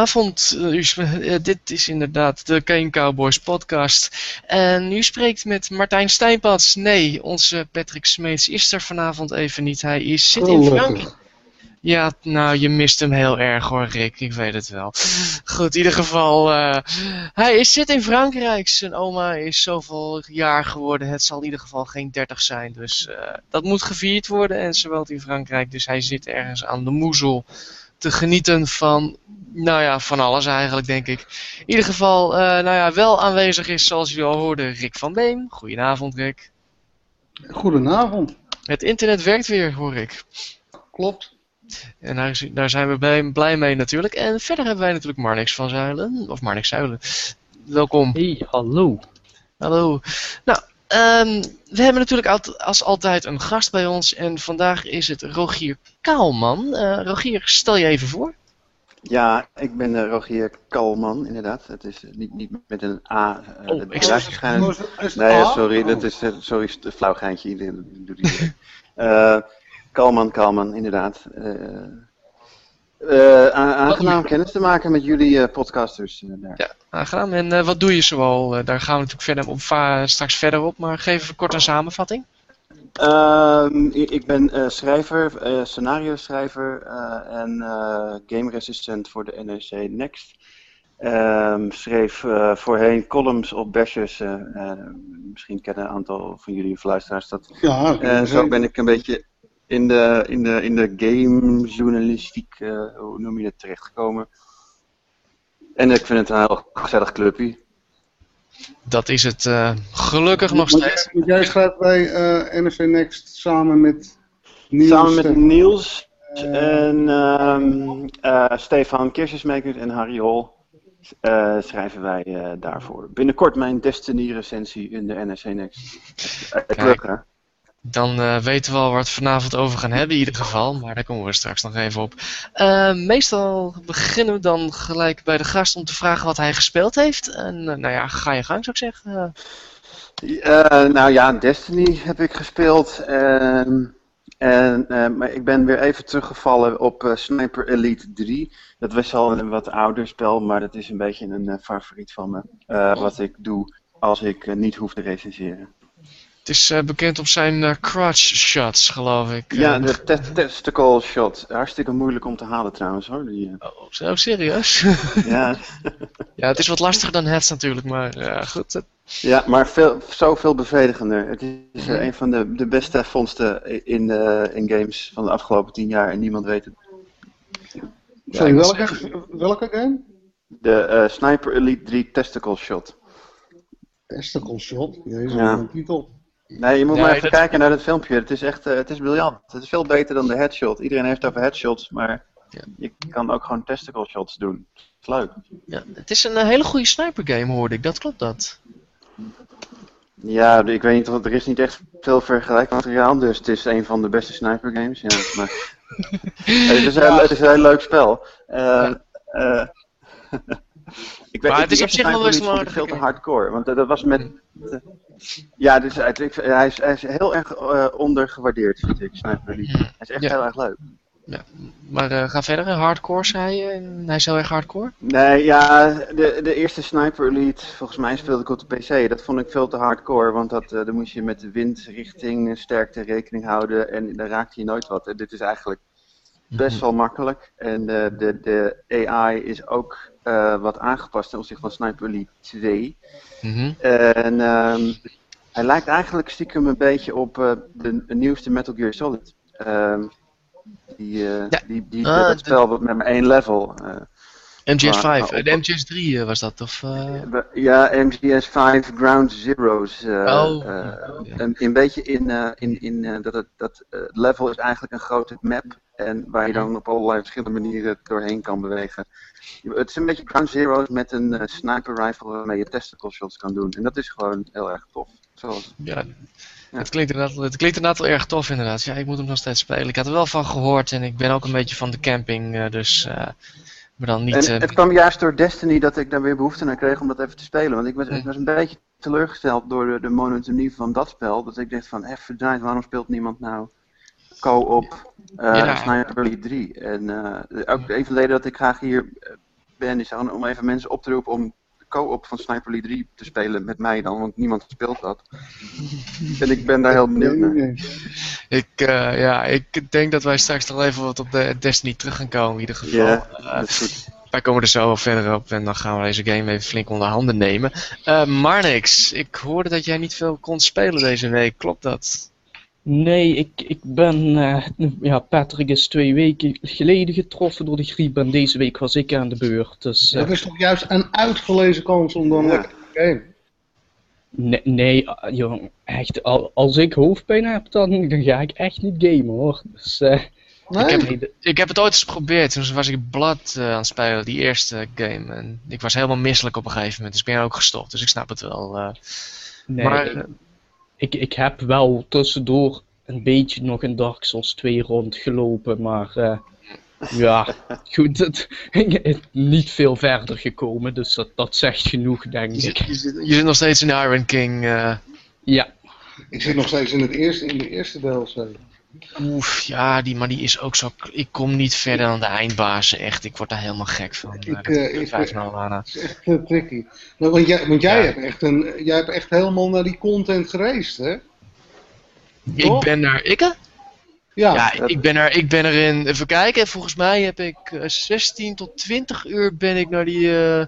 Goedenavond, uh, u uh, dit is inderdaad de Kane Cowboys podcast. En u spreekt met Martijn Stijnpads. Nee, onze Patrick Smeets is er vanavond even niet. Hij is, zit in Frankrijk. Ja, nou, je mist hem heel erg hoor, Rick. Ik weet het wel. Goed, in ieder geval. Uh, hij is, zit in Frankrijk. Zijn oma is zoveel jaar geworden. Het zal in ieder geval geen 30 zijn. Dus uh, dat moet gevierd worden. En ze woont in Frankrijk. Dus hij zit ergens aan de moezel te genieten van. Nou ja, van alles eigenlijk, denk ik. In ieder geval, uh, nou ja, wel aanwezig is, zoals jullie al hoorden, Rick van Beem. Goedenavond, Rick. Goedenavond. Het internet werkt weer, hoor ik. Klopt. En daar, daar zijn we blij, blij, mee natuurlijk. En verder hebben wij natuurlijk Marnix van Zuilen. Of Marnix Zuilen. Welkom. Hey, hallo. Hallo. Nou, um, we hebben natuurlijk als altijd een gast bij ons. En vandaag is het Rogier Kaalman. Uh, Rogier, stel je even voor. Ja, ik ben uh, Rogier Kalman, inderdaad. Het is niet, niet met een A. Uh, oh, ik. Nee, sorry, dat is sorry, een flauw geintje. Doe die, Kalman, Kalman, inderdaad. Uh, uh, aangenaam kennis te maken met jullie uh, podcasters. daar. Ja, aangenaam. En wat doe je zoal? daar gaan we natuurlijk verder op, straks verder op, maar geef even kort een samenvatting. Ehm, ik ben schrijver, scenario schrijver en game resistent voor de NEC Next. Um, schreef voorheen columns op Bashers. misschien kennen een aantal van jullie luisteraars dat. Ja, en zo ben ik een beetje in de, in de, in de gamejournalistiek, uh, hoe noem je het, terechtgekomen. En ik vind het een heel gezellig clubje. Dat is het uh, gelukkig nog steeds. Jij, jij schrijft bij uh, eh, NRC Next samen met Niels. Samen met Niels en um, Stefan Kirchensmakers en Harry Hol. schrijven wij daarvoor. Binnenkort mijn Destiny recensie in de NRC Next. Kijk. Dan uh, weten we al waar we het vanavond over gaan hebben in ieder geval. Maar daar komen we straks nog even op. Uh, meestal beginnen we dan gelijk bij de gast om te vragen wat hij gespeeld heeft. En uh, nou ja, ga je gang zou ik zeggen. nou ja, Destiny heb ik gespeeld. Ehm, en, maar ik ben weer even teruggevallen op Sniper Elite 3. Dat was al een wat ouder spel, maar dat is een beetje een favoriet van me. wat ik doe als ik niet hoef te recenseren. Het is uh, bekend op zijn uh, crotch shots, geloof ik. Ja, de te testicle shot. Hartstikke moeilijk om te halen trouwens hoor. Die, uh... oh, zo serieus? ja. ja, het is wat lastiger dan het natuurlijk, maar goed. Ja, maar veel, zoveel bevredigender. Het is mm. een van de, de beste vondsten in, in games van de afgelopen tien jaar en niemand weet het. Sorry, welke, welke game? De Sniper Elite 3 Testicle Shot. Testicle Shot? Jezus, ja. een titel. Nee, je moet maar even kijken naar het filmpje. Het is echt, uh, het is briljant. Het is veel beter dan de headshot. Iedereen heeft over headshots, maar ja. je kan ook gewoon testicle shots doen. Het is leuk. Ja, het is een uh, hele goede sniper game, hoorde ik. Dat klopt dat. Ja, ik weet niet, want er is niet echt veel vergelijkmateriaal, dus het is een van de beste sniper games. Ja, maar... het, is een, het is een heel leuk spel. Uh, ik weet, maar het is op zich wel wel veel te hardcore, want dat was met... Ja, dus hij, is, hij is heel erg ondergewaardeerd, vind ik, Sniper Elite. Hij is echt heel erg leuk. Ja, maar uh, ga verder, hardcore zei je? Hij is heel erg hardcore? Nee, ja, de, de eerste Sniper Elite, volgens mij speelde ik op de PC. Dat vond ik veel te hardcore, want dat, uh, dan moest je met de windrichting sterkte rekening houden en dan raakte je nooit wat. En dit is eigenlijk best mhm. wel makkelijk. En de, de AI is ook uh, wat aangepast ten opzichte van Sniper Elite 2. Mm En um, hij lijkt eigenlijk stiekem een beetje op uh, de, de, nieuwste Metal Gear Solid. Um, die, uh, ja. die, die, uh, dat spel met maar één level. MGS 5, de MGS 3 was dat, of? Ja, MGS 5 Ground Zeroes. oh. oh een, een, beetje in, in, in dat het dat level is eigenlijk een grote map en waar je dan op allerlei verschillende manieren doorheen kan bewegen. Het is een beetje Ground Zeroes met een uh, sniper rifle waarmee je testicle shots kan doen. En dat is gewoon heel erg tof. Zoals... Ja, ja. Het, klinkt inderdaad, het klinkt inderdaad wel erg tof inderdaad. Ja, ik moet hem nog steeds spelen. Ik had er wel van gehoord en ik ben ook een beetje van de camping, uh, dus... Uh, maar dan niet, en het kwam juist door Destiny dat ik daar weer behoefte aan kreeg om dat even te spelen. Want ik was, ik was een beetje teleurgesteld door de, de monotonie van dat spel. Dat ik dacht van, eh, verdraaid, waarom speelt niemand nou co-op uh, ja. Sniper Elite 3. En uh, ook een van de dat ik graag hier ben, is om even mensen op te roepen om co-op van Sniper Elite 3 te spelen met mij dan, want niemand speelt dat. en ik ben daar heel benieuwd naar. Ik, eh, ja, ik denk dat wij straks nog even wat op de Destiny terug gaan komen in ieder geval. Ja, Eh, dat is goed. wij komen er zo wel verder op en dan gaan we deze game even flink onder handen nemen. Eh Marnix, ik hoorde dat jij niet veel kon spelen deze week, klopt dat? Nee, ik, ik ben, eh, ja, Patrick is twee weken geleden getroffen door de griep en deze week was ik aan de beurt. Dus eh, Dat is toch juist een uitgelezen kans om dan Ja. lekker te gamen. nee, nee eh, jong, echt, al, als ik hoofdpijn heb, dan, dan ga ik echt niet gamen hoor. Dus, eh, Nee? Ik heb, ik heb het ooit eens geprobeerd, toen was ik Blood eh, aan het spelen, die eerste game. En ik was helemaal misselijk op een gegeven moment, dus ik ben ook gestopt, dus ik snap het wel. eh. nee, maar ik, eh, ik, ik heb wel tussendoor een beetje nog in Dark Souls 2 rondgelopen, maar eh, ja, goed, het, niet veel verder gekomen, dus dat, dat zegt genoeg denk je, zit, ik. je, zit, je zit nog steeds in Iron King. eh. Ja, Ik zit nog steeds in, het eerste, in de eerste DLC. Oef, ja, die, maar die is ook zo. Ik kom niet verder dan de eindbazen, echt. Ik word daar helemaal gek van. Ik, eh, dat eh, ik-. Dat is echt eh, tricky. Nou, want jij, want jij, Ja. hebt echt een, jij hebt echt helemaal naar die content gereisd, hè? Ik ben er. Ik? hè? Ja. Ja, ik ben er. Ik ben erin. Even kijken. Volgens mij heb ik eh, 16 tot 20 uur ben ik naar die. eh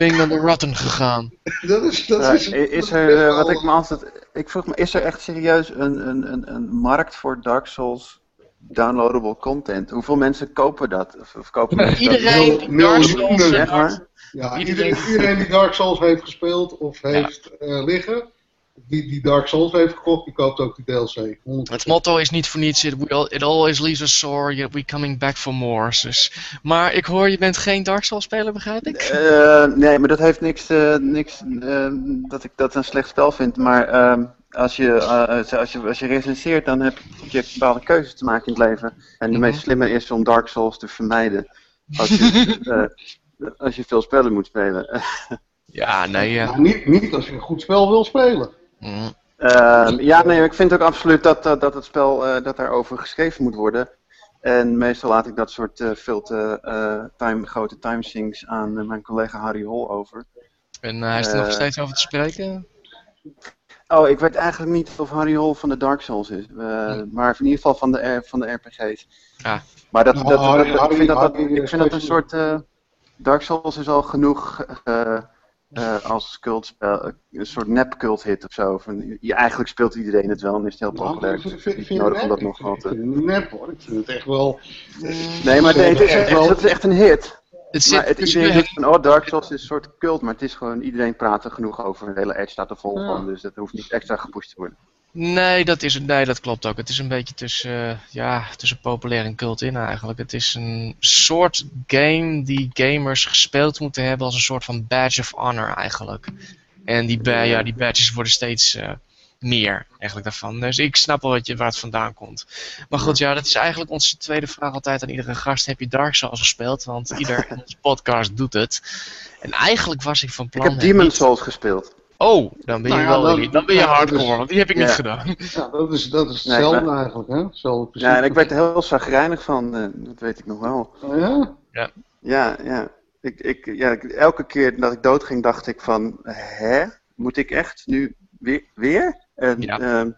ben ik naar de Rotten gegaan. Dat is, dat is, is er, eh, wat ik me altijd, ik vroeg me, is er echt serieus een, een, een, een markt voor Dark Souls downloadable content? Hoeveel mensen kopen dat? Of, of kopen mensen dat? Iedereen die Dark Souls. Ja, Iedereen- iedereen, iedereen die Dark Souls heeft gespeeld of heeft eh, liggen, die, die Dark Souls heeft gekocht, die koopt ook die DLC. 100%. Het motto is niet voor niets. It, we all- it always leaves us sore, yet we coming back for more. Dus, maar ik hoor, je bent geen Dark Souls speler, begrijp ik? Eh, nee, maar dat heeft niks, eh, niks eh, dat ik dat een slecht spel vind. Maar ehm, als, je, als, je, als je recenseert, dan heb je bepaalde keuzes te maken in het leven. En de Mhm. meest slimme is om Dark Souls te vermijden. Als je, eh, als je veel spellen moet spelen. Ja, nee. niet, niet als je een goed spel wil spelen. Mm. Ehm, ja, nee, ik vind ook absoluut dat, dat, dat het spel eh, dat daarover geschreven moet worden. En meestal laat ik dat soort eh, veel te eh, time, grote timesinks aan mijn collega Harry Hol over. En hij is er nog steeds over te spreken. Oh, ik weet eigenlijk niet of Harry Hol van de Dark Souls is. eh, Maar in ieder geval van de, van de RPG's. Ja. Maar dat, dat, dat- Harry- ik vind dat, dat, Harry ik vind dat een soort... eh, Dark Souls is al genoeg eh, als cultspel, eh, een soort nep-cult hit of zo. Van, je, eigenlijk speelt iedereen het wel en is het heel Nou, populair. ik Dus vind- vind- nodig om dat nog nep? al Ik te... vind het nep hoor. Ik vind het echt wel. Nee, maar nee, het is echt, wel- het is echt een hit. Het Maar zit het van, oh, Dark Souls is een soort cult, maar het is gewoon, iedereen praat er genoeg over. De hele edge staat er vol Ja. van, dus dat hoeft niet extra gepusht te worden. Nee, dat is, nee, dat klopt ook. Het is een beetje tussen, eh, ja, tussen populair en cult in eigenlijk. Het is een soort game die gamers gespeeld moeten hebben als een soort van badge of honor eigenlijk. En die, ba- ja, die badges worden steeds eh, meer eigenlijk daarvan. Dus ik snap wel wat je, waar het vandaan komt. Maar goed, ja, dat is eigenlijk onze tweede vraag altijd aan iedere gast. Heb je Dark Souls gespeeld? Want ieder in onze podcast doet het. En eigenlijk was ik van Ik plan... heb het Demon Souls gespeeld. Oh, dan ben je Nou ja, wel dan- elite. Dan ben je ja, hardcore, want die heb ik niet Ja. gedaan. Ja, dat is, dat is Nee, hetzelfde maar- eigenlijk, hè? Hetzelfde. Ja, en ik werd er heel zagrijnig van, eh, dat weet ik nog wel. Oh, ja? Ja, ja. Ik, ik, ja elke keer dat ik doodging dacht ik van, hè? Moet ik echt nu weer? weer? En Ja. ehm,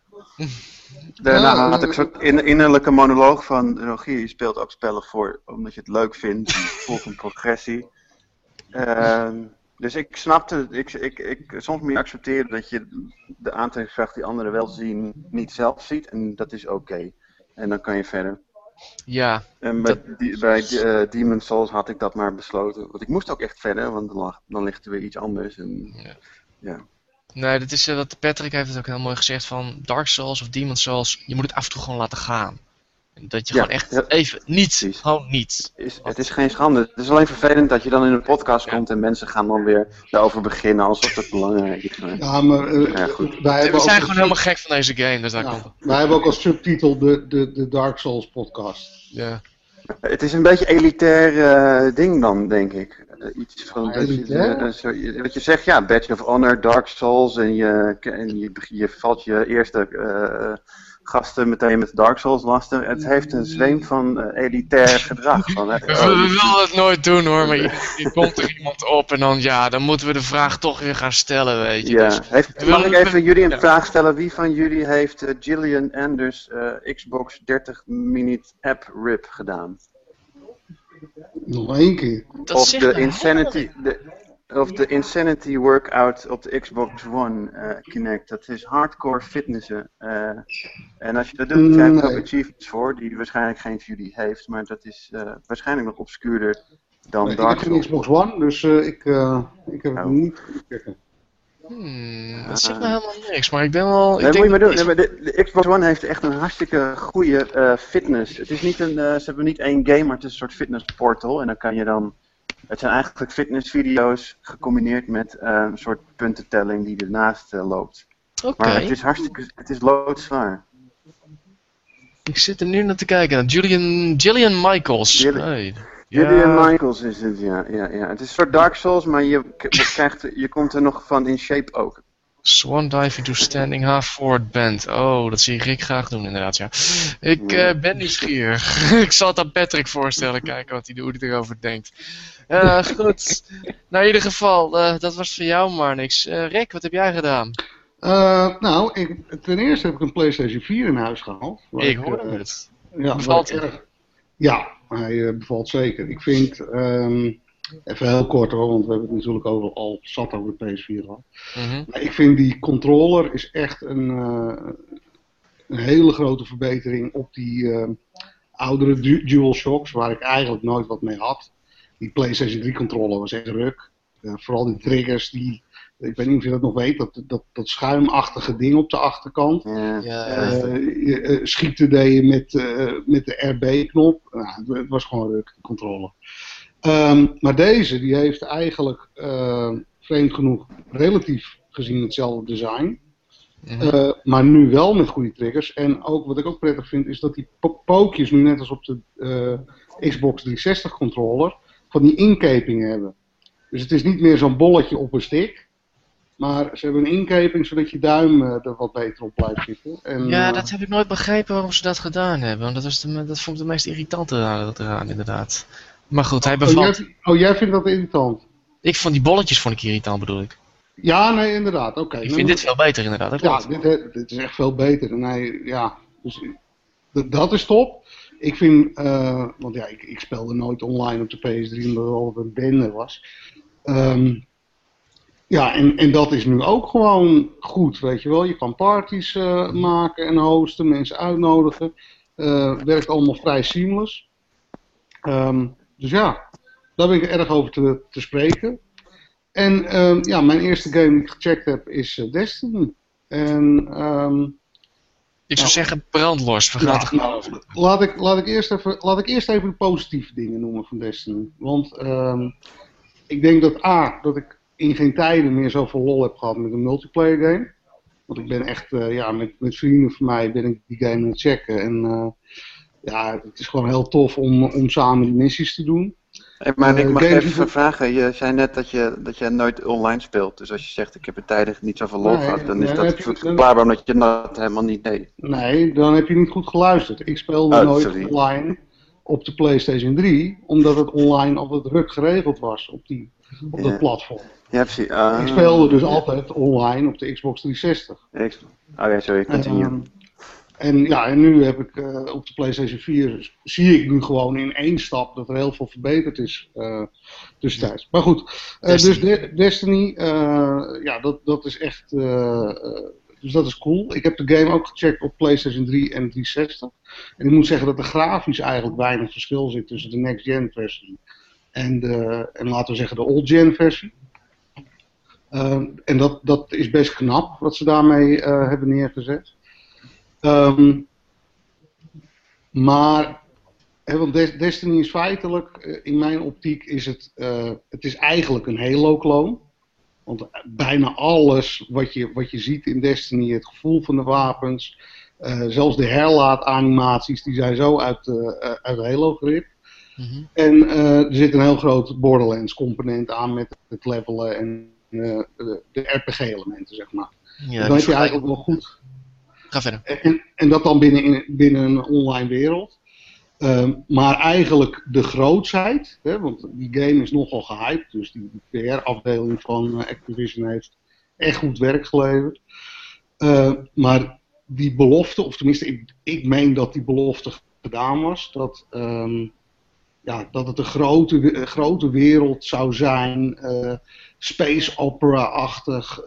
daarna Ja, had ik in- innerlijke monoloog van, Rogier, je speelt ook spellen voor omdat je het leuk vindt, en volgt een progressie. Ehm, dus ik snapte, ik, ik, ik, soms moet je accepteren dat je de aantrekkingskracht die anderen wel zien, niet zelf ziet. En dat is oké. En dan kan je verder. Ja, En bij, die, bij eh, Demon Souls had ik dat maar besloten. Want ik moest ook echt verder, want dan, lag, dan ligt er weer iets anders. En, Ja. ja. nee, dat is wat Patrick heeft het ook heel mooi gezegd van Dark Souls of Demon Souls, je moet het af en toe gewoon laten gaan. En Dat je Ja, gewoon echt ja. even niet, Precies. gewoon niet. Is, het is geen schande. Het is alleen vervelend dat je dan in een podcast komt en mensen gaan dan weer daarover beginnen alsof het belangrijk is. Ja, maar eh, Ja, goed. wij We zijn gewoon helemaal gek van deze game, dus daar Ja, komt het. wij hebben ook als subtitel de, de, de Dark Souls podcast. Ja. Het is een beetje elitair eh, ding dan, denk ik. Eh, iets van dat je, elitair? zo- je- wat je zegt, ja, Badge of Honor, Dark Souls en je, en je, je valt je eerste eh, gasten meteen met Dark Souls lasten. Het heeft een zweem van eh, elitair gedrag. Van, We, we willen het nooit doen hoor, maar keer komt er iemand op en dan, ja, dan moeten we de vraag toch weer gaan stellen, weet je. ja. Dus, heeft, we mag ik even jullie een ja. vraag stellen? Wie van jullie heeft eh, Gillian Anders eh, Xbox 30 minute app rip gedaan? Nog één keer. dat of de Insanity, de, of de Insanity Workout op de Xbox One eh, Kinect. Dat is hardcore fitnessen. eh, en als je dat doet, krijg je ook achievements voor, die waarschijnlijk geen van jullie heeft. Maar dat is eh, waarschijnlijk nog obscuurder dan Nee, ik Dark heb geen. Xbox One, dus eh, ik, eh, ik heb het Oh. niet gekeken. Hmm, dat zegt me helemaal niks, maar ik ben wel... Nee, ik moet je denk maar doen. dat- Nee, maar de, de Xbox One heeft echt een hartstikke goede eh, fitness. Het is niet een, eh, ze hebben niet één game, maar het is een soort fitness portal. En dan kan je dan. Het zijn eigenlijk fitnessvideo's gecombineerd met eh, een soort puntentelling die ernaast eh, loopt. Oké, Maar het is hartstikke. Het is loodzwaar. ik zit er nu naar te kijken. Julian, Gillian Michaels. Hey. Julian Ja, Michaels is het, ja, ja, ja. Het is een soort Dark Souls, maar je, krijgt, je komt er nog van in shape ook. Swan dive into standing half forward bend. Oh, dat zie ik Rick graag doen inderdaad, ja. Ik eh, ben nieuwsgierig. ik zal het aan Patrick voorstellen, kijken wat hij, hoe hij erover denkt. Eh, goed, nou in ieder geval, eh, dat was voor jou maar niks. Eh, Rick, wat heb jij gedaan? Nou, ik, ten eerste heb ik een PlayStation 4 in huis gehaald. Ik hoorde het. Ja, Bevalt hij? Ja, hij bevalt zeker. Ik vind, ehm, even heel kort hoor, want we hebben het natuurlijk over, al zat over de PS4 al. Mhm. Maar ik vind die controller is echt een, een hele grote verbetering op die eh, oudere du DualShocks, waar ik eigenlijk nooit wat mee had. Die PlayStation 3 controller was echt ruk. Eh, vooral die triggers, die, ik weet niet of je dat nog weet, dat, dat, dat schuimachtige ding op de achterkant. Ja. Ja, Eh, je, eh, schieten deed je met, eh, met de RB-knop. Nou, het- het was gewoon ruk, de controle. Ehm, maar deze, die heeft eigenlijk, vreemd genoeg, relatief gezien hetzelfde design. Maar nu wel met goede triggers. En ook wat ik ook prettig vind, is dat die po- pookjes nu net als op de eh, Xbox 360 controller, van die inkepingen hebben. Dus het is niet meer zo'n bolletje op een stick. Maar ze hebben een inkeping zodat je duim eh, er wat beter op blijft zitten. En, ja, eh, dat heb ik nooit begrepen waarom ze dat gedaan hebben. Want dat, was de, dat vond ik de meest irritante eraan, inderdaad. Maar goed, hij oh, bevalt. jij, oh, jij vindt dat irritant? Ik vond die bolletjes vond ik irritant, bedoel ik. Ja, nee, inderdaad. Oké. Ik vind dit veel beter, inderdaad. Dat Ja, dit, dit is echt veel beter. Hij, ja, dus, dat is top. Ik vind, eh, want ja, ik, ik speelde nooit online op de PS3 omdat het altijd een bende was. Ehm, ja, en, en dat is nu ook gewoon goed, weet je wel. Je kan parties eh, maken en hosten, mensen uitnodigen. Eh, werkt allemaal vrij seamless. Ehm, dus ja, daar ben ik erg over te, te spreken. En ehm, ja, mijn eerste game die ik gecheckt heb is Destiny. En ehm, Ik zou Nou. zeggen, brandlos. We gaan nou, over. laat, ik, laat, ik eerst even, laat ik eerst even de positieve dingen noemen van Destiny. Want ehm, ik denk dat A, dat ik in geen tijden meer zoveel lol heb gehad met een multiplayer game. Want ik ben echt, eh, ja, met, met vrienden van mij ben ik die game aan het checken. En eh, ja, het is gewoon heel tof om, om samen die missies te doen. Hey, maar ik Eh, mag games- even vragen. Je zei net dat je, dat je nooit online speelt. Dus als je zegt ik heb er tijdig niet zoveel lol Nee, gehad, dan is dat je- verklaarbaar omdat je dat helemaal niet deed. Nee, dan heb je niet goed geluisterd. Ik speelde Oh, nooit sorry. online op de PlayStation 3, omdat het online altijd ruk geregeld was op, die, op dat platform. Ja, precies. Ik speelde dus altijd online op de Xbox 360. Ik- Oh ja, sorry, continue. Ehm, en ja, en nu heb ik eh, op de PlayStation 4 zie ik nu gewoon in één stap dat er heel veel verbeterd is eh tussentijds. Maar goed, eh, Destiny. dus De- Destiny, ja, dat, dat is echt, dus dat is cool. Ik heb de game ook gecheckt op PlayStation 3 en 360. En ik moet zeggen dat er grafisch eigenlijk weinig verschil zit tussen de next gen versie en, de, en laten we zeggen de old gen versie. Ehm, en dat, dat is best knap wat ze daarmee hebben neergezet. Ehm, maar, hè, want Des- Destiny is feitelijk, eh, in mijn optiek, is het, eh, het is eigenlijk een Halo-kloon. Want bijna alles wat je, wat je ziet in Destiny, het gevoel van de wapens, eh, zelfs de herlaatanimaties, die zijn zo uit, eh, eh, uit Halo gericht. Mhm. En eh, er zit een heel groot Borderlands component aan met het levelen en eh, de, RPG-elementen, zeg maar. Ja, dan heb je eigenlijk wel goed. Ga verder. En, dat dan binnen, in, binnen een online wereld. Ehm, maar eigenlijk de grootsheid, hè, want die game is nogal gehyped, dus die PR-afdeling van uh, Activision heeft echt goed werk geleverd. Uh, maar die belofte, of tenminste, ik, ik meen dat die belofte gedaan was, dat, um, ja, dat het een grote, grote wereld zou zijn, uh, space opera-achtig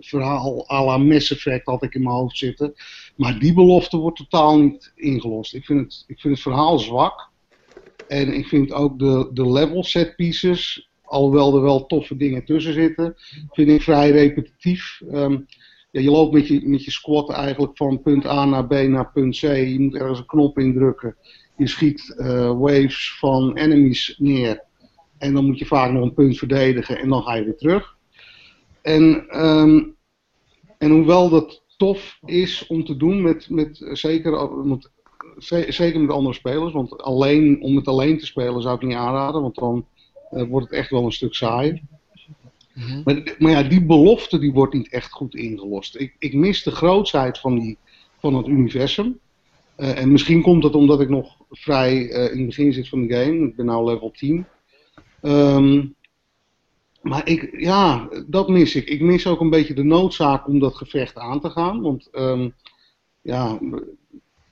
verhaal à la Mass Effect had ik in mijn hoofd zitten. Maar die belofte wordt totaal niet ingelost. Ik vind het, ik vind het verhaal zwak. En ik vind ook de, de level set pieces, alhoewel er wel toffe dingen tussen zitten, vind ik vrij repetitief. Um, ja, je loopt met je, met je squad eigenlijk van punt A naar B naar punt C. Je moet ergens een knop indrukken. Je schiet uh, waves van enemies neer. En dan moet je vaak nog een punt verdedigen en dan ga je weer terug. En, um, en hoewel dat tof is om te doen met, met zeker, met, zeker met andere spelers. Want alleen, om het alleen te spelen zou ik niet aanraden, want dan uh, wordt het echt wel een stuk saaier. Mm -hmm. maar, maar, ja, die belofte die wordt niet echt goed ingelost. Ik, ik mis de grootsheid van, die, van het universum. Uh, en misschien komt dat omdat ik nog vrij uh, in het begin zit van de game. Ik ben nu level 10. Um, maar ik, ja, dat mis ik. Ik mis ook een beetje de noodzaak om dat gevecht aan te gaan. Want um, ja,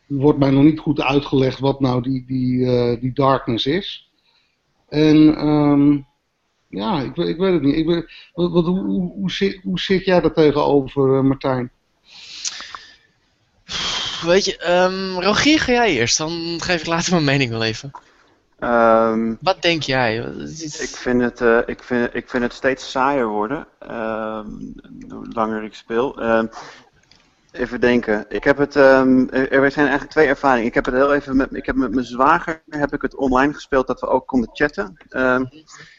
wordt mij nog niet goed uitgelegd wat nou die, die, uh, die darkness is. En um, ja, ik, ik weet het niet. Ik wat, wat, hoe, hoe, zit, hoe zit jij daar tegenover, uh, Martijn? Weet je, um, Rogier, ga jij eerst. Dan geef ik later mijn mening wel even. Um, Wat denk jij? Ik vind het, uh, ik vind, ik vind het steeds saaier worden, um, hoe langer ik speel. Even denken. Ik heb het, er zijn eigenlijk twee ervaringen. Ik heb het heel even met, ik heb met mijn zwager heb ik het online gespeeld dat we ook konden chatten.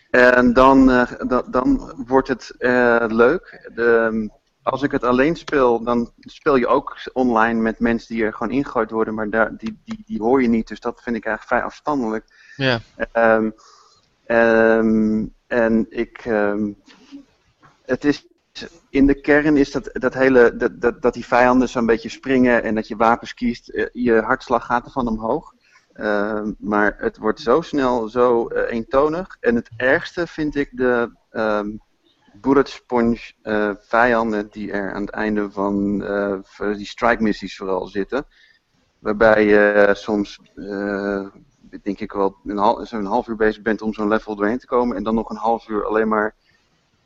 en dan, uh, da, dan wordt het uh, leuk. De, als ik het alleen speel, dan speel je ook online met mensen die er gewoon ingegooid worden, maar daar, die, die, die hoor je niet. Dus dat vind ik eigenlijk vrij afstandelijk. Ja. Um, um, en ik. Um, het is. In de kern is dat, dat hele. Dat, dat, dat die vijanden zo'n beetje springen en dat je wapens kiest. Je hartslag gaat ervan omhoog. maar het wordt zo snel zo uh, eentonig. En het ergste vind ik de. Bullet sponge uh, vijanden die er aan het einde van uh, die strike missies vooral zitten. Waarbij je soms uh, denk ik wel een half, zo'n half uur bezig bent om zo'n level doorheen te komen. En dan nog een half uur alleen maar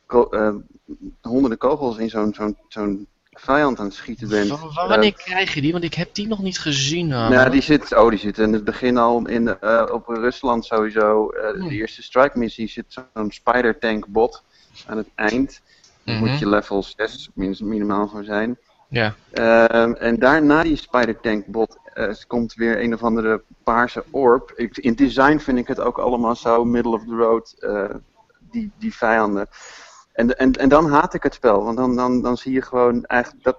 ko honderden kogels in zo'n zo'n zo'n vijand aan het schieten bent. Wanneer krijg je die? Want ik heb die nog niet gezien. Nou, die zit, oh, die zit in het begin al in, op Rusland sowieso. Hmm. De eerste strike missie zit zo'n spider tank bot aan het eind. Mm -hmm. moet je level 6 minimaal voor zijn. Ja. Um, en daarna die Spider Tank bot uh, komt weer een of andere paarse orb. Ik, in design vind ik het ook allemaal zo middle of the road, uh, die, die vijanden. En, en, en dan haat ik het spel, want dan, dan, dan zie je gewoon eigenlijk dat.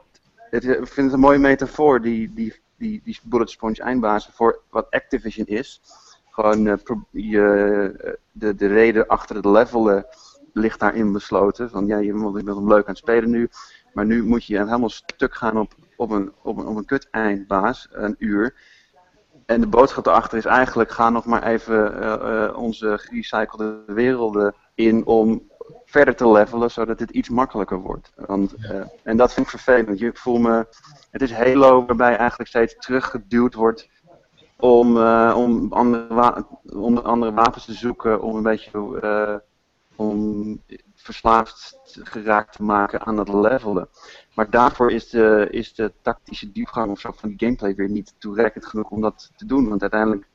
Het, ik vind het een mooie metafoor, die, die, die, die Bullet Sponge eindbazen, voor wat Activision is. Gewoon uh, je, de, de reden achter het levelen ligt daarin besloten. Van ja, je bent hem leuk aan het spelen nu. Maar nu moet je helemaal stuk gaan op, op een, op een, op een kut eindbaas, een uur. En de boodschap erachter is eigenlijk, ga nog maar even uh, uh, onze gerecyclede werelden in om verder te levelen, zodat het iets makkelijker wordt. Want, uh, en dat vind ik vervelend. Ik voel me, het is Halo waarbij eigenlijk steeds teruggeduwd wordt om, om, andere, om andere wapens te zoeken, om een beetje om verslaafd geraakt te maken aan het levelen. Maar daarvoor is de, is de tactische diepgang of zo van die gameplay weer niet toereikend genoeg om dat te doen. Want uiteindelijk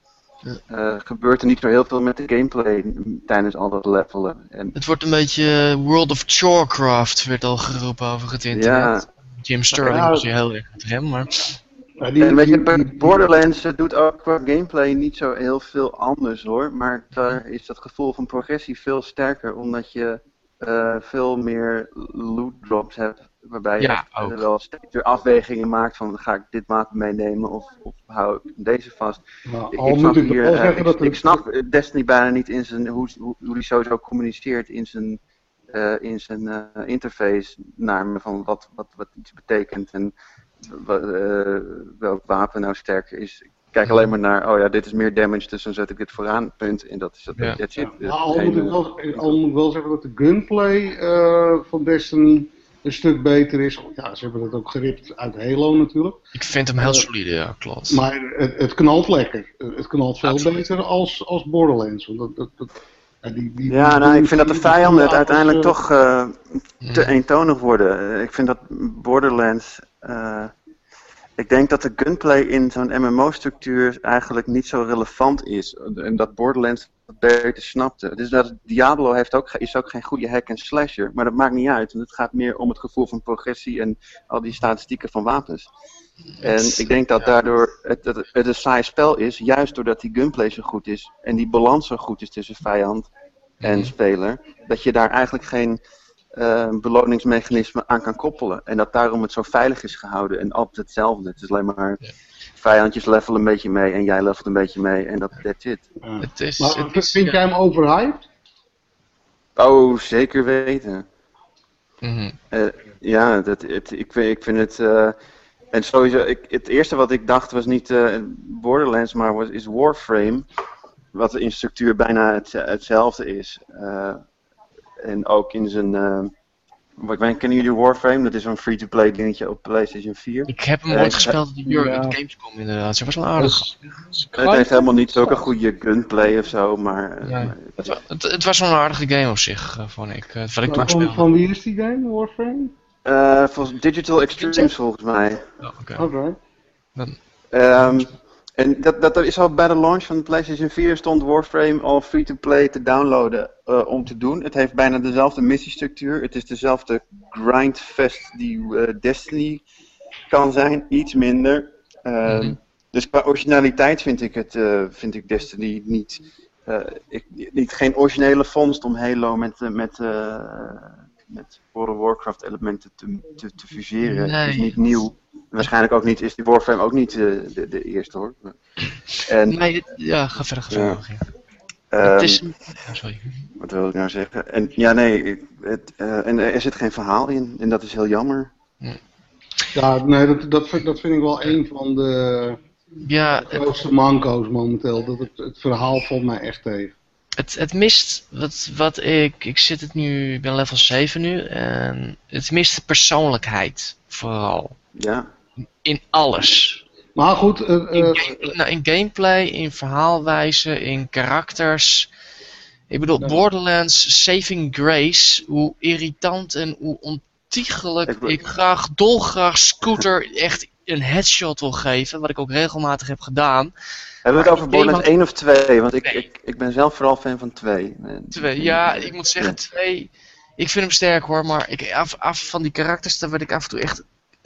uh, gebeurt er niet zo heel veel met de gameplay tijdens al dat levelen. En het wordt een beetje World of Chorecraft, werd al geroepen over het internet. Ja. Jim Sterling ja, was hier heel erg met hem, maar... Ja, die, en weet je, Borderlands doet ook qua gameplay niet zo heel veel anders hoor. Maar daar is dat gevoel van progressie veel sterker, omdat je uh, veel meer loot drops hebt. Waarbij ja, je wel steeds weer afwegingen maakt van ga ik dit wapen meenemen of, of hou ik deze vast. Nou, ik, ik, snap, hier, uh, ik, ik, ik snap Destiny bijna niet in zijn, hoe, hoe, hoe die sowieso communiceert in zijn, uh, in zijn interface naar me van wat, wat, wat iets betekent. En eh, welk wapen nou sterker is. Ik kijk alleen maar naar, oh ja, dit is meer damage, dus dan zet ik dit vooraan, punt. En dat is dat. Ja. That's it. Ja, al, moet ik eh, wel, al moet ik wel zeggen dat de gunplay eh, van Destiny een stuk beter is. Ja, ze hebben dat ook geript uit Halo natuurlijk. Ik vind hem heel Eh, solide, ja, klopt. Maar het, het knalt lekker. Het knalt veel Absoluut. beter als, als Borderlands. Want dat, dat, dat, ja, die, die, Ja, nou, ik vind dat de vijanden het uiteindelijk eh, toch eh, te Mhm. eentonig worden. Eh, Ik vind dat Borderlands. Eh, ik denk dat de gunplay in zo'n MMO-structuur eigenlijk niet zo relevant is. En dat Borderlands dat beter snapte. Dus dat Diablo heeft ook, is ook geen goede hack en slasher. Maar dat maakt niet uit. Want het gaat meer om het gevoel van progressie en al die statistieken van wapens. En ik denk dat daardoor het, het, het een saai spel is, juist doordat die gunplay zo goed is en die balans zo goed is tussen vijand en Mhm. speler, dat je daar eigenlijk geen eh, beloningsmechanisme aan kan koppelen. En dat daarom het zo veilig is gehouden en altijd hetzelfde. Het is alleen maar Ja. vijandjes levelen een beetje mee en jij levelt een beetje mee en dat that's it. Ja. Het is, Maar het is, vind ja. jij hem overhyped? Oh, zeker weten. Mhm. Eh, ja, dat, het, ik, vind- ik vind het. eh, en sowieso, ik, het eerste wat ik dacht was niet eh, Borderlands, maar was, is Warframe. Wat in structuur bijna het, hetzelfde is. Eh, en ook in zijn. eh, wat, kennen jullie Warframe? Dat is zo'n free-to-play dingetje op PlayStation 4. Ik heb hem Eh, ooit ik- gespeeld op de Euro- Ja. Gamescom inderdaad. Ze was wel aardig. Dus, Het heeft helemaal niet zulke goede gunplay of zo, maar. eh, maar Het, wa- het, het was wel een aardige game op zich, eh, vond ik. eh, wat ik toen Van, wie is die game, Warframe? eh, volgens Digital Extremes volgens mij. Oh, oké. Oké. Ehm, en dat, dat is al bij de launch van de PlayStation 4 stond Warframe al free-to-play te downloaden eh, om te doen. Het heeft bijna dezelfde missiestructuur. Het is dezelfde grindfest die eh, Destiny kan zijn, iets minder. Ehm, Mhm. Dus qua originaliteit vind ik, het, eh, vind ik Destiny niet, eh, ik, niet geen originele vondst om Halo met, met, eh, met World of Warcraft elementen te, te, te fuseren. Het is Nee. niet nieuw. Waarschijnlijk ook niet, is die Warframe ook niet eh, de, de eerste hoor. En, Nee, ja, ga verder, ga verder. Het is... Ja, sorry. Wat wil ik nou zeggen? En, ja, nee, ik- het, eh, en er zit geen verhaal in. En dat is heel jammer. Ja, nee, dat, dat, vind, dat vind ik wel een van de Ja, het, grootste manco's momenteel. Dat het, het verhaal valt mij echt tegen. het, het mist, wat, wat ik, ik zit het nu, ik ben level 7 nu, en het mist persoonlijkheid, vooral. Ja, In alles. Maar goed, eh, In, eh, game- nou, in gameplay, in verhaalwijze, in karakters. Ik bedoel, Ja. Borderlands, Saving Grace, hoe irritant en hoe ontiegelijk Ik graag, dolgraag Scooter echt een headshot wil geven, wat ik ook regelmatig heb gedaan. hebben we het over Borderlands denk 1 of 2? Want ik, ik, ik ben zelf vooral fan van 2. En- Twee, ja, ik moet zeggen, twee. Ik vind hem sterk hoor, maar ik, af, af van die karakters, daar word ik af en toe echt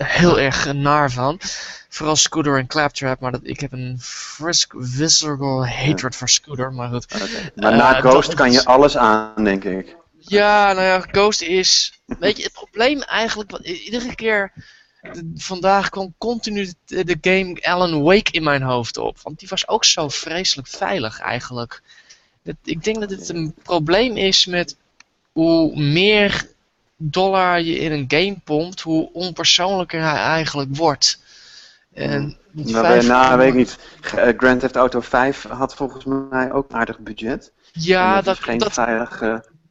heel erg naar van. Vooral Scooter en Claptrap, maar dat, ik heb een frisk, visceral hatred voor Scooter, maar goed. Oké. Maar na Eh, Ghost kan je alles aan, denk ik. Ja, nou ja, Ghost is. Weet je, het probleem eigenlijk. want i- Iedere keer. de- vandaag kwam continu de, de game Alan Wake in mijn hoofd op. Want die was ook zo vreselijk veilig eigenlijk. Dat, ik denk dat het een probleem is met hoe meer dollar je in een game pompt, hoe onpersoonlijker hij eigenlijk wordt. En vijf- nou, weet ik niet. Eh, Grand Theft Auto 5 had volgens mij ook een aardig budget. Ja, dat, geen dat, veilig...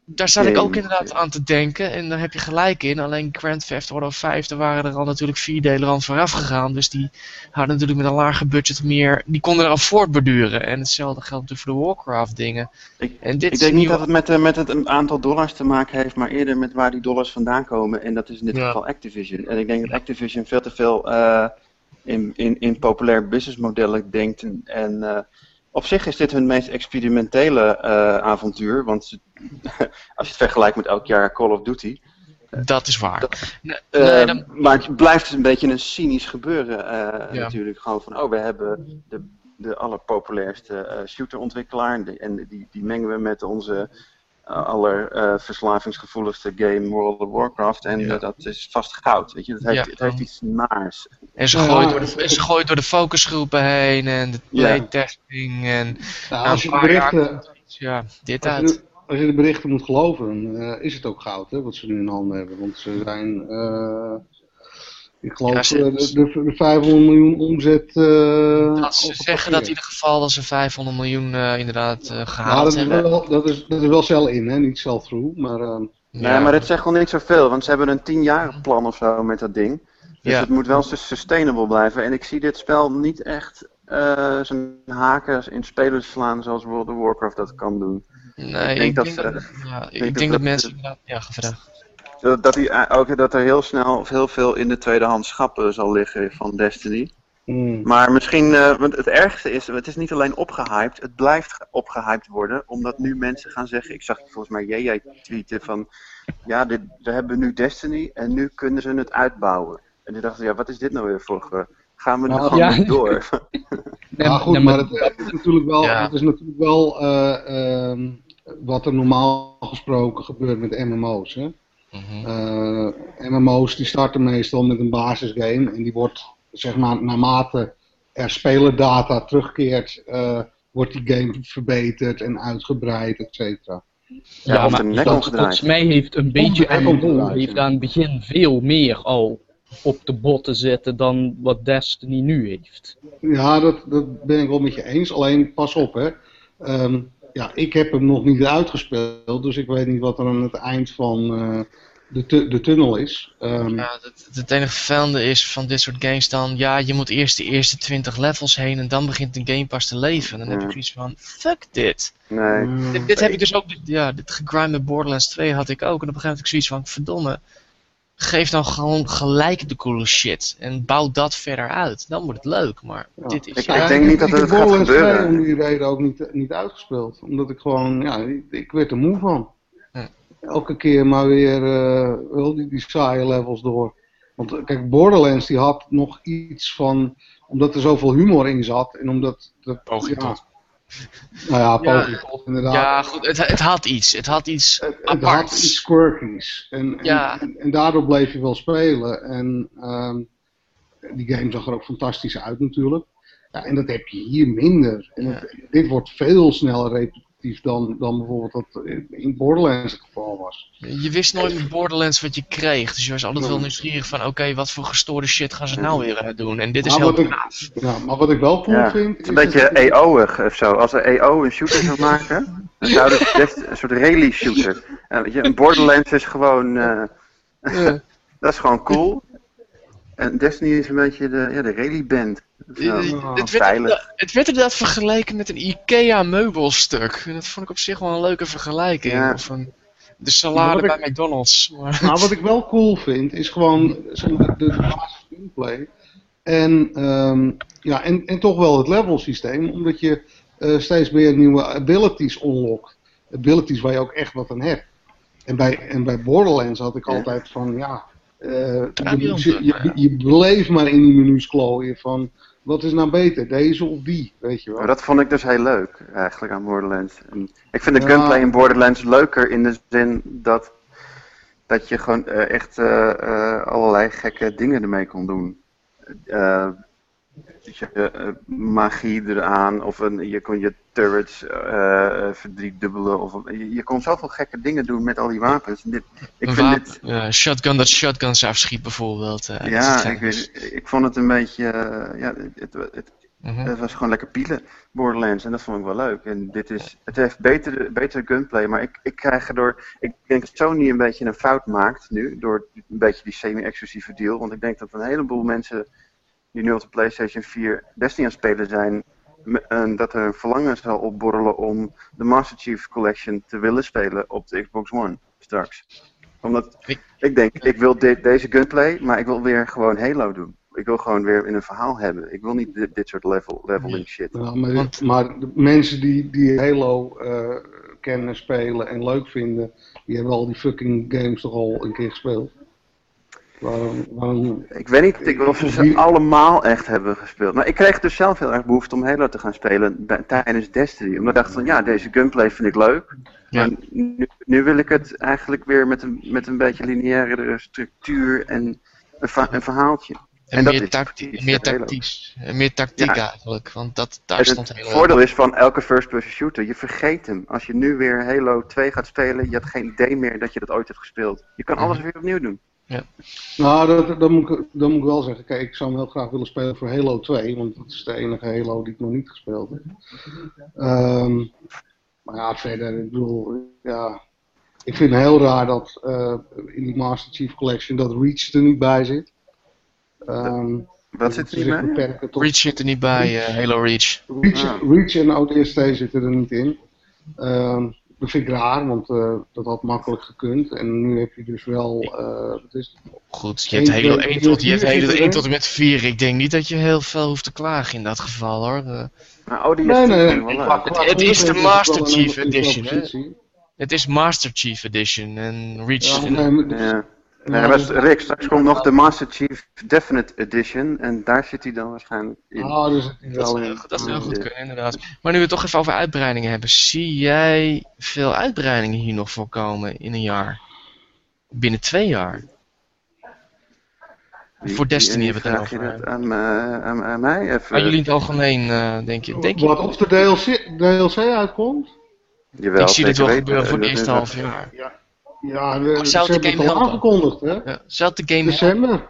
Daar zat ik ook game. inderdaad aan te denken. En daar heb je gelijk in. Alleen Grand Theft Auto 5, daar waren er al natuurlijk vier delen aan vooraf gegaan. Dus die hadden natuurlijk met een lager budget meer. Die konden eraan voortborduren. En hetzelfde geldt natuurlijk voor de Warcraft dingen. Ik- en dit Ik denk niet dat het met, eh, met het aantal dollars te maken heeft, maar eerder met waar die dollars vandaan komen. En dat is in dit Ja. geval Activision. En ik denk dat Activision veel te veel eh, in, in, in populair businessmodellen denkt. En, en eh, op zich is dit hun meest experimentele eh, avontuur. Want ze- als je het vergelijkt met elk jaar Call of Duty. Dat is waar. Nee, eh, nee, dan- Maar het blijft een beetje een cynisch gebeuren eh, Ja. natuurlijk. Gewoon van, oh we hebben de, de allerpopulairste eh, shooterontwikkelaar. En die, die mengen we met onze uh, allerverslavingsgevoeligste game World of Warcraft. En Ja. eh, dat is vast goud, weet je. Dat heeft, Ja, het heeft iets naars. en ze ja, door de, en ze gooien door de focusgroepen heen. En de Ja. playtesting. En nou, als, je de berichten, ja, dit als, je uit. de, als je de berichten moet geloven, dan eh, is het ook goud hè, wat ze nu in handen hebben. Want ze zijn. eh, Ik geloof Ja, ze- de, de, de 500 miljoen omzet. eh, Dat ze zeggen dat in ieder geval dat ze 500 miljoen eh, inderdaad eh, Ja, gehaald dat is, hebben. wel, dat, is, dat is wel sell-in, hè? niet sell-through. Maar ehm, Nee, maar dat zegt wel niet zoveel, want ze hebben een 10 plan of zo met dat ding. Dus Ja. het moet wel sus- sustainable blijven. En ik zie dit spel niet echt eh, zijn haken in spelers slaan zoals World of Warcraft dat kan doen. Nee, ik denk dat denk dat, ja, ik denk denk dat dat, dat- mensen inderdaad... Ja, gevraagd. Dat, dat, die, eh, ook dat er heel snel heel veel in de tweedehands schappen zal liggen van Destiny. mm. Maar misschien, eh, want het ergste is, het is niet alleen opgehyped, het blijft ge- opgehyped worden. Omdat nu mensen gaan zeggen, ik zag volgens mij jij tweeten van, ja, dit, we hebben nu Destiny en nu kunnen ze het uitbouwen. En ik dacht, ja, wat is dit nou weer voor, gaan we nu Ja. gewoon Ja. door? Nee, Ja, goed, maar het, het is natuurlijk wel, Ja. het is natuurlijk wel eh, ehm, wat er normaal gesproken gebeurt met MMO's. Hè? Mhm. Eh, MMO's die starten meestal met een basisgame en die wordt, zeg maar, naarmate er spelerdata terugkeert, eh, wordt die game verbeterd en uitgebreid, et cetera. Ja, maar de nek dat- omgedraaid. volgens mij heeft een beetje MMO heeft aan het begin veel meer al op de botten zitten dan wat Destiny nu heeft. Ja, dat, dat ben ik wel met je eens. Alleen pas op, hè. Ehm, ja, ik heb hem nog niet uitgespeeld, dus ik weet niet wat er aan het eind van eh, de, tu- de tunnel is. Ehm, Ja, het, het enige vervelende is van dit soort games dan, ja, je moet eerst de eerste 20 levels heen en dan begint de game pas te leven. Dan heb ik zoiets van, fuck dit. Nee. eh, Dit, dit heb ik dus ook, ja, dit gegrind met Borderlands 2 had ik ook. En op een gegeven moment had ik zoiets van, verdomme, geef dan gewoon gelijk de coole shit. En bouw dat verder uit. Dan wordt het leuk, maar Ja. dit is... Ik- ja, Ja, denk niet dat ik het heb gaat Borderlands gebeuren. 2 om die reden ook niet, niet uitgespeeld. Omdat ik gewoon, ja, ik, ik werd er moe van. Ja. Elke keer maar weer eh, wel die, die saaie levels door. Want eh, kijk, Borderlands die had nog iets van, omdat er zoveel humor in zat en omdat... Dat, Poging ja, tot. Nou ja, tot inderdaad. ja, goed, het, het had iets. Het had iets Het, het had aparts. iets quirkies. En, en, Ja. en, en daardoor bleef je wel spelen. En ehm, die game zag er ook fantastisch uit natuurlijk. Ja, en dat heb je hier minder. En het- dit wordt veel sneller dan, dan bijvoorbeeld dat in Borderlands het geval was. Je wist nooit met Borderlands wat je kreeg. Dus je was altijd wel nieuwsgierig van, oké, wat voor gestoorde shit gaan ze nou weer eh, doen? En dit is Maar heel gaaf. Ja, maar wat ik wel cool Ja, vind... het is een beetje EO-ig of zo. Als er EO een shooter zou maken, dan zou het best een soort rally shooter. Weet je, een Borderlands is gewoon, eh, Ja. dat is gewoon cool. En Destiny is een beetje de, ja, de rally band. Zo, Eh, Het werd, veilig. inderdaad- het werd inderdaad vergeleken met een IKEA meubelstuk. En dat vond ik op zich wel een leuke vergelijking. Ja. Of een, de salade bij McDonald's. Maar, Maar wat ik wel cool vind, is gewoon zeg maar, de, basis gameplay. En, ehm, ja, en, en toch wel het level systeem, omdat je eh, steeds meer nieuwe abilities unlockt. Abilities waar je ook echt wat aan hebt. En bij, en bij Borderlands had ik Ja. altijd van, ja, je, je, ja. je bleef maar in die menus klooien van, wat is nou beter, deze of die, weet je wel. Maar dat vond ik dus heel leuk, eigenlijk, aan Borderlands. En ik vind de Ja. gunplay in Borderlands leuker in de zin dat, dat je gewoon eh, echt eh, eh, allerlei gekke dingen ermee kon doen. Dat je eh, magie eraan, of een, je kon je turrets verdriedubbelen, of je, je kon zoveel gekke dingen doen met al die wapens. Dit, ik vind wapen- dit, ja, shotgun dat shotguns afschiet bijvoorbeeld. ja, ik, weet, ik vond het een beetje, ja, het, het, het, Mhm. was gewoon lekker pielen, Borderlands, en dat vond ik wel leuk. En dit is, het heeft betere, betere gunplay, maar ik, ik krijg erdoor, ik denk dat Sony een beetje een fout maakt nu, door een beetje die semi-exclusieve deal. Want ik denk dat een heleboel mensen die nu op de PlayStation 4 Destiny aan het spelen zijn, en dat er een verlangen zal opborrelen om de Master Chief Collection te willen spelen op de Xbox One straks. Omdat, Ik- ik denk, ik wil deze gunplay, maar ik wil weer gewoon Halo doen. Ik wil gewoon weer in een verhaal hebben. Ik wil niet dit, dit soort level, leveling shit. Ja, maar, Want- maar de mensen die, die Halo eh, kennen, spelen en leuk vinden, die hebben al die fucking games toch al een keer gespeeld. Waarom, waarom Ik weet niet ik, of ze ze allemaal echt hebben gespeeld. Maar ik kreeg dus zelf heel erg behoefte om Halo te gaan spelen bij- tijdens Destiny. Omdat ik dacht van ja, deze gunplay vind ik leuk. Ja. Maar nu, nu wil ik het eigenlijk weer met een, met een beetje lineaire structuur en een, va- een verhaaltje. En, en dat meer, is tacti- precies meer tactisch. En meer tactiek Ja. eigenlijk. Want dat, daar En stond het voordeel is van elke first-person shooter, je vergeet hem. Als je nu weer Halo 2 gaat spelen, je hebt geen idee meer dat je dat ooit hebt gespeeld. Je kan alles Mhm. weer opnieuw doen. Nou, dat, dat, moet ik, dat moet ik wel zeggen. Kijk, ik zou hem heel graag willen spelen voor Halo 2, want dat is de enige Halo die ik nog niet gespeeld heb. Ehm, maar ja, verder, ik bedoel, ja. Ik vind het heel raar dat eh, in die Master Chief Collection dat Reach er niet bij zit. Ehm, Wat zit er niet zich bij? tot Reach zit er niet bij, eh, Halo Reach. Reach, Ah. Reach en ODST zitten er niet in. Ehm, dat vind ik raar, want eh, dat had makkelijk gekund. En nu heb je dus wel, eh, wat is het? Goed, je hebt twee, 1 tot, je hebt zitten 1 er. tot en met 4. Ik denk niet dat je heel veel hoeft te klagen in dat geval hoor. Eh, Maar ODST Nee, nee, vind ik nee. wel qua Het is de Master Chief hele Edition, hè? het is Master Chief Edition en Reach. Nee. Ja, Nee, maar Rick, straks komt nog de Master Chief Definite Edition en daar zit hij dan waarschijnlijk in. Dus is Dat, wel zou- in. dat zou heel goed kunnen, inderdaad. Maar nu we het toch even over uitbreidingen hebben, zie jij veel uitbreidingen hier nog voorkomen in een jaar? Binnen twee jaar? Voor Destiny hebben we het vraag je dat aan, me- aan, aan mij? Even, Maar jullie in het algemeen, eh, denk je? Denk je Wat of de DLC, DLC uitkomt? Jawel, ik zie dit wel gebeuren voor het eerste is- half jaar. Ja, de, ze zou de hebben het al helpen? aangekondigd, hè? Ja, zou de game December.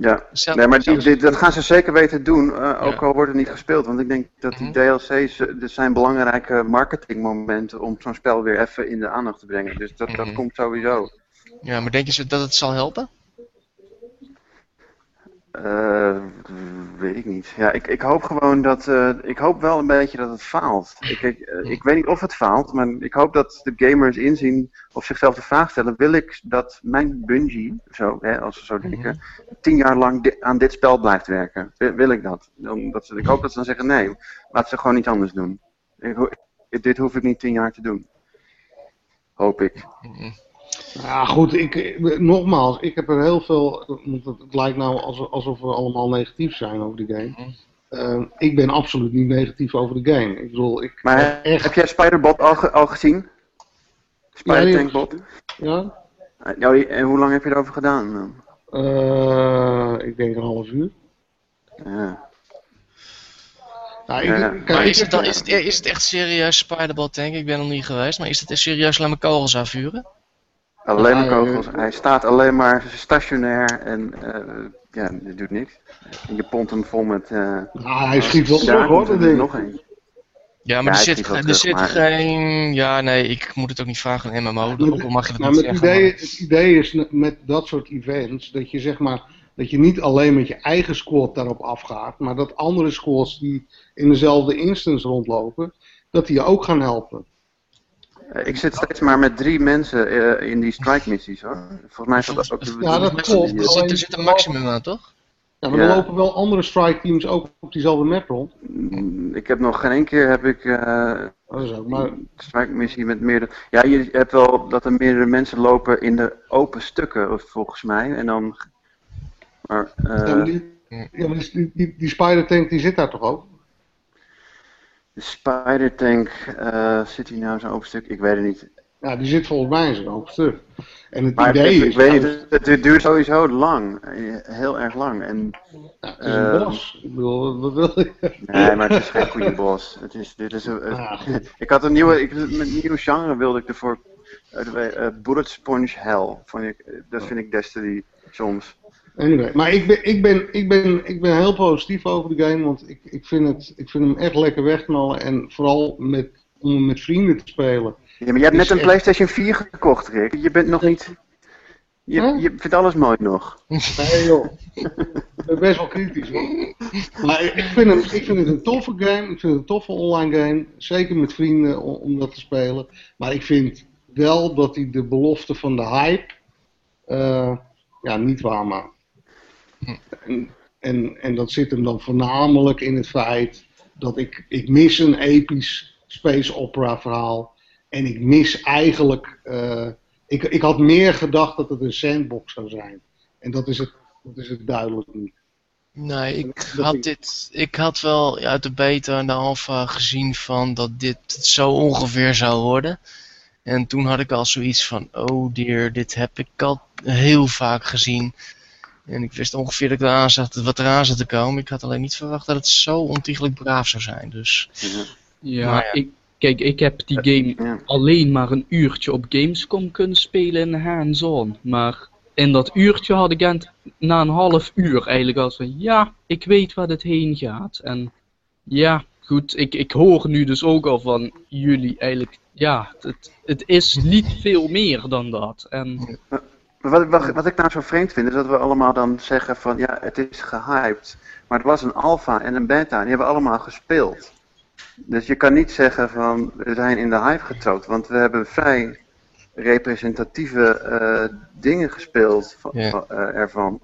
Ja, nee, maar die, dat gaan ze zeker weten doen, eh, ook Ja. al wordt het niet gespeeld. Want ik denk dat die Mhm. DLC's, eh, dat zijn belangrijke marketingmomenten om zo'n spel weer even in de aandacht te brengen. Dus dat, dat Mhm. komt sowieso. Ja, maar denk je dat het zal helpen? Eh, weet ik niet. Ja, ik, ik hoop gewoon dat. eh, ik hoop wel een beetje dat het faalt. Ik, ik, eh, ik weet niet of het faalt, maar ik hoop dat de gamers inzien of zichzelf de vraag stellen: wil ik dat mijn Bungie, zo, hè, als we zo denken, tien jaar lang di- aan dit spel blijft werken? Wil, wil ik dat? Omdat ze, ik hoop dat ze dan zeggen: nee, laat ze gewoon iets anders doen. Ik dit hoef ik niet tien jaar te doen. Hoop ik. Mhm. Ja, goed, ik, nogmaals, ik heb er heel veel. Het, lijkt nou alsof, we allemaal negatief zijn over de game. Mhm. Eh, ik ben absoluut niet negatief over de game. Ik bedoel, ik. Maar echt. heb jij Spiderbot al, ge- al gezien? Spider die- Tankbot? Ja? Ja, die- en hoe lang heb je erover gedaan dan? Eh, ik denk een half uur. Ja. Nou, ik, Ja, kijk, Maar is het, dan, is, het, is het echt serieus Spiderball Tank? Ik ben nog niet geweest, maar is het echt serieus alleen maar kogels afvuren? Alleen maar kogels. eh, Hij staat alleen maar stationair en eh, ja, dit doet niks. En je pompt hem vol met. eh Nou, hij schiet wel terug hoor, dat er ding. nog een. Ja, maar Ja, er zit, er terug, zit maar- geen... Ja, nee, ik moet het ook niet vragen aan MMO, mag je dat niet met het, zeggen. idee, maar- het idee is met dat soort events dat je zeg maar dat je niet alleen met je eigen squad daarop afgaat, maar dat andere squads die in dezelfde instance rondlopen, dat die je ook gaan helpen. Eh, ik zit steeds maar met drie mensen eh, in die strike missies hoor. Volgens mij is dat ook de Ja, dat klopt. Er zit, er zit een maximum aan, toch? Ja, maar Ja. er lopen wel andere strike teams ook op diezelfde map rond. Mm, Ik heb nog geen één keer heb ik eh Dat is ook, maar een strike missie met meerdere. Ja, je hebt wel dat er meerdere mensen lopen in de open stukken volgens mij. En dan. Maar, ja, maar die, ja, maar die, die, die spider tank die zit daar toch ook? De Spider Tank, eh, zit hij nou zo'n open stuk? Ik weet het niet. Ja, die zit volgens mij in zo'n open stuk. En het Maar idee ik, is, ik weet niet, het, het duurt sowieso lang. Heel erg lang. En, ja, het is een eh, bos. Ik bedoel, wat wil je? nee, maar het is geen goede boss. Het is, dit is een, goed. ik had een nieuwe, ik, een nieuw genre wilde ik ervoor. eh, bullet Sponge Hell. Vond ik, dat vind ik Destiny soms. Anyway, maar ik ben, ik, ben, ik, ben, ik ben heel positief over de game, want ik, ik, vind het, ik vind hem echt lekker wegknallen. En vooral met, om hem met vrienden te spelen. Ja, maar je hebt Is net een echt- PlayStation 4 gekocht, Rick. Je bent nog niet. Je, Huh? je vindt alles mooi nog. Nee joh, ik ben best wel kritisch hoor. Maar ik vind, hem, ik vind het een toffe game, ik vind het een toffe online game. Zeker met vrienden om, om dat te spelen. Maar ik vind wel dat hij de belofte van de hype eh, ja, niet waarmaakt. En, en, en dat zit hem dan voornamelijk in het feit dat ik, ik mis een episch space opera verhaal. En ik mis eigenlijk. eh, ik, ik had meer gedacht dat het een sandbox zou zijn. En dat is het, dat is het duidelijk niet. Nee, ik had dit, ik had wel uit de beta en de alpha gezien van dat dit zo ongeveer zou worden. En toen had ik al zoiets van, oh dear, dit heb ik al heel vaak gezien. En ik wist ongeveer dat ik eraan zat, wat eraan zat te komen. Ik had alleen niet verwacht dat het zo ontiegelijk braaf zou zijn. Dus Ja. Ja, Maar ja. Ik, kijk, ik heb die game Ja. alleen maar een uurtje op Gamescom kunnen spelen in hands-on. Maar in dat uurtje had ik het na een half uur eigenlijk al van ja, ik weet waar dit heen gaat. En ja, goed, ik, ik hoor nu dus ook al van jullie eigenlijk, ja, het, het is niet veel meer dan dat. En Wat, wat, wat ik nou zo vreemd vind, is dat we allemaal dan zeggen van ja, het is gehyped. Maar het was een alpha en een beta, en die hebben allemaal gespeeld. Dus je kan niet zeggen van we zijn in de hype getrokken, want we hebben vrij representatieve eh, dingen gespeeld van, eh, ervan.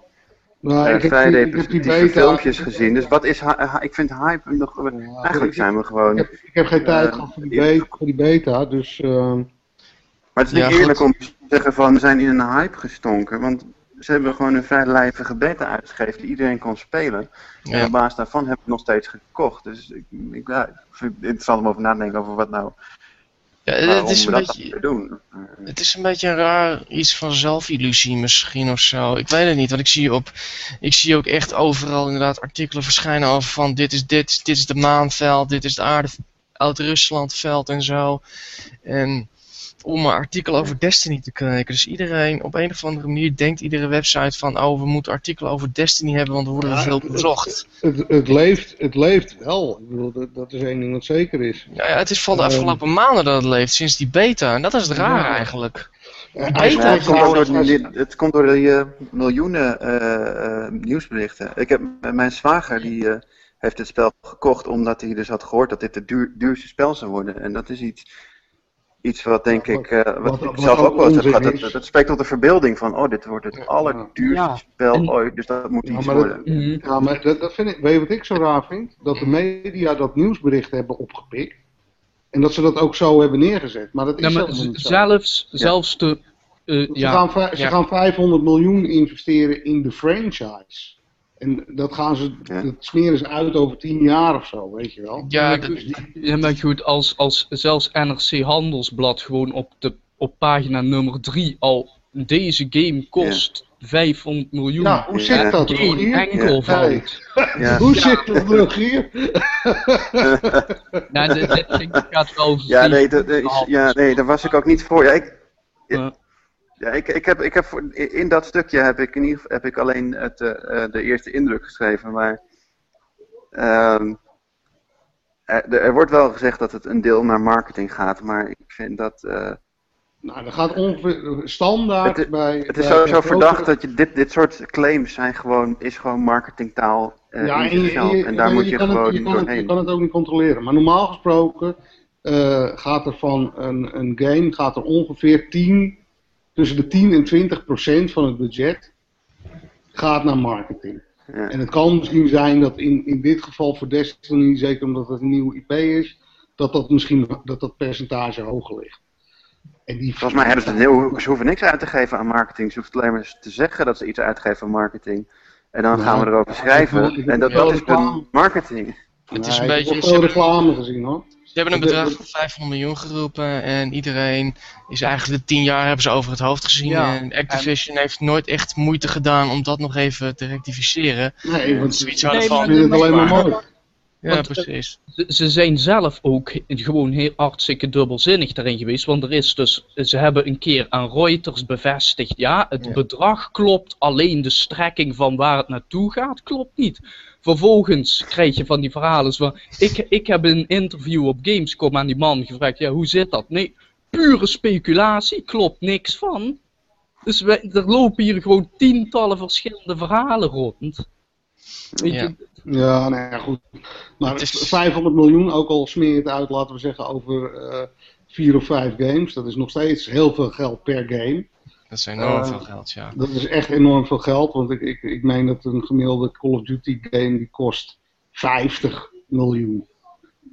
Nou, ik heb vrij die- ik heb die representatieve filmpjes gezien. Dus wat is ik vind hype nog. Eigenlijk ik- zijn we gewoon. Ik heb, ik heb geen tijd Eh, gehad voor die, beta, voor die beta, dus... Maar het is Ja, niet eerlijk om te zeggen van we zijn in een hype gestonken. Want ze hebben gewoon een vrij lijvige beta uitgegeven die iedereen kon spelen. En op basis daarvan heb ik nog steeds gekocht. Dus ik, ik, ja, ik vind het interessant om over na te denken over wat nou. Ja, het is een beetje, doen. Het is een beetje een raar iets van zelfillusie misschien of zo. Ik weet het niet, want ik zie op, ik zie ook echt overal inderdaad artikelen verschijnen over van dit is dit, dit is de maanveld, dit is het aarde, oud-Ruslandveld en zo. En om een artikel over Destiny te krijgen. Dus iedereen, op een of andere manier denkt iedere website van oh we moeten artikelen over Destiny hebben, want we worden Ja, veel bezocht. het, het, leeft, het leeft wel. Ik bedoel, dat, dat is één ding wat zeker is. Ja, ja, het is van de Ehm. afgelopen maanden dat het leeft, sinds die beta. En dat is het raar Ja. eigenlijk. Eh, het, komt door die, het komt door die eh, miljoenen eh, eh, nieuwsberichten. Ik heb, mijn zwager die, eh, heeft het spel gekocht omdat hij dus had gehoord dat dit het duur, duurste spel zou worden. En dat is iets, iets wat denk Wat- ik, eh, wat, wat- ik zelf ook ook wel eens heb gehad. Dat, dat spreekt tot de verbeelding van, oh dit wordt het Ja. allerduurste Ja. spel En- ooit, dus dat moet Ja, iets maar dat- worden. Mhm. Ja, maar dat, dat vind ik, weet je wat ik zo raar vind? Dat de media dat nieuwsbericht hebben opgepikt. En dat ze dat ook zo hebben neergezet. Maar dat is Ja, maar zelfs, zelfs de. eh, Ze, ja, gaan, ze Ja. gaan 500 miljoen investeren in de franchise. En dat gaan ze, Ja. dat smeren ze uit over 10 jaar of zo, weet je wel. Ja, maar dat- goed, ja, maar goed, als, als zelfs NRC Handelsblad gewoon op, de, op pagina nummer 3 al deze game kost 500 miljoen. Ja, hoe Ja. zit dat? Geen Rogier? enkel Ja. fout. Ja. Hoe zit dat? Ja, dit, dit, dit gaat wel Ja, nee, dat, is- ja, nee, daar was ik ook niet voor. Ja, ik, Ja. Ja, ik, ik heb, ik heb in dat stukje heb ik in ieder geval heb ik alleen het, eh, eh, de eerste indruk geschreven, maar ehm, er, er wordt wel gezegd dat het een deel naar marketing gaat, maar ik vind dat eh, Nou, dat gaat ongeveer standaard Het- bij... het is bij- sowieso verdacht dat je dit, dit soort claims zijn gewoon, is gewoon marketingtaal eh Ja, in en je, je- en daar je- moet je je, het- gewoon je het, je doorheen. kan het ook niet controleren. Maar normaal gesproken gaat er van een, een game gaat er ongeveer 10, tussen de 10 en 20 procent van het budget gaat naar marketing. Ja. En het kan misschien zijn dat in, in dit geval voor Destiny, zeker omdat het een nieuwe IP is, dat dat misschien dat dat percentage hoger ligt. En die, Volgens mij hebben ze, heel, ze hoeven niks uit te geven aan marketing, ze hoeven alleen maar te zeggen dat ze iets uitgeven aan marketing. En dan gaan we erover ik schrijven. wil- ik en dat, dat is marketing. Het is een beetje- Ik heb wel reclame gezien hoor. Ze hebben een bedrag van 500 miljoen geroepen en iedereen is eigenlijk de 10 jaar hebben ze over het hoofd gezien. Ja, en Activision heeft nooit echt moeite gedaan om dat nog even te rectificeren. Nee, want Zoiets ze hadden Nee, van. het alleen maar mooi. Ja, Want, eh, precies. Ze- Ze zijn zelf ook gewoon heel hartstikke dubbelzinnig daarin geweest. Want er is dus, ze hebben een keer aan Reuters bevestigd. Ja, het Ja. bedrag klopt, alleen de strekking van waar het naartoe gaat, klopt niet. Vervolgens krijg je van die verhalen van. Ik, ik heb een interview op Gamescom aan die man gevraagd: ja, hoe zit dat? Nee, pure speculatie, klopt niks van. Dus wij, er lopen hier gewoon tientallen verschillende verhalen rond. Weet Ja. je, Ja, nou ja, goed. Maar Het is- 500 miljoen, ook al smeer je het uit, laten we zeggen, over eh, vier of vijf games. Dat is nog steeds heel veel geld per game. Dat is enorm eh, veel geld, ja. Dat is echt enorm veel geld, want ik, ik, ik meen dat een gemiddelde Call of Duty game die kost 50 miljoen.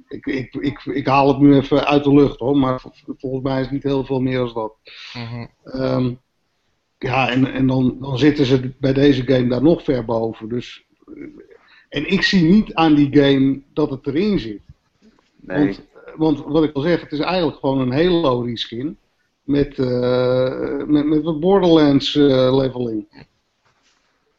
Ik, ik, ik, ik haal het nu even uit de lucht hoor, maar vol- volgens mij is het niet heel veel meer dan dat. Mhm. Ehm, ja, en, en dan, dan zitten ze bij deze game daar nog ver boven. Dus, eh, en ik zie niet aan die game dat het erin zit. Nee. Want, want wat ik al zeg, het is eigenlijk gewoon een Halo reskin. Met, eh, met, met wat Borderlands eh, leveling.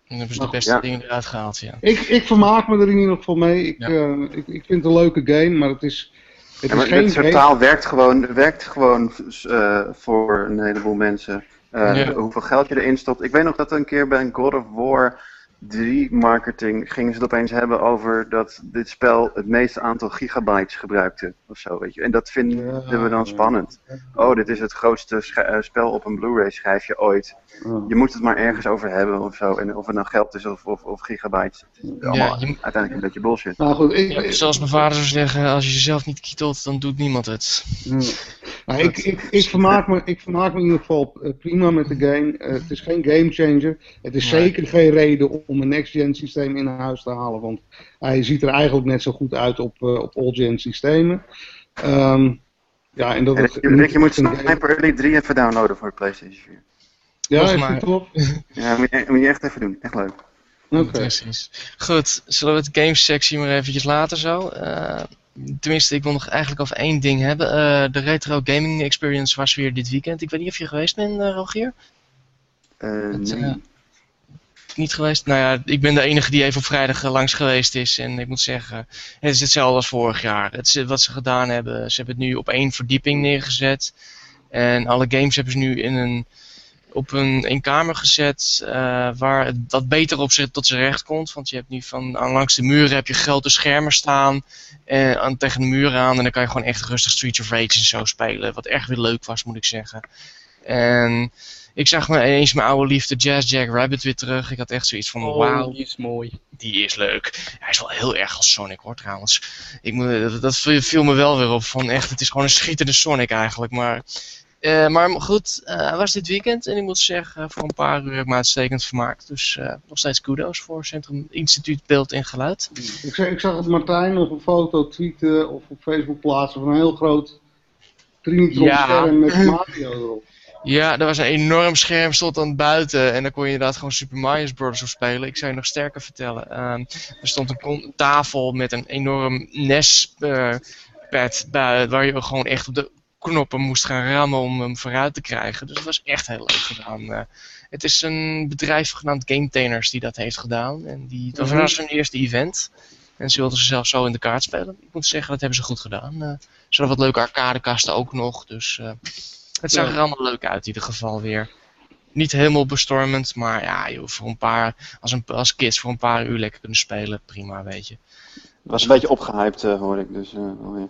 Dan hebben ze de beste ja. dingen eruit gehaald, ja. Ik, ik vermaak me er in ieder geval mee. Ik, Ja. eh, ik, ik vind het een leuke game, maar het is, het Ja, is maar geen dit soort game. taal werkt gewoon, werkt gewoon eh, voor een heleboel mensen. Eh, Ja. Hoeveel geld je erin stopt. Ik weet nog dat een keer bij een God of War 3 marketing gingen ze het opeens hebben over dat dit spel het meeste aantal gigabytes gebruikte. Of zo, weet je. En dat vinden Ja. we dan spannend. Oh, dit is het grootste eh, spel op een Blu-ray schijfje ooit. Ja. Je moet het maar ergens over hebben of zo. En of het nou geld is of, of, of gigabytes. Het is allemaal je- uiteindelijk een beetje bullshit. Nou goed, ik, Ja, zoals mijn vader zou zeggen, als je jezelf niet kietelt, dan doet niemand het. Ja. Nou, ik, ik, ik, vermaak me, ik vermaak me in ieder geval eh, prima met de game. Eh, het is geen gamechanger. Het is Nee. zeker geen reden om een next-gen systeem in huis te halen. Want hij ziet er eigenlijk net zo goed uit op, eh, op all-gen systemen. Ehm, ja, en dat En het Rick, Rick, je moet een game- Sniper Elite 3 even downloaden voor PlayStation 4. Ja, is maar. top? Ja, moet je, moet je echt even doen. Echt leuk. Oké. Precies. Goed, zullen we het games sectie maar eventjes later zo? Eh, tenminste, ik wil nog eigenlijk over één ding hebben. Eh, de Retro Gaming Experience was weer dit weekend. Ik weet niet of je geweest bent, Rogier? Eh, Het, nee. Eh, Niet geweest? Nou ja, ik ben de enige die even op vrijdag eh, langs geweest is. En ik moet zeggen, het is hetzelfde als vorig jaar. Het is wat ze gedaan hebben. Ze hebben het nu op één verdieping neergezet. En alle games hebben ze nu in een, op een, kamer gezet. eh, waar het wat beter op zich tot zijn recht komt. Want je hebt nu van langs de muren heb je grote schermen staan. En aan, tegen de muren aan. En dan kan je gewoon echt rustig Streets of Rage en zo spelen. Wat echt weer leuk was, moet ik zeggen. En ik zag me eens mijn oude liefde Jazz Jack Rabbit weer terug. Ik had echt zoiets van, Oh, wauw, die is mooi. die is leuk. Hij is wel heel erg als Sonic hoor trouwens. Ik moet, dat, dat viel me wel weer op van echt, het is gewoon een schietende Sonic eigenlijk. Maar, eh, maar goed, eh, hij was dit weekend en ik moet zeggen, voor een paar uur heb ik me uitstekend vermaakt. Dus eh, nog steeds kudos voor Centrum Instituut Beeld en Geluid. Ik, zag, ik zag het Martijn nog een foto tweeten of op Facebook plaatsen van een heel groot Trinitron Ja. scherm met Mario erop. Ja, er was een enorm scherm, stond aan buiten. En dan kon je inderdaad gewoon Super Mario Bros. op spelen. Ik zou je nog sterker vertellen. Ehm, er stond een tafel met een enorm NES-pad bij, waar je gewoon echt op de knoppen moest gaan rammen om hem vooruit te krijgen. Dus het was echt heel leuk gedaan. Eh, het is een bedrijf genaamd Gametainers die dat heeft gedaan. En die, dat Mhm. was hun eerste event. En ze wilden ze zelf zo in de kaart spelen. Ik moet zeggen, dat hebben ze goed gedaan. Eh ze hadden wat leuke arcadekasten ook nog. Dus eh, het zag Ja. er allemaal leuk uit in ieder geval weer. Niet helemaal bestormend, maar ja, joh, voor een paar, als, een, als kids voor een paar uur lekker kunnen spelen, prima, weet je. Het was een beetje opgehyped, eh, hoor ik. Dus, eh, oh ja.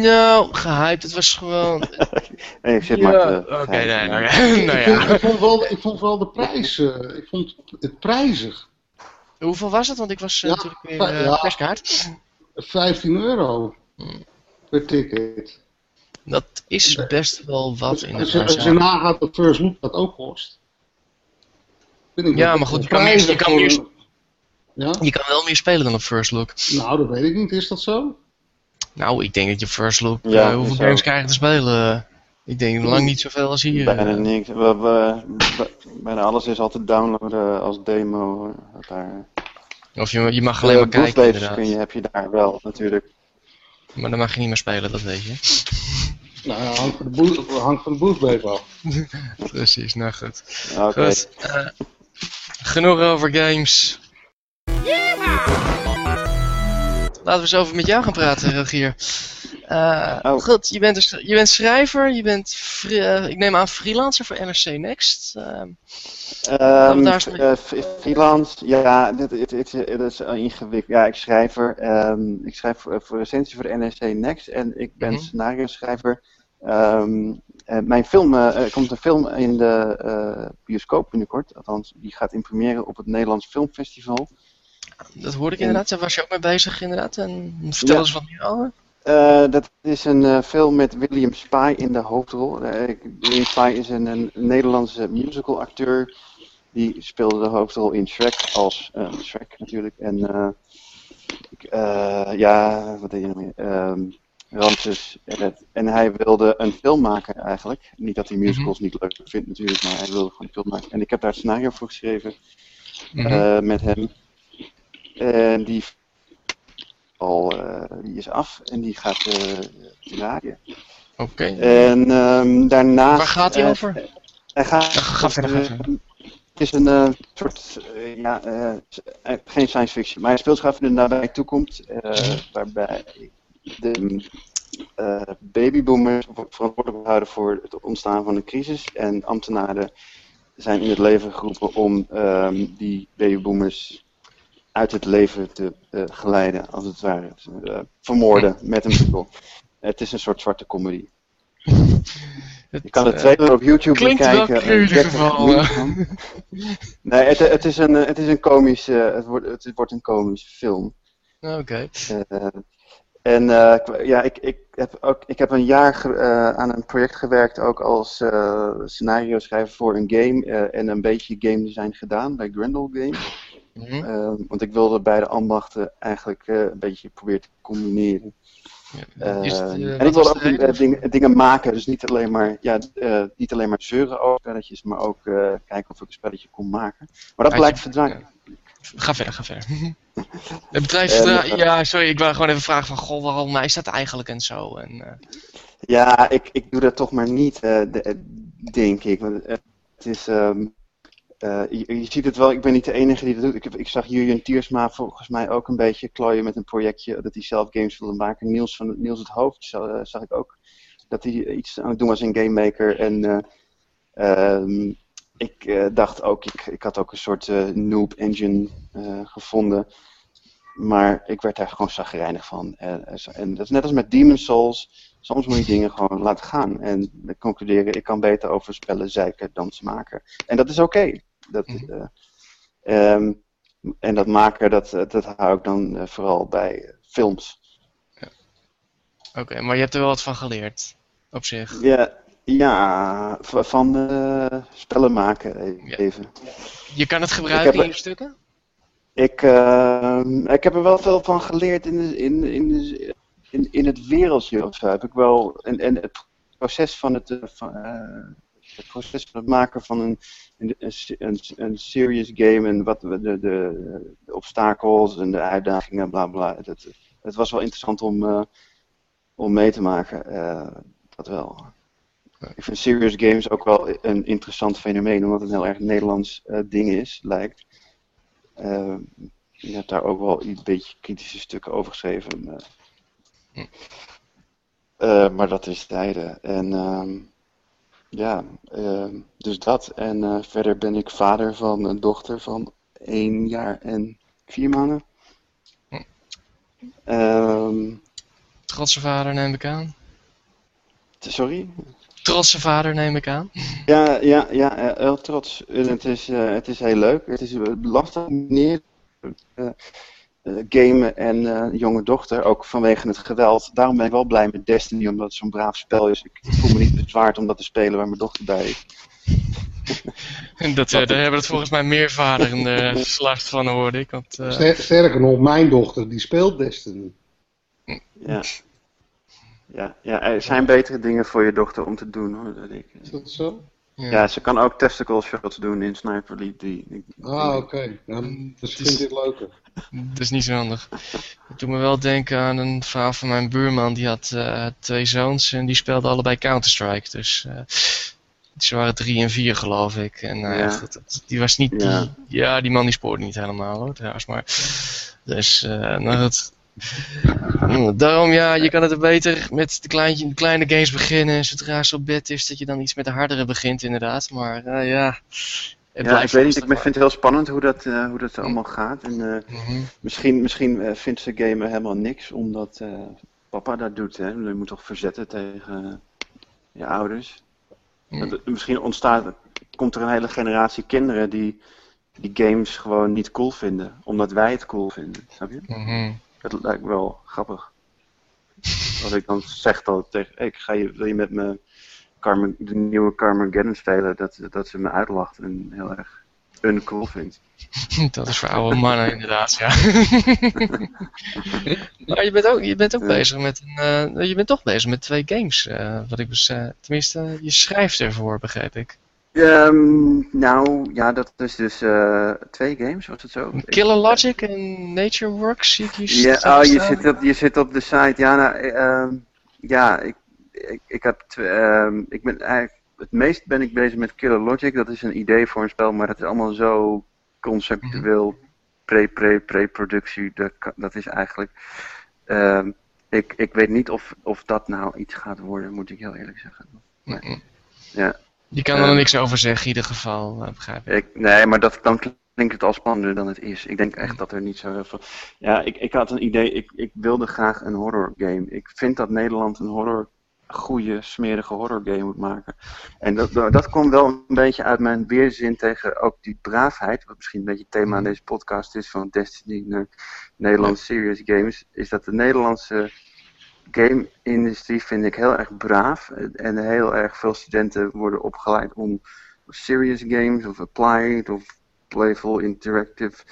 Nou, gehyped, het was gewoon... Nee, ik zit Ja, maar. Oké, nee, oké. nou ik, ja. vond, ik, vond wel, ik vond wel de prijs, eh, ik vond het prijzig. Hoeveel was het? Want ik was Ja, natuurlijk weer ja. perskaart. 15 euro Hmm. per ticket. Dat is best wel wat in als, de je, als je nagaat wat First Look dat ook kost. Ja, dat maar goed, je kan meer- je kan meer- Ja? Je kan wel meer spelen dan op First Look. Nou, dat weet ik niet. Is dat zo? Nou, ik denk dat je First Look... Ja, eh, hoeveel games krijgen te spelen? Ik denk lang niet zoveel als hier. Bijna niks. We, we, we- bijna alles is altijd downloaden als demo. Dat daar, Of je, je mag alleen maar kijken, inderdaad. kun je, heb je daar wel, natuurlijk. Maar dan mag je niet meer spelen, dat weet je. Nou, hangt van de, boot, hangt van de boostbabe af. Precies, nou goed. Oké. Goed, eh, genoeg over games. Laten we eens over met jou gaan praten, Rogier. Eh, Oh. Goed, je bent, dus, je bent schrijver, je bent, eh, ik neem aan, freelancer voor NRC Next. Daar eh, f- freelance, ja, dit, dit, dit, dit is uh, ingewikkeld. Ja, ik schrijver. ehm, ik schrijf voor, voor recensie voor de NRC Next en ik ben Mhm. scenario schrijver. Ehm, eh, mijn film, eh, er komt een film in de eh, bioscoop binnenkort. Althans, die gaat in première op het Nederlands Filmfestival. dat hoorde ik inderdaad, daar was je ook mee bezig inderdaad. En vertel Ja. eens wat meer over. Dat is een film met William Spy in de hoofdrol. William Spy is een, een Nederlandse musicalacteur. Die speelde de hoofdrol in Shrek als Shrek natuurlijk. En ik, ja, wat deed je nog meer? Ehm Ramses. En, het- en hij wilde een film maken eigenlijk. Niet dat hij musicals niet leuk vindt natuurlijk, maar hij wilde gewoon een film maken. En ik heb daar het scenario voor geschreven Mhm. eh, met hem. En die al, eh, die is af en die gaat eh draaien. Oké. En ehm daarnaast... Waar gaat hij over? Hij gaat... Ga verder, ga verder. Het is een soort, ja, geen science fiction, maar hij speelt zich af in de nabije toekomst, eh, waarbij de, uh, babyboomers verantwoordelijk houden voor het ontstaan van een crisis. En ambtenaren zijn in het leven geroepen om ehm, die babyboomers uit het leven te uh, geleiden, als het ware. Uh, vermoorden met een bubbel. Het is een soort zwarte comedy. Het, je kan de trailer op YouTube klinkt bekijken. Klinkt wel in ieder geval. nee, het, het, is een, het is een komisch, het, wordt, het wordt een komische film. Oké. Okay. En uh, ja, ik, ik, heb ook, ik heb een jaar uh, aan een project gewerkt, ook als uh, scenario schrijver voor een game en een beetje game design gedaan bij Grendel Games. Mm -hmm. want ik wilde beide ambachten eigenlijk een beetje proberen te combineren. Ja, het, en ik wilde ook dingen, dingen maken, dus niet alleen maar, ja, niet alleen maar zeuren over spelletjes, maar ook kijken of ik een spelletje kon maken. Maar dat blijkt verdraaid. Ga verder, ga verder. Het bedrijf, uh, ja, sorry, ik wil gewoon even vragen van, goh, waarom is dat eigenlijk en zo? En, uh... Ja, ik, ik doe dat toch maar niet, uh, de, denk ik. Want het is, um, je, je, ziet het wel, ik ben niet de enige die dat doet. Ik, heb, ik zag Julian Tiersma volgens mij ook een beetje klooien met een projectje dat hij zelf games wilde maken. Niels, van, Niels het Hoofd zag, zag ik ook dat hij iets aan het doen was in Game Maker. En um, ik uh, dacht ook, ik, ik had ook een soort uh, noob engine uh, gevonden. Maar ik werd daar gewoon zagrijnig van. En, en, dat is net als met Demon Souls. Soms moet je dingen gewoon laten gaan. En concluderen, ik kan beter over spellen zeiken dan maken. En dat is oké. Okay. Dat, mm um, en dat maken, dat, dat hou ik dan vooral bij films. Ja. Oké, okay, maar je hebt er wel wat van geleerd, op zich. Ja, ja, van uh, spellen maken even. Je kan het gebruiken in je stukken? Ik, uh, ik heb er wel veel van geleerd in, de, in, in, de, in, in het wereldje of zo. Heb ik wel, en, en het proces van het, uh, van, het proces van het maken van een, een, een, een serious game en wat de, de, de, obstakels en de uitdagingen, bla bla. Het, het was wel interessant om, om mee te maken. dat wel. Ik vind serious games ook wel een interessant fenomeen, omdat het een heel erg Nederlands uh, ding is, lijkt. Uh, je hebt daar ook wel een beetje kritische stukken over geschreven. Uh, maar dat is tijden. En ehm, ja, ehm, dus dat. En verder ben ik vader van een dochter van één jaar en vier maanden. Um, Trotse vader neem ik aan. Sorry? Trotse vader, neem ik aan. Ja, ja, ja heel trots. En het is, uh, het is heel leuk. Het is lastig neer uh, uh, gamen en jonge dochter, ook vanwege het geweld. Daarom ben ik wel blij met Destiny, omdat het zo'n braaf spel is. Ik voel me niet bezwaard om dat te spelen waar mijn dochter bij is. dat, daar hebben het volgens mij meer vader in de slacht van, hoorde ik. Want, Sterker nog, mijn dochter die speelt Destiny. Ja. Ja, ja, er zijn betere dingen voor je dochter om te doen hoor. Dat ik. Is dat zo? Ja. ja. ze kan ook testicle shots doen in Sniper Elite 3. Ah, oké. Okay. Nou, misschien is dit leuker. Dat is niet zo handig. Het doet me wel denken aan een verhaal van mijn buurman. Die had uh, twee zoons en die speelden allebei Counter-Strike. Dus uh, ze waren drie en vier geloof ik. En uh, ja. dat, die was niet ja. die... Ja, die man die spoort niet helemaal hoor trouwens. Maar, dus, nou dat... Daarom ja, je kan het er beter met de, kleintje, de kleine games beginnen. Zodra ze op bed is, dat je dan iets met de hardere begint inderdaad. Maar uh, ja, ja, ik weet niet, ik vind het heel spannend hoe dat, uh, hoe dat allemaal gaat. En, uh, mm -hmm. Misschien, misschien vindt ze gamen helemaal niks, omdat papa dat doet. Hè? Je moet toch verzetten tegen je ouders. Mm. Dat, misschien ontstaat, komt er een hele generatie kinderen die die games gewoon niet cool vinden, omdat wij het cool vinden. Snap je? Mm -hmm. Het lijkt wel grappig. Als ik dan zeg dat tegen, hey, ik ga je, wil je met me Carmen, de nieuwe Carmageddon spelen, dat, dat ze me uitlacht en heel erg uncool vindt. Dat is voor oude mannen inderdaad, ja. maar je bent ook, je bent ook bezig met een, uh, je bent toch bezig met twee games, uh, wat ik uh, tenminste, je schrijft ervoor, begrijp ik. Um, nou, ja, dat is dus uh, twee games, was het zo? Killer Logic en Nature Works, zie ik hier Ja, oh, je zit, op, je zit op de site. Ja, nou, uh, ja ik, ik, ik, heb uh, ik ben eigenlijk, het meest ben ik bezig met Killer Logic. Dat is een idee voor een spel, maar het is allemaal zo conceptueel. Pre, pre, pre-productie, dat, dat is eigenlijk... ik, ik weet niet of, of dat nou iets gaat worden, moet ik heel eerlijk zeggen. Nee. Mm-mm. Ja. Je kan er Eh. niks over zeggen, in ieder geval, eh, begrijp ik. Ik, nee, maar dat, dan klinkt het al spannender dan het is. Ik denk echt dat er niet zo heel veel... Ja, ik, ik had een idee. Ik, ik wilde graag een horror game. Ik vind dat Nederland een horror... goede, smerige horror game moet maken. En dat, dat dat komt wel een beetje uit mijn weerzin tegen ook die braafheid. Wat misschien een beetje het thema aan deze podcast is. Van Destiny naar Nederlandse serious games. Is dat de Nederlandse game-industrie vind ik heel erg braaf. En heel erg veel studenten worden opgeleid om serious games of applied of playful interactive.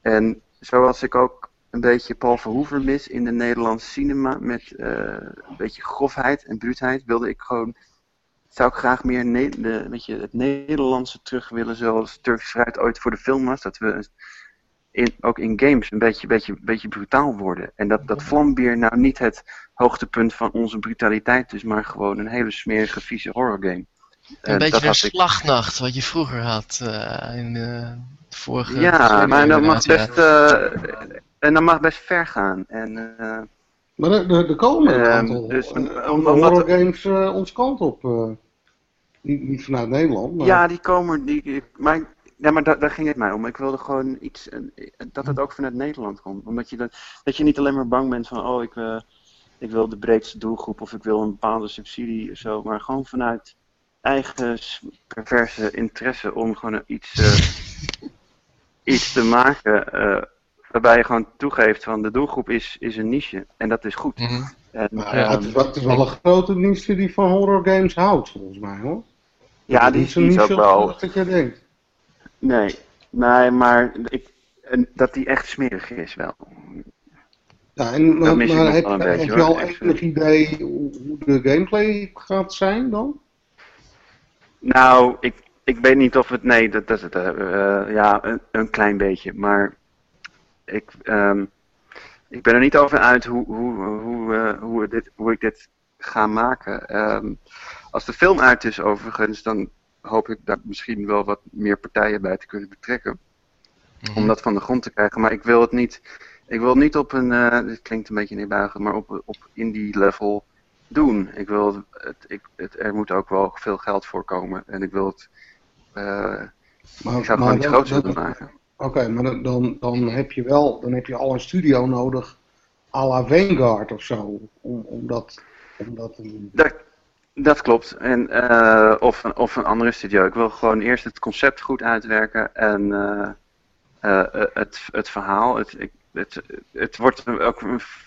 En zoals ik ook een beetje Paul Verhoeven mis in de Nederlandse cinema met eh, een beetje grofheid en bruutheid, wilde ik gewoon, zou ik graag meer de, weet je, het Nederlandse terug willen zoals Turkish Fruit ooit voor de film was. Dat we in, ook in games een beetje, beetje, beetje brutaal worden. En dat, dat Vlambeer nou niet het hoogtepunt van onze brutaliteit is, maar gewoon een hele smerige, vieze horror game. Een beetje een slagnacht, wat je vroeger had uh, in de vorige... Ja, maar dat mag best, uh, en dat mag best ver gaan. En, uh, maar er, er, er komen een aantal dus, horror games onze kant op. Niet, niet, vanuit Nederland. Maar... Ja, die komen... Die, maar ja, maar daar, daar, ging het mij om. Ik wilde gewoon iets, dat het ook vanuit Nederland komt. Omdat je, dat, dat je niet alleen maar bang bent van, oh, ik, uh, ik wil de breedste doelgroep of ik wil een bepaalde subsidie of zo. Maar gewoon vanuit eigen perverse interesse om gewoon iets, uh, iets te maken uh, waarbij je gewoon toegeeft van de doelgroep is, is een niche. En dat is goed. Mm -hmm. en, nou, ja, het, is het, is wel, een grote niche die van horror games houdt, volgens mij hoor. Ja, die, die is ook wel... Dat je denkt. Nee, nee maar ik, dat die echt smerig is wel. Ja, en, maar, maar heb, heb beetje, je al enig idee hoe de gameplay gaat zijn dan? Nou, ik, ik weet niet of het. Nee, dat, dat is het. Uh, ja, een, een, klein beetje. Maar ik, um, ik ben er niet over uit hoe, hoe, hoe, uh, hoe, dit, hoe ik dit ga maken. Um, als de film uit is, overigens, dan hoop ik daar misschien wel wat meer partijen bij te kunnen betrekken. -hmm. Om dat van de grond te krijgen. Maar ik wil het niet. Ik wil het niet op een. Uh, dit klinkt een beetje neerbuigend, maar op, op indie level doen. Ik wil het, ik, het, er moet ook wel veel geld voor komen. En ik wil het. Uh, maar, ik zou gewoon iets groots willen maken. Oké, okay, maar dan, dan, dan heb je wel. Dan heb je al een studio nodig. à la Vanguard of zo. Om, om, dat, om dat te doen. Dat, dat klopt. En, uh, of, of een andere studio. Ik wil gewoon eerst het concept goed uitwerken. En uh, het, het verhaal. Het, ik, het, het wordt ook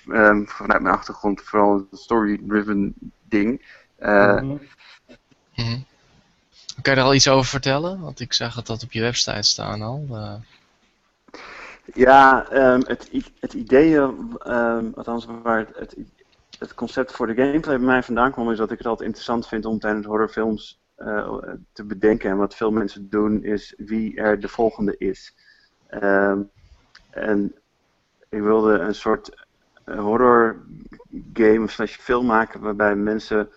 um, vanuit mijn achtergrond vooral een story-driven ding. Uh, mm -hmm. Kan je er al iets over vertellen? Want ik zag het dat op je website staan al. Uh... Ja, um, het, het idee, um, althans waar het, het, concept voor de gameplay bij mij vandaan kwam, is dat ik het altijd interessant vind om tijdens horrorfilms uh, te bedenken. En wat veel mensen doen, is wie er de volgende is. en ik wilde een soort horror game slash film maken waarbij mensen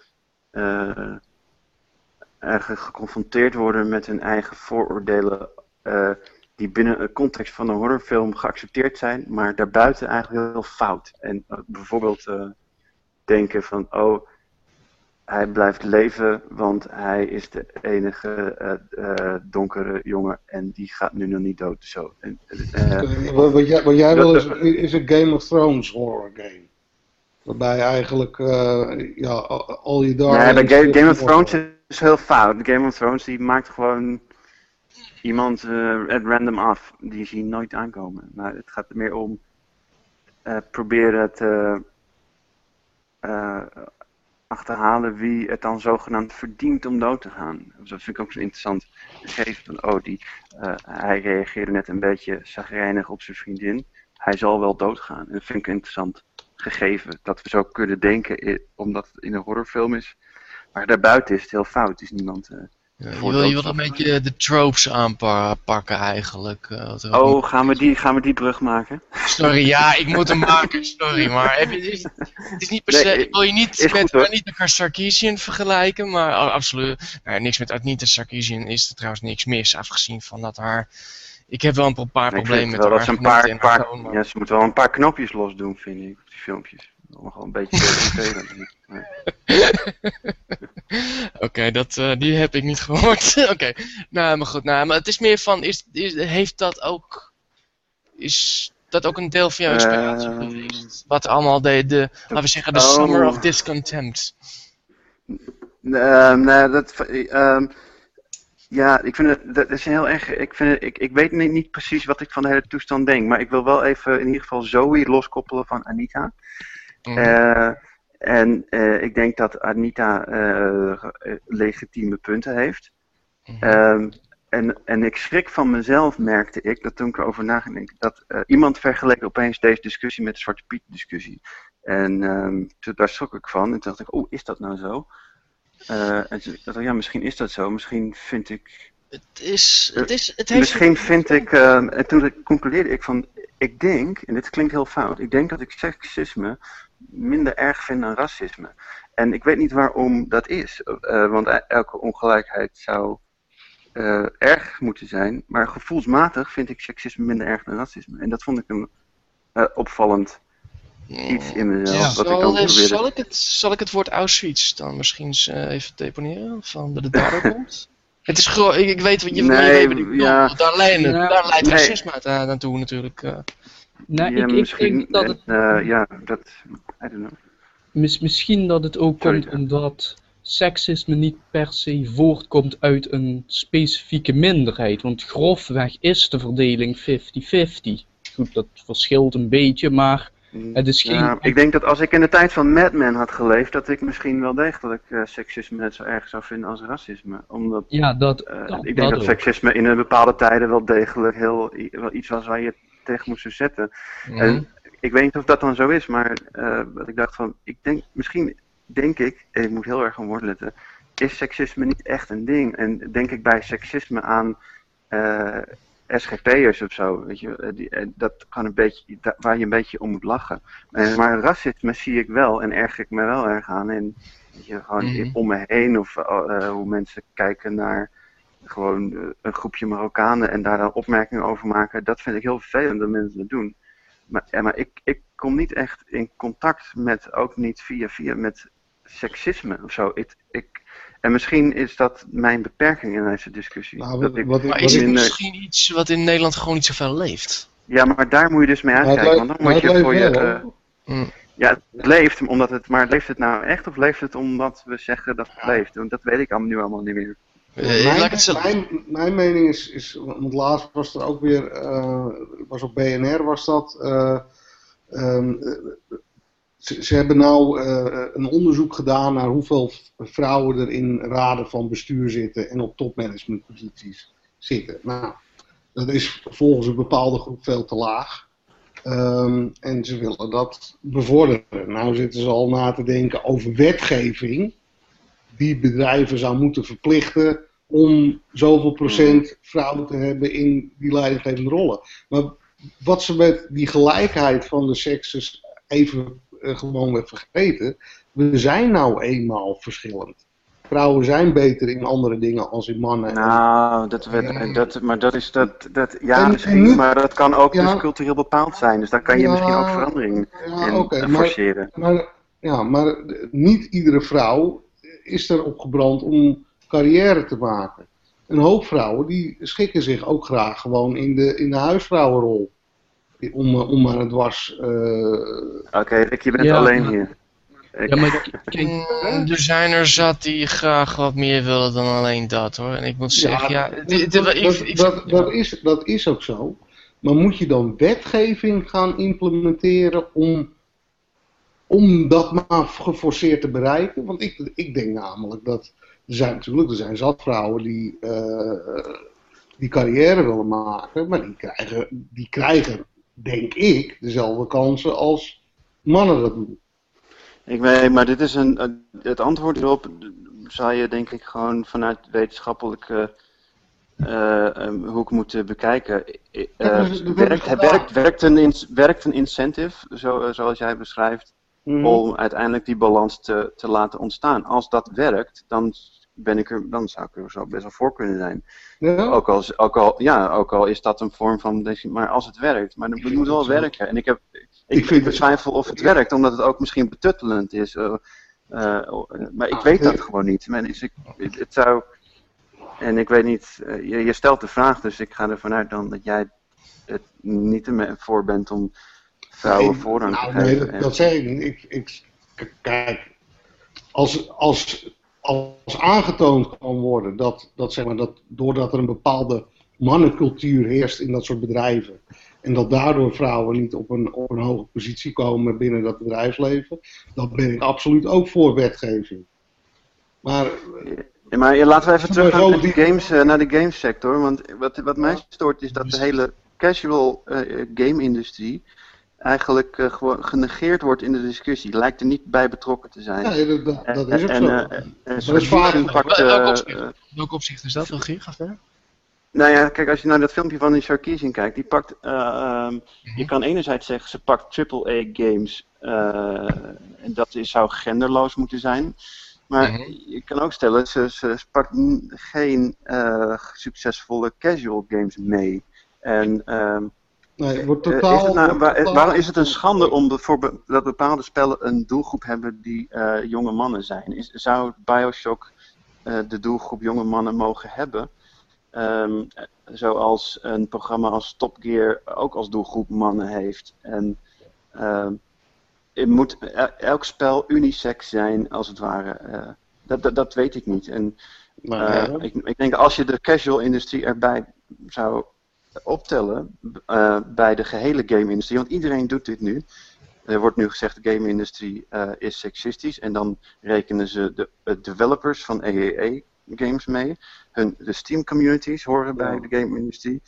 uh, geconfronteerd worden met hun eigen vooroordelen die binnen een context van een horrorfilm geaccepteerd zijn, maar daarbuiten eigenlijk heel fout. En bijvoorbeeld denken van, oh, hij blijft leven, want hij is de enige uh, uh, donkere jongen en die gaat nu nog niet dood. Zo. En, uh, wat, wat, jij, wat jij wil is, is een Game of Thrones horror game. Waarbij eigenlijk ja, al je daar. Nee, Game, Game of Thrones is heel fout. Game of Thrones die maakt gewoon iemand at random af. Die zie je nooit aankomen. Maar het gaat er meer om proberen te achterhalen wie het dan zogenaamd verdient om dood te gaan. Dus dat vind ik ook zo interessant gegeven van, oh, die, uh, hij reageerde net een beetje zagrijnig op zijn vriendin. Hij zal wel doodgaan. Dat vind ik interessant gegeven. Dat we zo kunnen denken, omdat het in een horrorfilm is. Maar daarbuiten is het heel fout. Is niemand... Ja, je, wil, je wil een beetje de tropes aanpakken eigenlijk. Uh, oh, niet... gaan, we die, gaan we die brug maken? Sorry, ja, ik moet hem maken, sorry. Maar heb je, is, het is niet per se, nee, ik wil je niet met goed, Anita Sarkeesian vergelijken, maar oh, absoluut. Nou, niks met Anita Sarkeesian is er trouwens niks mis, afgezien van dat haar... Ik heb wel een paar problemen met wel haar. Dat ze, een paar, ja, ze moet wel een paar knopjes losdoen, vind ik, op die filmpjes. Nog een beetje vervelend. Oké, dat uh, die heb ik niet gehoord. Oké, nou, maar goed. Nou, maar het is meer van, is, is, heeft dat ook, is dat ook een deel van jouw inspiratie uh, geweest? Wat allemaal de, de laten we zeggen, de oh. Summer of Discontent. Uh, nee, dat, um, ja, ik vind het, dat is heel erg, ik, vind het, ik, ik weet niet, niet, precies wat ik van de hele toestand denk, maar ik wil wel even in ieder geval Zoe loskoppelen van Anita. Mm -hmm. En uh, ik denk dat Anita uh, legitieme punten heeft. Mm -hmm. um, en, en ik schrik van mezelf, merkte ik, dat toen ik erover nagedacht, dat uh, iemand vergeleek opeens deze discussie met de Zwarte Piet discussie. En um, toen, daar schrok ik van. En toen dacht ik, oh, is dat nou zo? en toen dacht ik, ja, misschien is dat zo. Misschien vind ik... Het is... Het is het heeft misschien vind ik... en toen concludeerde ik van, ik denk, en dit klinkt heel fout, ik denk dat ik seksisme minder erg vind dan racisme. En ik weet niet waarom dat is, uh, want elke ongelijkheid zou uh, erg moeten zijn, maar gevoelsmatig vind ik seksisme minder erg dan racisme. En dat vond ik een uh, opvallend iets in mezelf. Ja. Wat zal, ik dan dus, zal, ik het, zal ik het woord Auschwitz dan misschien even deponeren, van dat het daardoor komt? Het is gewoon, ik, ik weet wat je, nee, weet ja. daar, leidt, ja. daar leidt nee. racisme uit, naartoe natuurlijk. Uh. Nou, ja, ik, ik denk dat het... Uh, ja, dat... I don't know. Mis, misschien dat het ook Sorry, komt omdat seksisme niet per se voortkomt uit een specifieke minderheid. Want grofweg is de verdeling 50-50. Goed, dat verschilt een beetje, maar het is geen... Ja, ik denk dat als ik in de tijd van Mad Men had geleefd, dat ik misschien wel degelijk uh, seksisme net zo erg zou vinden als racisme. Omdat, ja, dat, uh, dat ik denk dat, dat seksisme in een bepaalde tijden wel degelijk heel, wel iets was waar je tegen moesten zetten. Mm -hmm. En ik weet niet of dat dan zo is, maar uh, wat ik dacht van, ik denk, misschien denk ik, ik moet heel erg aan woord letten, is seksisme niet echt een ding. En denk ik bij seksisme aan uh, SGP'ers of zo, weet je, die, dat kan een beetje, waar je een beetje om moet lachen. Maar racisme zie ik wel en erg ik me wel erg aan. En weet je, gewoon mm -hmm. om me heen of hoe mensen kijken naar gewoon een groepje Marokkanen en daar dan opmerkingen over maken, dat vind ik heel vervelend dat mensen dat doen. Maar, ja, maar ik, ik kom niet echt in contact met, ook niet via via, met seksisme of zo. Ik, ik, en misschien is dat mijn beperking in deze discussie. Nou, dat ik, wat, maar is het misschien iets wat in Nederland gewoon niet zoveel leeft? Ja, maar daar moet je dus mee uitkijken. Want dan moet je voor je... Uh, mm. Ja, het leeft, omdat het, maar leeft het nou echt of leeft het omdat we zeggen dat het leeft? Want dat weet ik allemaal nu allemaal niet meer. Mijn, mijn, mijn, mening is, is, want laatst was er ook weer, uh, was op BNR was dat, uh, um, ze, ze, hebben nou een onderzoek gedaan naar hoeveel vrouwen er in raden van bestuur zitten en op topmanagementposities zitten. Nou, dat is volgens een bepaalde groep veel te laag. Um, en ze willen dat bevorderen. Nou zitten ze al na te denken over wetgeving die bedrijven zou moeten verplichten om zoveel procent vrouwen te hebben in die leidinggevende rollen. Maar wat ze met die gelijkheid van de sekses even uh, gewoon weer vergeten, we zijn nou eenmaal verschillend. Vrouwen zijn beter in andere dingen als in mannen. Nou, dat werd, dat, maar dat is dat, dat ja, en, misschien, en maar dat kan ook ja, dus cultureel bepaald zijn. Dus daar kan je ja, misschien ook verandering ja, in okay, forceren. Maar, maar, ja, maar niet iedere vrouw is erop gebrand om carrière te maken. Een hoop vrouwen die schikken zich ook graag gewoon in de, in de huisvrouwenrol. Om, om maar het was. Uh... Oké, okay, je bent ja, alleen hier. Ja, maar kijk, er zijn er zat die graag wat meer willen dan alleen dat hoor. En ik moet zeggen, ja, ja dat, dat, dat, dat, dat, is, dat is ook zo. Maar moet je dan wetgeving gaan implementeren om om dat maar geforceerd te bereiken. Want ik, ik denk namelijk dat er zijn natuurlijk er zijn zat vrouwen die, uh, die carrière willen maken, maar die krijgen, die krijgen, denk ik, dezelfde kansen als mannen dat doen. Ik weet, maar dit is een, het antwoord erop zou je denk ik gewoon vanuit wetenschappelijke uh, um, hoek moeten bekijken. Uh, werkt, werkt, werkt, een, werkt een incentive, zo, zoals jij beschrijft, mm. om uiteindelijk die balans te, te laten ontstaan. Als dat werkt, dan, ben ik er, dan zou ik er zo best wel voor kunnen zijn. Ja. Ook, al, ook, al, ja, ook al is dat een vorm van. Maar als het werkt, maar het moet wel werken. En ik heb, ik, Ik betwijfel of het werkt, omdat het ook misschien betuttelend is. eh, eh, maar ik weet dat gewoon niet. Men, is ik, het, zou. En ik weet niet, eh, je, je stelt de vraag, dus ik ga ervan uit dan dat jij het niet ervoor bent om vrouwen voorrang nou, nee, dat, dat zeg ik niet. Ik, kijk, als, als, als aangetoond kan worden dat, dat, zeg maar, dat doordat er een bepaalde mannencultuur heerst in dat soort bedrijven. En dat daardoor vrouwen niet op een, op een hoge positie komen binnen dat bedrijfsleven. Dan ben ik absoluut ook voor wetgeving. Maar Ja, maar laten we even terug naar de, games, eh, naar de gamesector. Want wat, wat mij stoort is dat de hele casual eh, game-industrie eigenlijk eh, gewoon genegeerd wordt in de discussie. Lijkt er niet bij betrokken te zijn. nee, dat, dat, dat is ook en, zo. eh, en is Sortition vaak- eh, opzicht? eh, Welk opzicht is dat, Rogier? Ga verder. nou ja, kijk, als je naar dat filmpje van die Sarkeesian kijkt, die pakt, eh, ehm, Mhm. je kan enerzijds zeggen, ze pakt AAA games, eh, en dat is, zou genderloos moeten zijn. Maar Mhm. je kan ook stellen, ze, ze pakt n- geen eh, succesvolle casual games mee. En ehm, nee, het wordt eh, totaal, is het nou, wordt totaal- waarom is het een schande om de, voor be- dat bepaalde spellen een doelgroep hebben die eh, jonge mannen zijn? Is, zou Bioshock eh, de doelgroep jonge mannen mogen hebben? Ehm, eh, zoals een programma als Top Gear ook als doelgroep mannen heeft. En ehm, het moet el- elk spel unisex zijn, als het ware. Eh, dat, dat, dat weet ik niet. En Maar, ja, ik, ik denk als je de casual industrie erbij zou optellen eh, bij de gehele game-industrie, want iedereen doet dit nu. Er wordt nu gezegd de game-industrie eh, is seksistisch en dan rekenen ze de eh, developers van AAA games mee. Hun, de Steam communities horen bij de game-industrie.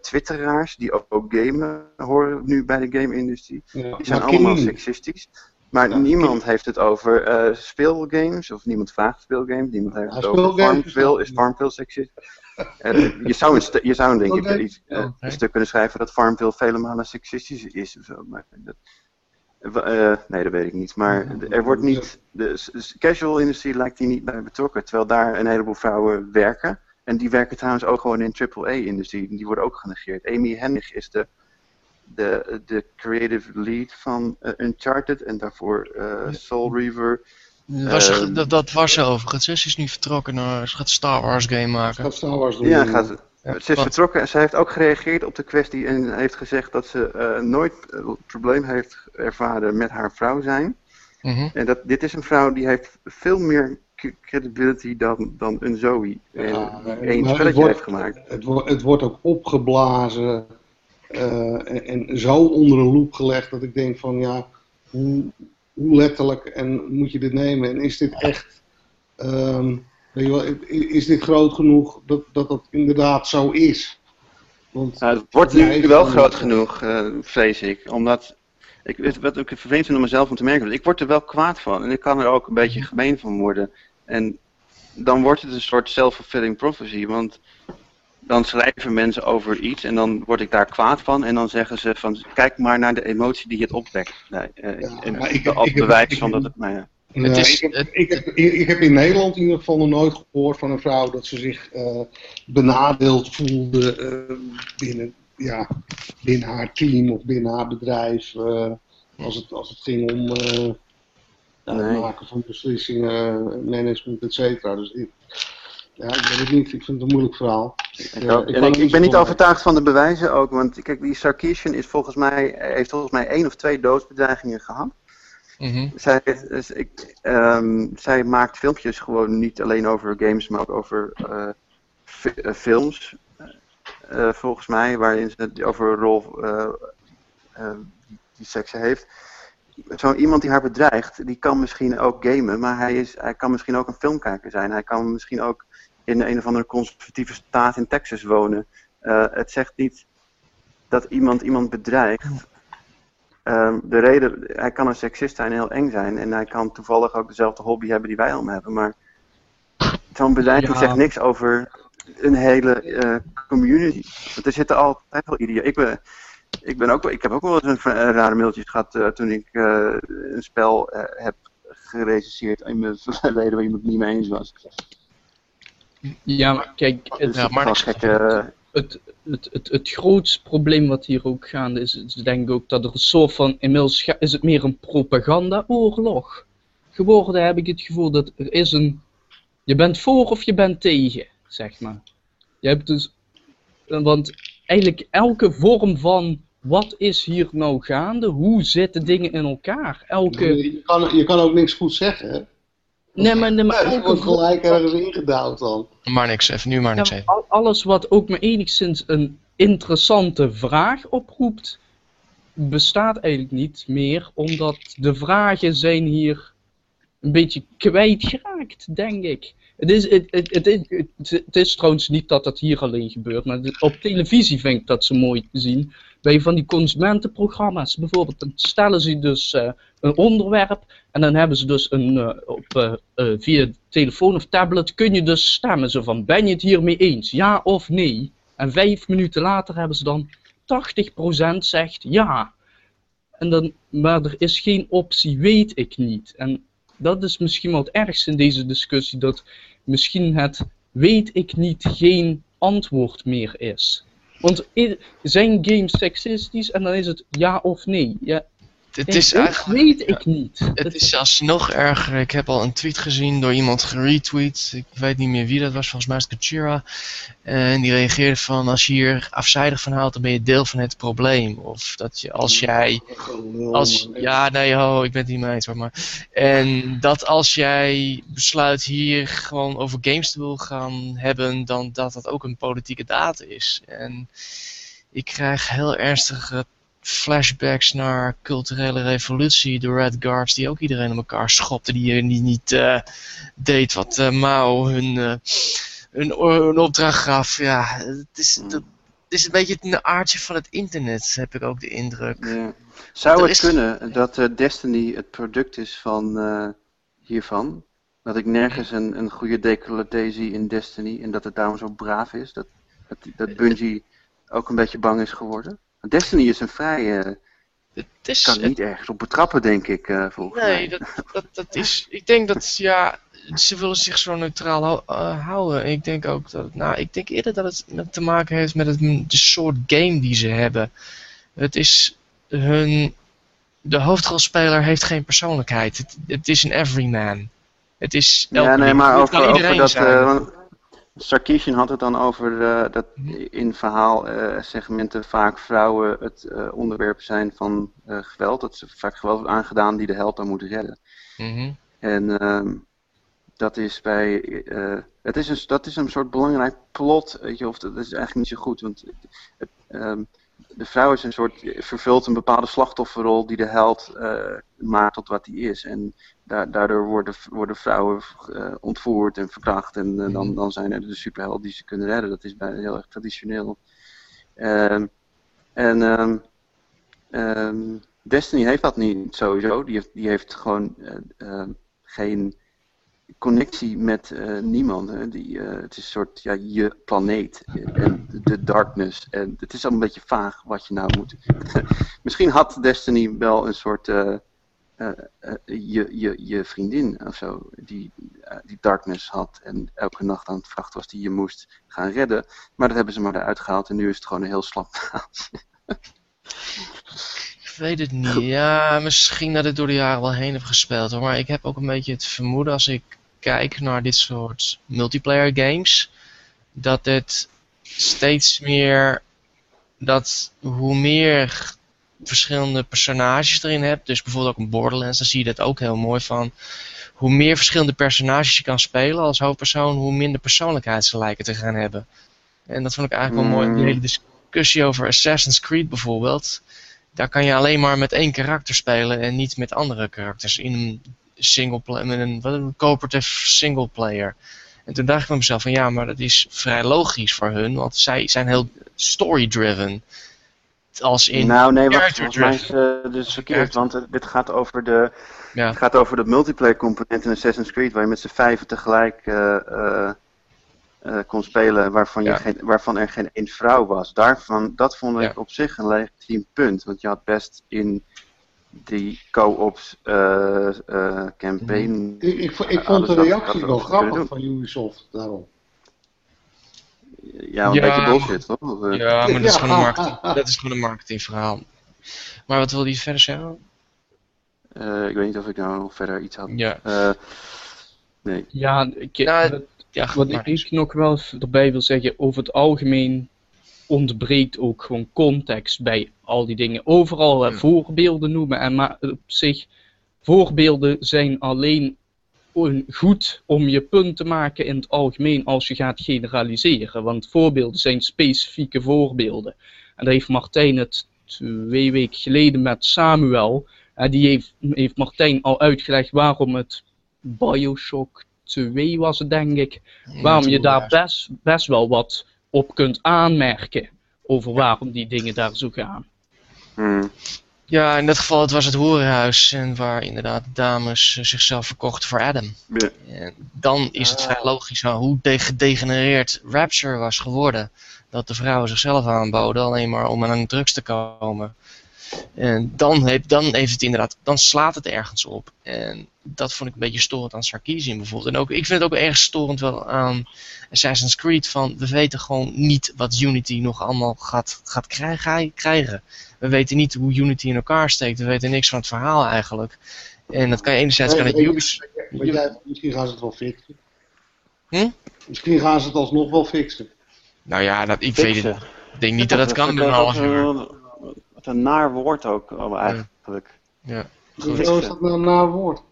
Twitteraars die ook, ook gamen horen nu bij de game-industrie. ja. Die zijn Maar allemaal King- seksistisch. Maar Ja, niemand heeft het over eh, speelgames, of niemand vraagt speelgames, niemand heeft Ja, het over Farmville. Is Farmville seksistisch? Eh, je zou, een je zou denk ik iets, een stuk kunnen schrijven dat Farmville vele malen seksistisch is of zo. Maar dat, eh, nee, dat weet ik niet. Maar er wordt niet, de casual industrie lijkt hier niet bij betrokken, terwijl daar een heleboel vrouwen werken. En die werken trouwens ook gewoon in AAA-industrie. Die worden ook genegeerd. Amy Hennig is de, de, de creative lead van eh, Uncharted en daarvoor eh, Soul Reaver. Was ze- Ehm. dat, dat was ze overigens. Ze is nu vertrokken naar. Ze gaat een Star Wars game maken. Gaat Star Wars doen. Ja, gaat, Ja, ze is wat? vertrokken en ze heeft ook gereageerd op de kwestie en heeft gezegd dat ze eh, nooit een probleem heeft ervaren met haar vrouw zijn. Mhm. En dat, dit is een vrouw die heeft veel meer credibility dan, dan een Zoe. Ja, het één spelletje wordt- heeft gemaakt. Het, wordt het wordt ook opgeblazen en, en zo onder een loep gelegd dat ik denk van ja, hoe, hoe letterlijk en moet je dit nemen? En is dit echt, ehm, weet je wel, is dit groot genoeg dat dat, dat inderdaad zo is? Want Nou, het wordt nu wel groot genoeg, eh, vrees ik. Omdat, ik, weet wat ik vervelend vind om mezelf om te merken, ik word er wel kwaad van. En ik kan er ook een beetje gemeen van worden. En dan wordt het een soort self-fulfilling prophecy. Want dan schrijven mensen over iets en dan word ik daar kwaad van. En dan zeggen ze van, kijk maar naar de emotie die het opwekt. Nee, eh, Ja, en maar ik heb- als ik heb- bewijs ik van dat het, nou ja. Het is- ik, heb, het- ik, heb, ik heb in Nederland in ieder geval nog nooit gehoord van een vrouw dat ze zich eh, benadeeld voelde eh, binnen, ja, binnen haar team of binnen haar bedrijf. eh, als, het, als het ging om eh, het Nee. maken van beslissingen, management, et cetera. Dus ik, ja, ik weet het niet. Ik vind het een moeilijk verhaal. Ik eh, ik en kan ik, ik ben niet overtuigd van de bewijzen ook, want kijk, die Sarkeesian is volgens mij, heeft volgens mij één of twee doodsbedreigingen gehad. Mhm. Zij, dus ik, ehm, zij maakt filmpjes gewoon niet alleen over games, maar ook over eh, eh, films. eh, volgens mij, waarin ze het over een rol die seks heeft. Zo iemand die haar bedreigt, die kan misschien ook gamen, maar hij, is, hij kan misschien ook een filmkijker zijn. Hij kan misschien ook in een of andere conservatieve staat in Texas wonen. Eh, het zegt niet dat iemand iemand bedreigt. Ehm, de reden, hij kan een seksist zijn en heel eng zijn. En hij kan toevallig ook dezelfde hobby hebben die wij allemaal hebben. Maar zo'n bedreiging Ja. zegt niks over een hele eh, community. Want er zitten altijd wel idioten. Ik ben, ik ben ook wel, ik heb ook wel eens een, rare mailtje gehad eh, toen ik eh, een spel eh, heb gerecenseerd in mijn verleden waar iemand het niet mee eens was. Ja, maar kijk, het, Dus Ja, maar gekke, het, het, het, het grootste probleem wat hier ook gaande is, is denk ik ook dat er een soort van, inmiddels is het meer een propagandaoorlog geworden, heb ik het gevoel dat er is een, je bent voor of je bent tegen, zeg maar. Je hebt dus, eh, want eigenlijk elke vorm van, wat is hier nou gaande, hoe zitten dingen in elkaar, elke, Je kan, je kan ook niks goed zeggen. Nee maar, nee, maar wordt vorm- gelijk ergens ingedouwd dan. Maar niks, even nu maar niks even. al- alles wat ook maar enigszins een interessante vraag oproept, bestaat eigenlijk niet meer, omdat de vragen zijn hier een beetje kwijtgeraakt, denk ik. Het is, het, het, het, is- het, het is trouwens niet dat dat hier alleen gebeurt, maar op televisie vind ik dat zo mooi te zien. Bij van die consumentenprogramma's bijvoorbeeld, dan stellen ze dus eh, een onderwerp en dan hebben ze dus een, eh, op, eh, eh, via telefoon of tablet kun je dus stemmen. Zo van, ben je het hiermee eens? Ja of nee? En vijf minuten later hebben ze dan 80% zegt ja. En dan, maar er is geen optie, weet ik niet. En dat is misschien wel het ergste in deze discussie, dat misschien het weet ik niet geen antwoord meer is. Want zijn games seksistisch en dan is het ja of nee. Ja, Het is ik eigenlijk... weet ik niet. Het is zelfs nog erger. Ik heb al een tweet gezien door iemand geretweet. Ik weet niet meer wie dat was, volgens mij is het Kachira. En die reageerde van, als je hier afzijdig van houdt, dan ben je deel van het probleem. Of dat je, als jij... Als, ja, nee, ho, ik ben het niet mee eens hoor. Maar, en dat als jij besluit hier gewoon over games te wil gaan hebben, dan dat dat ook een politieke daad is. En ik krijg heel ernstige flashbacks naar culturele revolutie, de Red Guards die ook iedereen in elkaar schopte, die, die niet eh, deed wat eh, Mao hun, eh, hun, hun opdracht gaf. Ja, het is, dat, het is een beetje een aardje van het internet, heb ik ook de indruk. Ja. Zou het is- kunnen dat eh, Destiny het product is van eh, hiervan? Dat ik nergens een, een goede decolleté zie in Destiny en dat het daarom zo braaf is? Dat, dat, dat Bungie ook een beetje bang is geworden? Destiny is een vrij... Het is, kan niet ergens op betrappen, denk ik, eh volgens Nee, mij. dat, dat, dat is. Ik denk dat ja, ze willen zich zo neutraal hou- eh, houden. Ik denk ook dat. Nou, ik denk eerder dat het met te maken heeft met het, de soort game die ze hebben. Het is hun. De hoofdrolspeler heeft geen persoonlijkheid. Het, het is een everyman. Het is. Ja, nee, maar over, dat. want Sarkisian had het dan over eh, dat in verhaalsegmenten vaak vrouwen het eh, onderwerp zijn van eh, geweld. Dat ze vaak geweld wordt aangedaan die de held dan moet redden. Mhm. En ehm, dat is bij. eh, het is een, dat is een soort belangrijk plot, weet je, of dat is eigenlijk niet zo goed. Want ehm, de vrouw is een soort, vervult een bepaalde slachtofferrol die de held eh, maakt tot wat hij is. En daardoor worden, worden vrouwen eh, ontvoerd en verkracht. En eh, dan, dan zijn er de superhelden die ze kunnen redden. Dat is bijna heel erg traditioneel. Ehm, en ehm, ehm, Destiny heeft dat niet sowieso. Die heeft, die heeft gewoon eh, geen connectie met niemand. Hè. Die, het is een soort ja, je planeet en de, de darkness. En het is al een beetje vaag wat je nou moet. Misschien had Destiny wel een soort eh, eh, je, je, je vriendin of zo, die, eh, die darkness had en elke nacht aan het vrachten was die je moest gaan redden. Maar dat hebben ze maar eruit gehaald en nu is het gewoon een heel slap. Ik weet het niet. Ja, misschien dat het door de jaren wel heen heeft gespeeld hoor. Maar ik heb ook een beetje het vermoeden als ik kijk naar dit soort multiplayer games. Dat het steeds meer. Dat hoe meer verschillende personages erin hebt. Dus bijvoorbeeld ook een Borderlands, dan zie je dat ook heel mooi van. Hoe meer verschillende personages je kan spelen als hoofdpersoon, hoe minder persoonlijkheid ze lijken te gaan hebben. En dat vond ik eigenlijk wel mooi. Die Mm. hele discussie over Assassin's Creed bijvoorbeeld daar kan je alleen maar met één karakter spelen en niet met andere karakters in een single met een, wat een cooperative single player. En toen dacht ik bij mezelf van ja, maar dat is vrij logisch voor hun, want zij zijn heel story driven. Als in nou nee, wacht, volgens mij is uh, dus verkeerd, want uh, dit gaat over de, ja. het gaat over de multiplayer component in Assassin's Creed, waar je met z'n vijven tegelijk uh, uh, kon spelen waarvan, je Ja. geen, waarvan er geen één vrouw was. Daarvan, dat vond ik Ja. op zich een legitiem punt. Want je had best in die co-ops uh, uh, campaign. Ik, ik, ik vond de reactie wel grappig van Ubisoft daarom. Ja, een Ja, beetje bullshit, toch? Of, eh, Ja, maar dat is, Ja. gewoon een marketing, dat is gewoon een marketingverhaal. Maar wat wil je verder zeggen? eh, ik weet niet of ik nou nog verder iets had. Ja, Eh, nee. Ja, ik, Nou, wat- ja Wat maar- ik nog wel erbij wil zeggen, over het algemeen ontbreekt ook gewoon context bij al die dingen. Overal Hmm. voorbeelden noemen en maar op zich, voorbeelden zijn alleen goed om je punt te maken in het algemeen als je gaat generaliseren. Want voorbeelden zijn specifieke voorbeelden. En daar heeft Martijn het twee weken geleden met Samuel. En die heeft, heeft Martijn al uitgelegd waarom het Bioshock 2 was het denk ik waarom je daar best, best wel wat op kunt aanmerken. Over waarom die dingen daar zo gaan. Hmm. Ja, in dat geval het was het hoerenhuis en waar inderdaad dames eh, zichzelf verkochten voor Adam. Ja. En dan is het vrij logisch aan hoe de- gedegenereerd Rapture was geworden. Dat de vrouwen zichzelf aanboden alleen maar om aan drugs te komen. En dan heeft, dan heeft het inderdaad, dan slaat het ergens op. En dat vond ik een beetje storend aan Sarkeesian bijvoorbeeld. En ook, ik vind het ook erg storend wel aan Assassin's Creed. Van, we weten gewoon niet wat Unity nog allemaal gaat, gaat krijgen, krijgen. We weten niet hoe Unity in elkaar steekt. We weten niks van het verhaal eigenlijk. En dat kan je enerzijds kan het Ubisoft... misschien gaan ze het wel fixen. Hm? Misschien gaan ze het alsnog wel fixen. Nou ja, dat, ik weet het. Ik denk niet dat het kan in een half uur. Wat een naar woord ook oh, eigenlijk. Ja. Hoezo is dat nou een naar woord?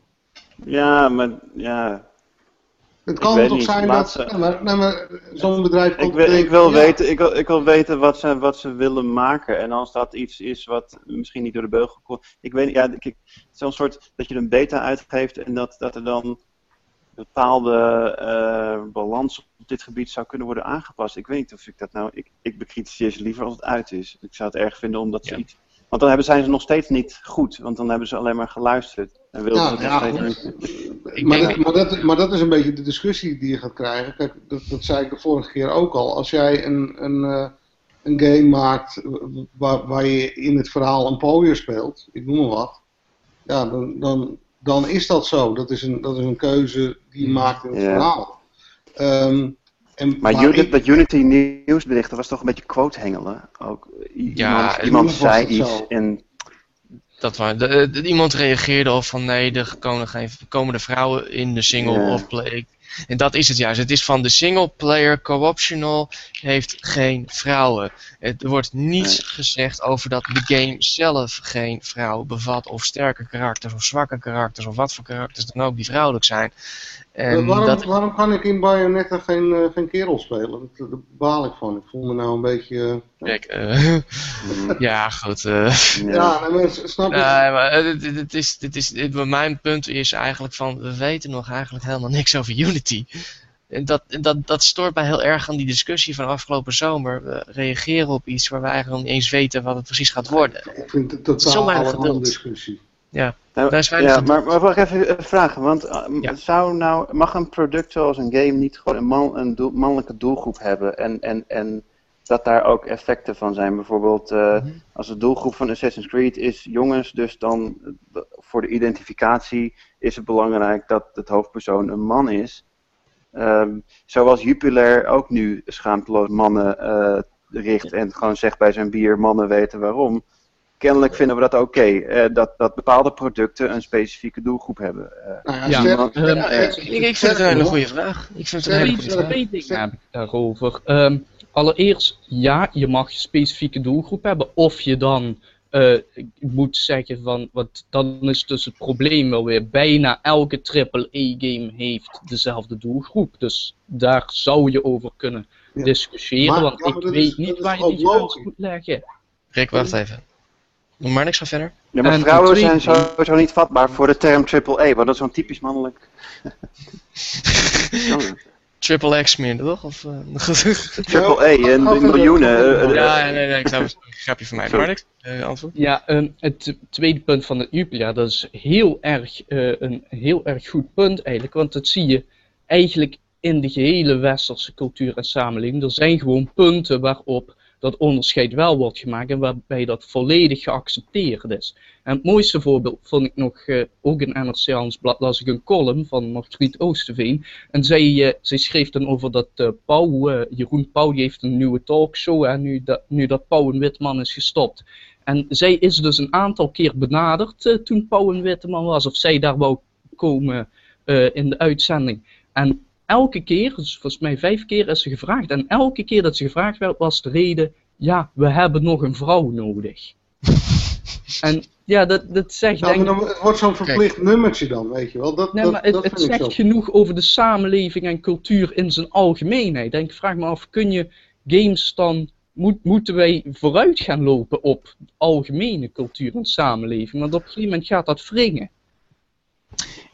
Ja, maar ja. Het kan toch niet, zijn dat ze- nee, maar, nee, maar zo'n bedrijf Ik komt wil, ik wil, ja, weten, ik, wil, ik wil weten wat ze, wat ze willen maken. En als dat iets is wat misschien niet door de beugel komt. Ik weet niet, ja, zo'n soort dat je een beta uitgeeft en dat, dat er dan bepaalde eh, balans op dit gebied zou kunnen worden aangepast. Ik weet niet of ik dat nou. Ik, ik bekritiseer ze liever als het uit is. Ik zou het erg vinden omdat ze Ja. iets. Want dan hebben, zijn ze nog steeds niet goed, want dan hebben ze alleen maar geluisterd. En wilden ze het ja, maar, dat, maar, dat, maar dat is een beetje de discussie die je gaat krijgen. Kijk, dat, dat zei ik de vorige keer ook al. Als jij een, een, eh, een game maakt waar, waar je in het verhaal een pooier speelt, ik noem maar wat, ja, dan, dan, dan is dat zo. Dat is een, dat is een keuze die je maakt in het Ja. verhaal. Ehm, en, Maar maar Unity, ik- dat Unity nieuwsbericht, dat was toch een beetje quote hengelen. Ook. I- Ja, iemand iemand zei iets zo. en Dat waar, de, de- iemand reageerde al van nee, er komen, geen, komen de vrouwen in de single of play. En dat is het juist. Het is van de single player co-optional heeft geen vrouwen. Het, er wordt niets gezegd over dat de game zelf geen vrouwen bevat. Of sterke karakters of zwakke karakters of wat voor karakters dan ook die vrouwelijk zijn. En waarom, dat, waarom kan ik in Bayonetta geen, eh, geen kerel spelen? Daar baal ik van. Ik voel me nou een beetje... kijk, eh, ja goed. eh. ja. ja, nee, maar snap je? Nee, maar dit, dit is, dit is, dit, mijn punt is eigenlijk van, we weten nog eigenlijk helemaal niks over Unity. En dat, en dat, dat stoort mij heel erg aan die discussie van afgelopen zomer. We reageren op iets waar we eigenlijk nog niet eens weten wat het precies gaat worden. Ik vind het Zo totaal een andere discussie. Nou, Daar is weinig ja, maar, maar ik even eh, vragen, want eh, Ja. zou nou, mag een product zoals een game niet gewoon een, man, een doel- mannelijke doelgroep hebben en, en, en dat daar ook effecten van zijn? Bijvoorbeeld eh, Mhm. als de doelgroep van Assassin's Creed is jongens, dus dan voor de identificatie is het belangrijk dat het hoofdpersoon een man is. Ehm, zoals Jupiler ook nu schaamteloos mannen richt en gewoon zegt bij zijn bier mannen weten waarom. Kennelijk vinden we dat oké, eh, dat, dat bepaalde producten een specifieke doelgroep hebben. Eh, Nou ja, maar, ehm, Ik, ik vind het een hele goede vraag. Ik vind het een hele goede vraag. heb ik daarover. Ehm, allereerst, ja, je mag een specifieke doelgroep hebben. Of je dan eh, moet zeggen van, wat, dan is dus het probleem wel weer. Bijna elke AAA-game heeft dezelfde doelgroep. Dus daar zou je over kunnen Ja. discussiëren. Maar- want ik weet is- niet waar je die grens moet leggen. Rick, wacht even. Maar niks van verder. Ja, maar En vrouwen zijn sowieso niet vatbaar voor de term AAA, want dat is zo'n typisch mannelijk. Triple X meer, toch? Of, eh, Triple A en miljoenen. eh, eh, ja, nee, nee, ik zou een grapje van mij. Maar niks. Eh, antwoord. Ja, ehm, het tweede punt van het Jupiler, dat is heel erg, eh, een heel erg goed punt eigenlijk. Want dat zie je eigenlijk in de gehele westerse cultuur en samenleving. Er zijn gewoon punten waarop dat onderscheid wel wordt gemaakt en waarbij dat volledig geaccepteerd is. En het mooiste voorbeeld vond ik nog, uh, ook in NRC Handelsblad, las ik een column van Margriet Oosterveen. En zij, uh, zij schreef dan over dat uh, Pauw, Jeroen Pauw, die heeft een nieuwe talkshow, en nu, dat, nu dat Pauw en Witman is gestopt. En zij is dus een aantal keer benaderd toen Pauw en Witman was, of zij daar wou komen in de uitzending. En elke keer, dus volgens mij vijf keer is ze gevraagd. En elke keer dat ze gevraagd werd, was de reden: ja, we hebben nog een vrouw nodig. en ja, dat, dat zegt. Nou, denk... dan, het wordt zo'n verplicht nummertje dan, weet je wel. Dat, nee, dat, maar het, dat het zegt genoeg over de samenleving en cultuur in zijn algemeenheid. Denk, vraag me af, kun je games dan. Moet, moeten wij vooruit gaan lopen op algemene cultuur en samenleving? Want op een gegeven moment gaat dat wringen.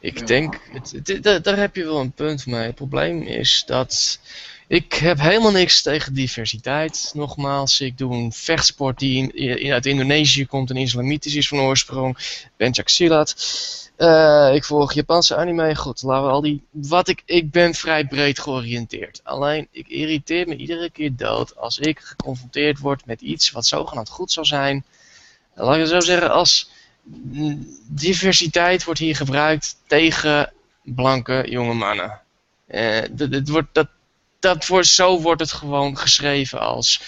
Ik denk, het, daar heb je wel een punt mee. Het probleem is dat ik heb helemaal niks tegen diversiteit. Nogmaals, ik doe een vechtsport die in, uit Indonesië komt en islamitisch is van oorsprong. Pencak Silat. Uh, ik volg Japanse anime. Goed, laten we al die. Wat ik, ik ben vrij breed georiënteerd. Alleen, ik irriteer me iedere keer dood als ik geconfronteerd word met iets wat zogenaamd goed zou zijn. Laat ik het zo zeggen, als diversiteit wordt hier gebruikt tegen blanke jonge mannen. Dat, wordt, dat, dat wordt, zo wordt het gewoon geschreven als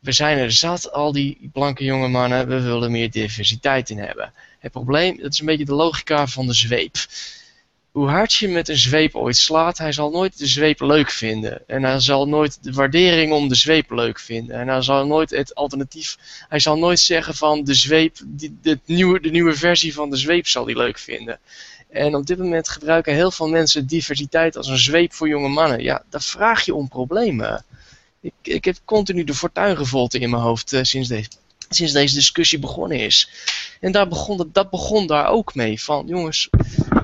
we zijn er zat, al die blanke jonge mannen, we willen meer diversiteit in hebben. Het probleem, dat is een beetje de logica van de zweep hoe hard je met een zweep ooit slaat, hij zal nooit de zweep leuk vinden. En hij zal nooit de waardering om de zweep leuk vinden. En hij zal nooit het alternatief, hij zal nooit zeggen van de zweep, de, nieuwe, de nieuwe versie van de zweep zal hij leuk vinden. En op dit moment gebruiken heel veel mensen diversiteit als een zweep voor jonge mannen. Ja, daar vraag je om problemen. Ik, ik heb continu de fortuingevolte in mijn hoofd uh, sinds deze sinds deze discussie begonnen is. En daar begon, dat begon daar ook mee. Van jongens,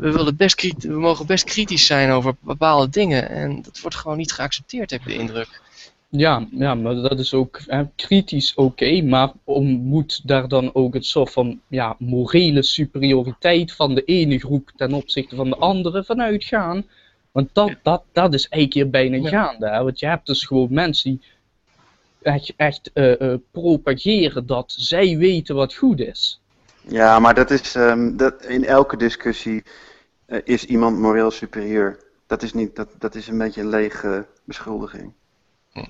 we, willen best we mogen best kritisch zijn over bepaalde dingen. En dat wordt gewoon niet geaccepteerd, heb ik de indruk. Ja, ja maar dat is ook kritisch oké, maar om, moet daar dan ook een soort van ja, morele superioriteit van de ene groep ten opzichte van de andere vanuit gaan? Want dat, dat, dat is eigenlijk hier bijna gaande. Hè? Want je hebt dus gewoon mensen die echt, echt uh, propageren dat zij weten wat goed is. Ja, maar dat is um, dat in elke discussie uh, is iemand moreel superieur. Dat is, niet, dat, dat is een beetje een lege beschuldiging.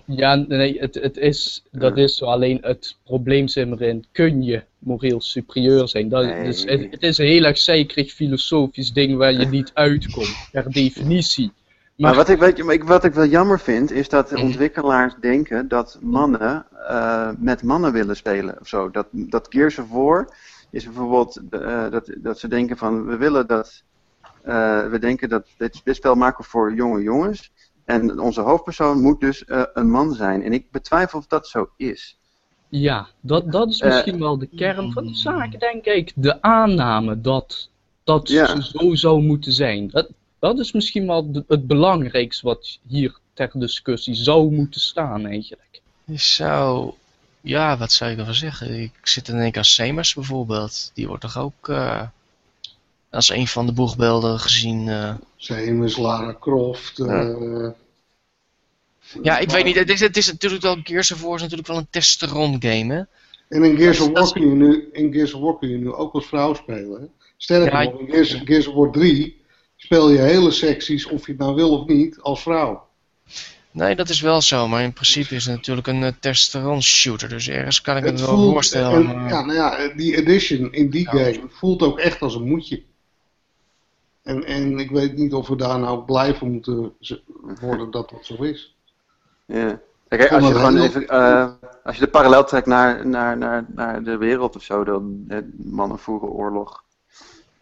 Ja, nee, het, het is, dat is zo. Alleen het probleem zit erin, kun je moreel superieur zijn? Dat, nee. dus het, het, is een heel erg zeikerig filosofisch ding waar je niet uitkomt, per definitie. Maar, wat, ik, weet wat ik wel jammer vind, is dat de mhm. ontwikkelaars denken dat mannen uh, met mannen willen spelen of zo. Dat, dat Gears of War is bijvoorbeeld uh, dat, dat ze denken van we willen dat. Uh, we denken dat dit, dit spel maken voor jonge jongens. En onze hoofdpersoon moet dus een man zijn. En ik betwijfel of dat zo is. Ja, dat, dat is misschien wel de kern van de zaak, denk ik. De aanname dat, dat ja. ze zo zou moeten zijn. Dat, dat is misschien wel het belangrijkste wat hier ter discussie zou moeten staan eigenlijk. Je zou, ja, wat zou ik ervan zeggen? Ik zit in één aan Semers bijvoorbeeld. Die wordt toch ook uh, als een van de boegbeelden gezien. Uh... Semers, Lara Croft. Uh... Ja, ik weet niet. Het is, het is natuurlijk wel, Gears of War is natuurlijk wel een testosteron game, hè? En in Gears of War kun je nu, in Gears of War kun je nu ook als vrouw spelen, hè? Sterker nog, in Gears, Gears of War 3 speel je hele secties, of je het nou wil of niet, als vrouw. Nee, dat is wel zo, maar in principe is het natuurlijk een uh, testosteron shooter, dus ergens kan ik het, het wel voorstellen. En, Ja, nou ja, die edition in die game voelt ook echt als een moedje. En, en ik weet niet of we daar nou blij voor moeten worden dat dat zo is. Ja. Kijk, als je gewoon even, uh, als je de parallel trekt naar, naar, naar, naar de wereld of zo, dan mannen voeren oorlog,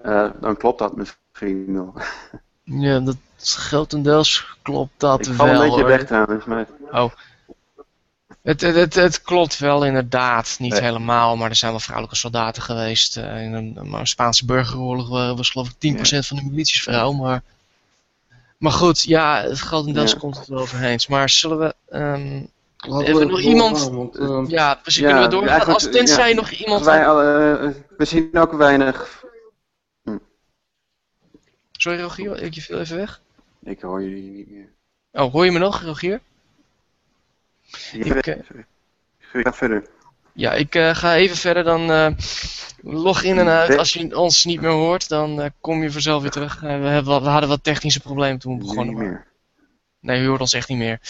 uh, dan klopt dat misschien ja, dat grotendeels klopt dat ik wel. een beetje weg trouwens, maar... Oh. Het, het, het, het, klopt wel inderdaad, niet helemaal, maar er zijn wel vrouwelijke soldaten geweest. Uh, in een, een, Spaanse burgeroorlog was geloof ik 10% van de milities vrouw, maar... Maar goed, ja, het grotendeels ja. komt het wel overheen. Maar zullen we... Um, even nog iemand... Want, uh, ja, precies, ja, kunnen we doorgaan. Als tenzij nog iemand... Wij, uh, we zien ook weinig Sorry Rogier, ik je viel even weg. Ik hoor je niet meer. Oh, hoor je me nog, Rogier? Ja, ik, uh, Ga verder. Ja, ik uh, ga even verder. Dan uh, log in en uit. Als je ons niet meer hoort, dan kom je vanzelf weer terug. we, hebben, we, hadden wat technische problemen toen we begonnen. Nee, meer. Nee, je hoort ons echt niet meer.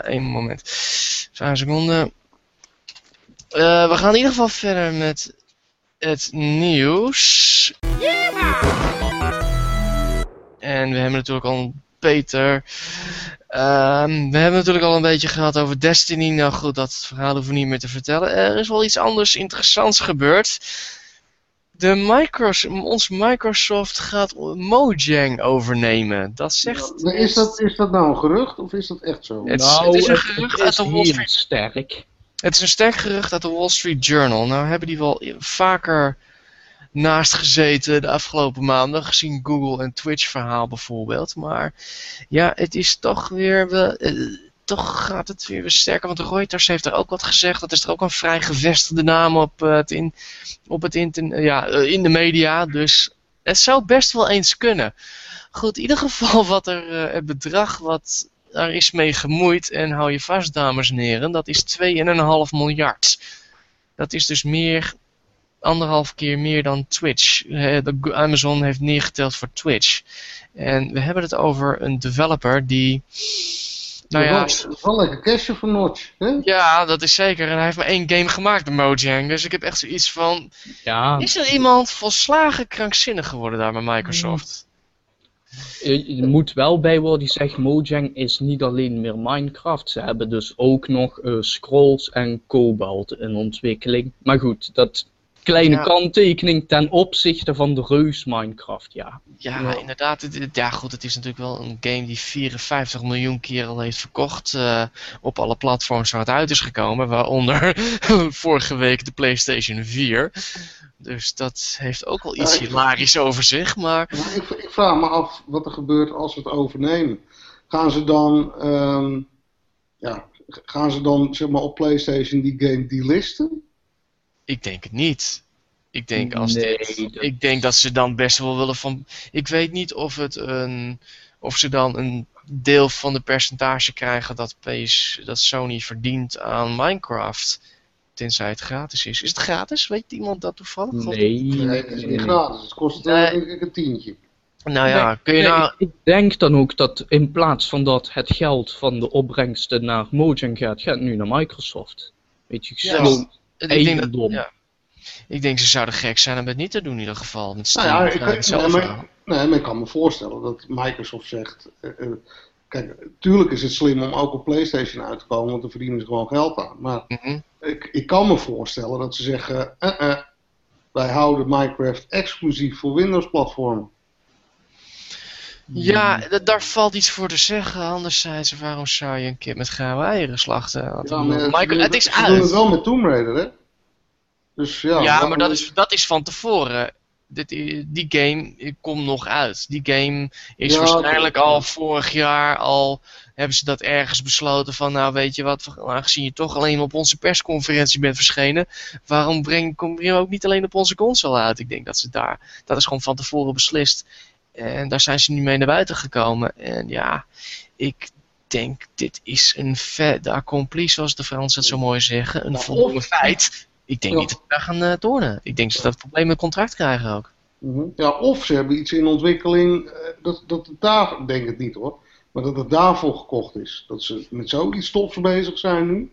Eén moment. Vijf seconden. we gaan in ieder geval verder met het nieuws. En we hebben natuurlijk al Peter. Um, we hebben natuurlijk al een beetje gehad over Destiny. Nou goed, dat verhaal hoeven we niet meer te vertellen. Er is wel iets anders interessants gebeurd. De Microsoft, ons Microsoft gaat Mojang overnemen. Dat zegt. Ja, is, dat, is dat nou een gerucht of is dat echt zo? Het, nou, het is een gerucht uit de Wall Street. sterk. Het is een sterk gerucht uit de Wall Street Journal. Nou hebben die wel vaker naast gezeten de afgelopen maanden, gezien Google en Twitch verhaal bijvoorbeeld. Maar ja, het is toch weer, uh, toch gaat het weer, weer sterker, want Reuters heeft er ook wat gezegd. Dat is er ook een vrij gevestigde naam op, uh, het in, op het internet, ja, uh, in de media, dus het zou best wel eens kunnen. Goed, in ieder geval wat er, het bedrag wat er is mee gemoeid, en hou je vast dames en heren, dat is 2,5 miljard. Dat is dus meer anderhalf keer meer dan Twitch. De Amazon heeft neergeteld voor Twitch. En we hebben het over een developer die... Nou ja, wel lekker voor Notch. Hè? Ja, dat is zeker. En hij heeft maar één game gemaakt, de Mojang. Dus ik heb echt zoiets van... Ja. Is er iemand volslagen krankzinnig geworden daar bij Microsoft? Je, je moet wel bij worden die zegt Mojang is niet alleen meer Minecraft. Ze hebben dus ook nog uh, Scrolls en Cobalt in ontwikkeling. Maar goed, dat kleine kanttekening ten opzichte van de reus Minecraft, ja. Ja, inderdaad. Ja, goed, het is natuurlijk wel een game die 54 miljoen keer al heeft verkocht uh, op alle platforms waar het uit is gekomen, waaronder vorige week de PlayStation 4. Dus dat heeft ook wel iets ja, hilarisch over zich, maar... ik, ik, vraag me af wat er gebeurt als we het overnemen. Gaan ze dan, um, ja, gaan ze dan zeg maar, op PlayStation die game delisten? Ik denk het niet. Ik denk, als dit, ik denk dat ze dan best wel willen van. Ik weet niet of, het een, of ze dan een deel van de percentage krijgen dat, PS, dat Sony verdient aan Minecraft. Tenzij het gratis is. Is het gratis? Weet iemand dat toevallig? Nee, nee, het is niet gratis. Het kost uh, een tientje. Nou ja, kun je nou... Ik denk dan ook dat in plaats van dat het geld van de opbrengsten naar Mojang gaat, gaat het nu naar Microsoft. Weet je, ja, gewoon ik denk dat, ja. Ik denk ze zouden gek zijn om het niet te doen in ieder geval. Met nou ja, ik, nee, maar, nee, maar ik kan me voorstellen dat Microsoft zegt... Uh, uh, kijk, tuurlijk is het slim om ook op PlayStation uit te komen, want dan verdienen ze gewoon geld aan. Maar mm -hmm. ik, ik kan me voorstellen dat ze zeggen... Uh, wij houden Minecraft exclusief voor Windows-platformen. Ja, daar valt iets voor te zeggen. Anderzijds, waarom zou je een keer met gouden eieren slachten? Ja, maar het is uit. doen het wel met Tomb Raider, hè? Dus ja, ja maar dat is, dat is van tevoren. Dit, die game komt nog uit. Die game is waarschijnlijk al vorig jaar al hebben ze dat ergens besloten van nou weet je wat, aangezien je toch alleen op onze persconferentie bent verschenen, waarom breng, kom je ook niet alleen op onze console uit? Ik denk dat ze daar, dat is gewoon van tevoren beslist. En daar zijn ze nu mee naar buiten gekomen. En ja, ik denk dit is een fait accompli, zoals de Fransen het zo mooi zeggen. Een volgende feit ik denk niet dat we daar gaan uh, tornen. Ik denk dat ze dat probleem met contract krijgen ook. Mhm. Ja, of ze hebben iets in ontwikkeling, uh, dat, dat het daar, denk ik niet hoor, maar dat het daarvoor gekocht is. Dat ze met zoiets stofs bezig zijn nu.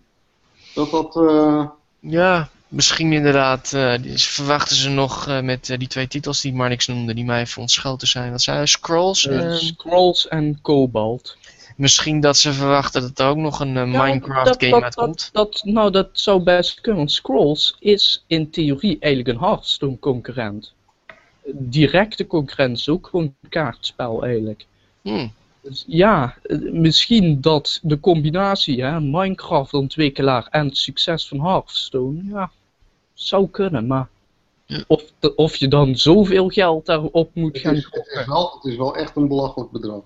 Dat dat... Uh... Ja, misschien inderdaad. verwachten ze nog met die twee titels die maar niks noemde, die mij verontschoten zijn. Wat zijn Scrolls? en... Scrolls en Cobalt. Misschien dat ze verwachten dat er ook nog een Minecraft game uitkomt. Dat, dat, nou, dat zou best kunnen. Want Scrolls is in theorie eigenlijk een Hearthstone concurrent. Directe concurrent is ook gewoon een kaartspel eigenlijk. Hmm. Dus ja, eh, misschien dat de combinatie, hè, Minecraft ontwikkelaar en het succes van Hearthstone, ja, zou kunnen, maar of, of je dan zoveel geld daarop moet gaan het is, wel, het is wel echt een belachelijk bedrag.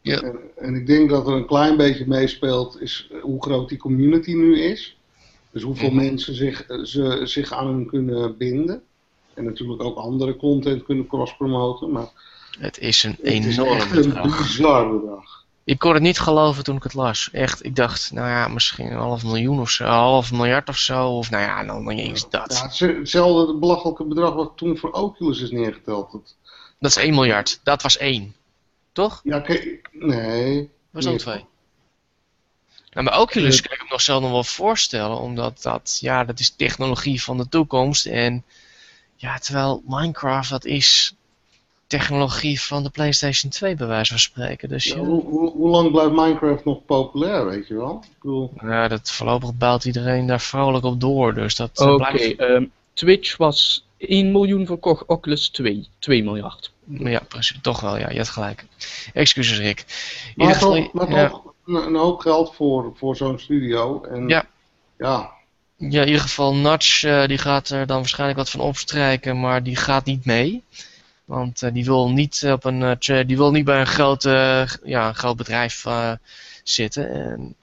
Ja. En, en, ik denk dat er een klein beetje meespeelt is eh, hoe groot die community nu is. Dus hoeveel mhm. mensen zich, eh, ze, zich aan kunnen binden. En natuurlijk ook andere content kunnen cross-promoten. Maar het is een enorm het is een bizar bedrag. Ik kon het niet geloven toen ik het las. Echt, ik dacht, nou ja, misschien een half miljoen of zo, een half miljard of zo. Of nou ja, dan niet eens dat. Ja, het is hetzelfde belachelijke bedrag wat toen voor Oculus is neergeteld. Dat, Dat is 1 miljard. Dat was één. Toch? ja, kijk, nee. Was ook Nee. twee. Nou, maar Oculus kan ik me nog zelf nog wel voorstellen, omdat dat, ja, dat is technologie van de toekomst. En ja, terwijl Minecraft, dat is technologie van de PlayStation 2, bij wijze van spreken. Dus Ja, ja, hoe, hoe, hoe lang blijft Minecraft nog populair, weet je wel? Ik bedoel, ja, dat voorlopig bouwt iedereen daar vrolijk op door. Dus dat Oké, blijft. ehm, Twitch was 1 miljoen verkocht, Oculus 2. 2 miljard. Maar ja, precies, toch wel, ja, je had gelijk. Excuses, Rick. In maar ieder geval, toch, maar ja. toch een, een hoop geld voor, voor zo'n studio. En, Ja. Ja, Ja, in ieder geval Notch eh, die gaat er dan waarschijnlijk wat van opstrijken, maar die gaat niet mee. Want eh, die, wil niet op een, eh, die wil niet bij een groot, eh, ja, een groot bedrijf zitten. En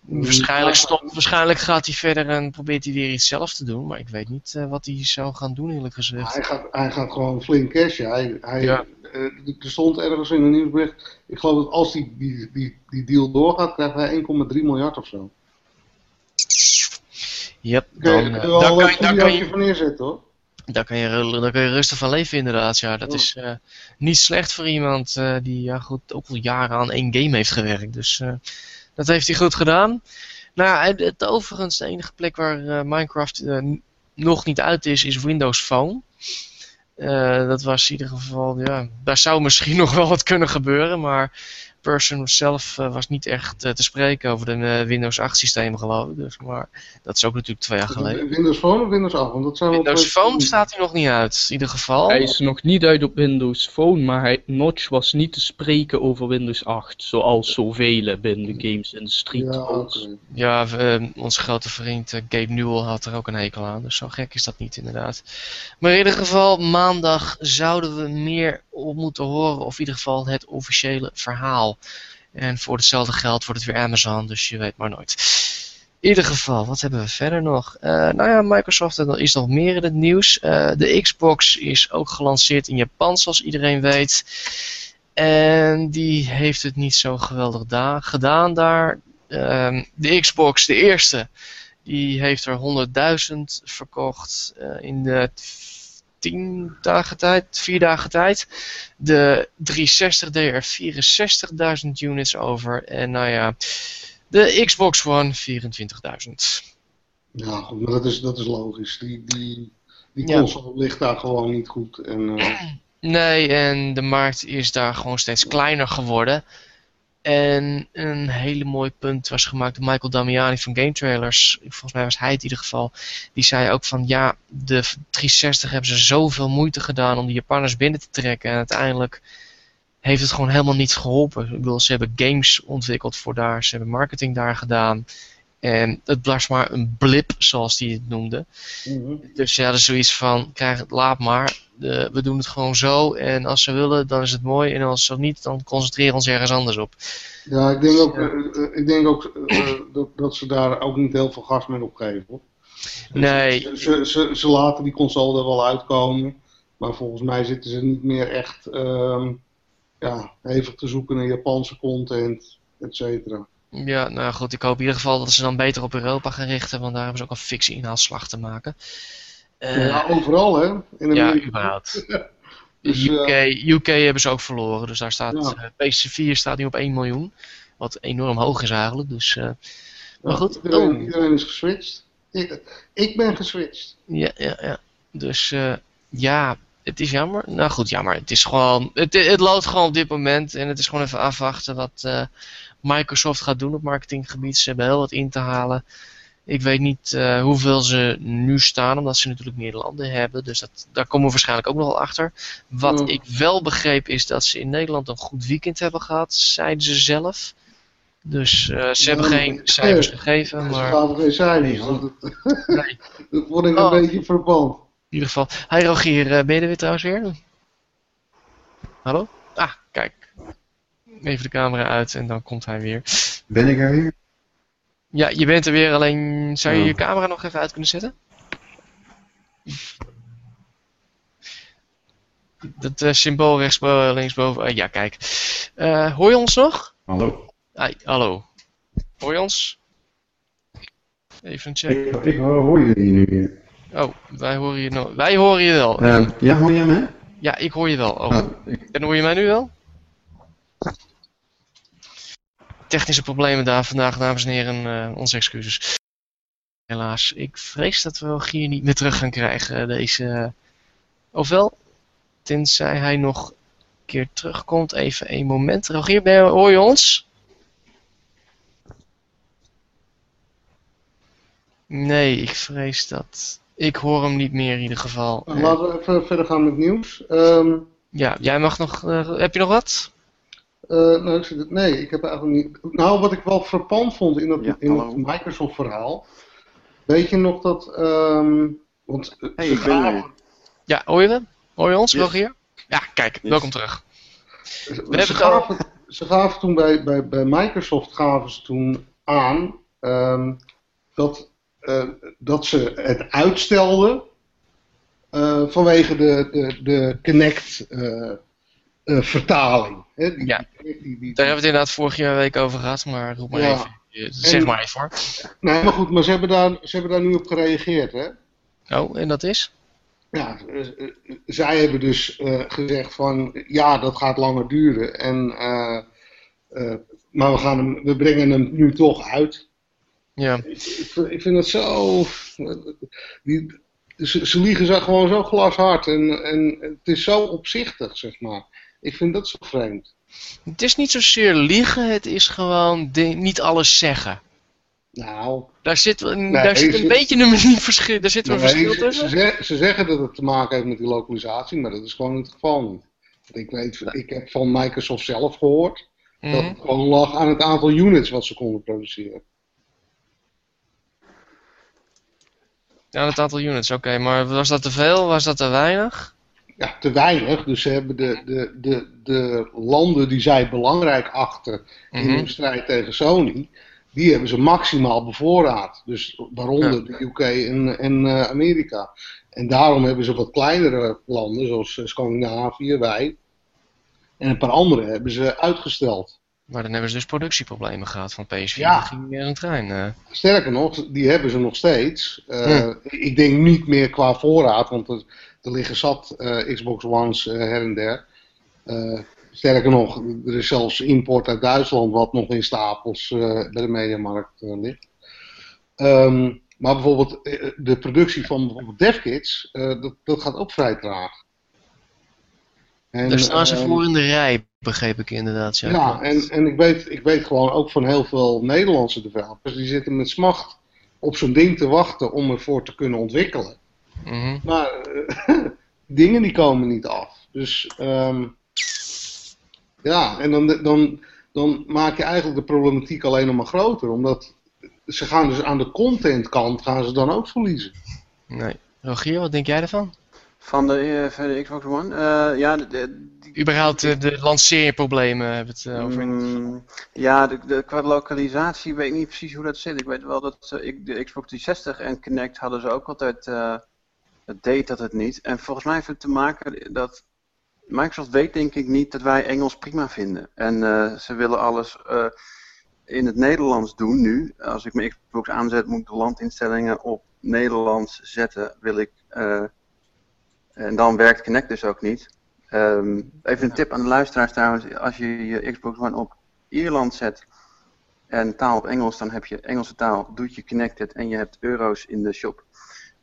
waarschijnlijk, stopt, waarschijnlijk gaat hij verder en probeert hij weer iets zelf te doen. Maar ik weet niet wat hij zou gaan doen eerlijk gezegd. hij gaat, hij gaat gewoon flink cashen. Hij, hij, Ja. er stond ergens in een nieuwsbericht, ik geloof dat als die, die, die, die deal doorgaat, krijgt hij 1,3 miljard of zo. Yep, dan, daar, kan je, daar, kan je, van neerzetten hoor. Daar, kan je, daar kan je rustig van leven inderdaad. Ja, dat Oh. is eh, niet slecht voor iemand eh, die ja, goed, ook al jaren aan één game heeft gewerkt. Dus eh, dat heeft hij goed gedaan. Nou, ja, het, overigens, de enige plek waar Minecraft nog niet uit is, is Windows Phone. Dat was in ieder geval, ja, daar zou misschien nog wel wat kunnen gebeuren, maar Person zelf eh, was niet echt eh, te spreken over de eh, Windows 8 systeem geloof ik. Dus, maar dat is ook natuurlijk twee jaar geleden. Windows Phone of Windows 8? Want dat zijn Windows twee- Phone staat hier nog niet uit, in ieder geval. Hij is nog niet uit op Windows Phone, maar hij, Notch was niet te spreken over Windows 8, zoals zoveel binnen de gamesindustrie. Ja, oké. Ja, eh, onze grote vriend Gabe Newell had er ook een hekel aan, dus zo gek is dat niet inderdaad. Maar in ieder geval, maandag zouden we meer op moeten horen, of in ieder geval het officiële verhaal. En voor hetzelfde geld wordt het weer Amazon, dus je weet maar nooit. In ieder geval, wat hebben we verder nog? Eh, nou ja, Microsoft is nog meer in het nieuws. Eh, de Xbox is ook gelanceerd in Japan, zoals iedereen weet. En die heeft het niet zo geweldig da- gedaan daar. Ehm, de Xbox, de eerste, die heeft er 100.000 verkocht eh, in de t- 10 dagen tijd, 4 dagen tijd. De 360 deed er 64.000 units over. En nou ja, de Xbox One 24.000. Ja, goed, maar dat is, dat is logisch. Die, die, die Ja. console ligt daar gewoon niet goed. En, eh, Nee, en de markt is daar gewoon steeds kleiner geworden. En een hele mooi punt was gemaakt door Michael Damiani van Game Trailers. Volgens mij was hij het in ieder geval. Die zei ook van ja, de 360 hebben ze zoveel moeite gedaan om de Japanners binnen te trekken. En uiteindelijk heeft het gewoon helemaal niet geholpen. Ik bedoel, ze hebben games ontwikkeld voor daar. Ze hebben marketing daar gedaan. En het was maar een blip, zoals hij het noemde. mhm. Dus ja, dat is zoiets van, krijg het, laat maar. De- we doen het gewoon zo. En als ze willen, dan is het mooi. En als ze niet, dan concentreren we ons ergens anders op. Ja, ik denk ook, Ja. eh, eh, ik denk ook eh, dat, dat ze daar ook niet heel veel gas meer op geven. Hoor. Nee. Ze, ze, ze, ze laten die console er wel uitkomen. Maar volgens mij zitten ze niet meer echt ehm, ja, hevig te zoeken naar Japanse content, et cetera. Ja, nou goed, ik hoop in ieder geval dat ze dan beter op Europa gaan richten. Want daar hebben ze ook een fikse inhaalslag te maken. Eh, ja, overal hè. In ja, Amerika. überhaupt. Dus, UK, eh, UK hebben ze ook verloren. Dus daar staat, Ja. eh, PC4 staat nu op 1 miljoen. Wat enorm hoog is eigenlijk. Dus, maar ja, goed, iedereen, oh. iedereen is geswitcht. Ik, ik ben geswitcht. Ja, ja, ja. Dus ja, het is jammer. Nou goed, jammer. Het is gewoon. Het, het loopt gewoon op dit moment. En het is gewoon even afwachten wat Microsoft gaat doen op marketinggebied. Ze hebben heel wat in te halen. Ik weet niet eh, hoeveel ze nu staan, omdat ze natuurlijk meer landen hebben. Dus dat, daar komen we waarschijnlijk ook nog wel achter. Wat Ja. ik wel begreep is dat ze in Nederland een goed weekend hebben gehad, zeiden ze zelf. Dus eh, ze hebben Ja, geen cijfers gegeven, Ze maar gaven geen cijfers. Nee, dat, word ik Oh. een beetje verband. In ieder geval. Hi Rogier, eh, ben je er weer trouwens weer? Hallo? Ah, kijk. Even de camera uit en dan komt hij weer. Ben ik er weer? Ja, je bent er weer, alleen zou je Oh. je camera nog even uit kunnen zetten? Dat eh, symbool rechtsboven, linksboven. eh, ja, kijk. Eh, hoor je ons nog? Hallo. Hi, hallo. Hoor je ons? Even checken. Ik, ik hoor jullie nu. Oh, wij horen je, wij horen je wel. Uh, ja, hoor jij mij? Ja, ik hoor je wel. Oh. Ah, ik- En hoor je mij nu wel? Technische problemen daar vandaag, dames en heren. eh, onze excuses. Helaas. Ik vrees dat we Rogier niet meer terug gaan krijgen. Deze. eh, ofwel, tenzij hij nog een keer terugkomt. Even een moment. Rogier, ben je, hoor je ons? Nee, ik vrees dat. Ik hoor hem niet meer in ieder geval. Laten we even verder gaan met nieuws. Ehm, Ja, jij mag nog. eh, heb je nog wat? Eh, nou, nee, ik heb eigenlijk niet. Nou, wat ik wel frappant vond in dat, Ja, in hallo. het Microsoft-verhaal. Weet je nog dat. ehm, want eh, Hey, ik ben er. Ja, hoor je me? Hoor je ons, Yes. Rogier? Ja, kijk, Yes. welkom terug. Ze, hebben ze al- gaven, ze gaven toen bij, bij, bij Microsoft gaven ze toen aan ehm, dat, eh, dat ze het uitstelden eh, vanwege de, de, de Kinect eh, vertaling. Hè, die, Ja. die, Daar hebben we het inderdaad vorige week over gehad, maar roep maar Ja. even. eh, Zeg En- maar even hoor. Nee, maar goed, maar ze hebben daar, ze hebben daar nu op gereageerd. Hè? Oh, en dat is? Ja, eh, zij hebben dus gezegd van ja, dat gaat langer duren. En, maar we, gaan hem, we brengen hem nu toch uit. Ja. Ik, vind- ik vind het zo. Die, ze, ze liegen zo, gewoon zo glashard en, en het is zo opzichtig, zeg maar. Ik vind dat zo vreemd. Het is niet zozeer liegen, het is gewoon de- niet alles zeggen. Nou, Daar zit, een- daar zit ze- een beetje een verschil, daar zit een verschil ze, tussen. ze, ze zeggen dat het te maken heeft met die lokalisatie, maar dat is gewoon het geval niet. Want Ik, weet, ik heb van Microsoft zelf gehoord dat Mhm. het gewoon lag aan het aantal units wat ze konden produceren. Ja, het aantal units, oké. maar was dat te veel? Was dat te weinig? Ja, te weinig. Dus ze hebben de, de, de, de landen die zij belangrijk achten in Mhm. hun strijd tegen Sony, die hebben ze maximaal bevoorraad. Dus waaronder de UK en, en eh, Amerika. En daarom hebben ze wat kleinere landen, zoals eh, Scandinavië, wij, en een paar andere hebben ze uitgesteld. Maar dan hebben ze dus productieproblemen gehad van PS4. Ja. Ging meer een trein. eh. Sterker nog, die hebben ze nog steeds. Hm. Ik denk niet meer qua voorraad, want er, er liggen zat eh, Xbox One's eh, her en der. Eh, sterker nog, er is zelfs import uit Duitsland wat nog in stapels bij de mediamarkt ligt. Ehm, maar bijvoorbeeld de productie van bijvoorbeeld DevKits, dat, dat gaat ook vrij traag. En, Daar staan ze voor in de rij, begreep ik inderdaad. Ja, ja, en, en ik, weet, ik weet gewoon ook van heel veel Nederlandse developers, die zitten met smacht op zo'n ding te wachten om ervoor te kunnen ontwikkelen. Mhm. Maar eh, dingen die komen niet af. Dus ehm, ja, en dan, dan, dan maak je eigenlijk de problematiek alleen nog maar groter. Omdat ze gaan dus aan de contentkant gaan ze dan ook verliezen. Nee. Rogier, wat denk jij ervan? Van de, eh, van de Xbox One? Eh, ja, de, de- die- Überhaupt de lanceerproblemen hebben we het over. Mm, ja, de, de, qua lokalisatie weet ik niet precies hoe dat zit. Ik weet wel dat ik, de Xbox 360 en Kinect hadden ze ook altijd. Het deed dat het niet. En volgens mij heeft het te maken dat. Microsoft weet denk ik niet dat wij Engels prima vinden. En eh, ze willen alles eh, in het Nederlands doen nu. Als ik mijn Xbox aanzet, moet ik de landinstellingen op Nederlands zetten. Wil ik. eh, en dan werkt Kinect dus ook niet. Ehm, even een tip aan de luisteraars trouwens. Als je je Xbox One op Ierland zet en taal op Engels, dan heb je Engelse taal, doet je connected en je hebt euro's in de shop.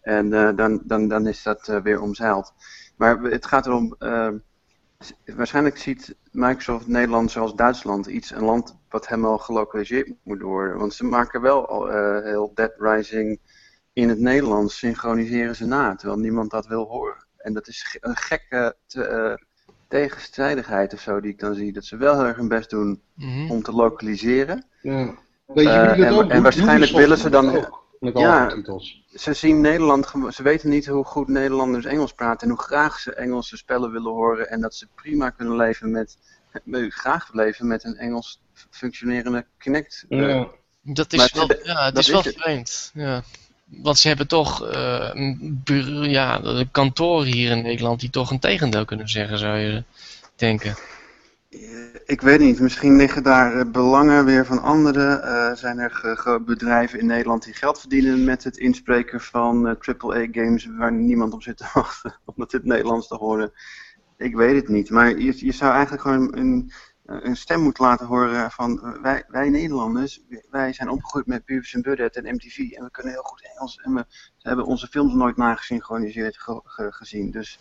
En eh, dan, dan, dan is dat eh, weer omzeild. Maar het gaat erom, ehm, waarschijnlijk ziet Microsoft Nederland zoals Duitsland iets, een land wat helemaal gelokaliseerd moet worden. Want ze maken wel al eh, heel Dead Rising in het Nederlands, synchroniseren ze na, terwijl niemand dat wil horen. En dat is een gekke te- eh, tegenstrijdigheid of zo die ik dan zie. Dat ze wel heel erg hun best doen Mhm. om te lokaliseren. Ja. Weet je wie dat en- ook en waarschijnlijk willen ze dan- ook, met Ja. alle titels. Ze zien Nederland, ze weten niet hoe goed Nederlanders Engels praten en hoe graag ze Engelse spellen willen horen. En dat ze prima kunnen leven met, graag leven met een Engels functionerende Kinect. eh, Ja. Dat is Maar wel, ja, het dat is wel vreemd. Ja. Want ze hebben toch eh, een bureau- ja, de kantoren hier in Nederland die toch een tegendeel kunnen zeggen, zou je denken. Ik weet niet, misschien liggen daar eh, belangen weer van anderen. Eh, zijn er bedrijven in Nederland die geld verdienen met het inspreken van eh, AAA-games waar niemand op zit te wachten om dat in het Nederlands te horen? Ik weet het niet, maar je, je zou eigenlijk gewoon een, een stem moeten laten horen van eh, wij, wij Nederlanders, wij zijn opgegroeid met Beavis en en MTV en we kunnen heel goed Engels en we hebben onze films nooit nagesynchroniseerd ge- ge- gezien. Dus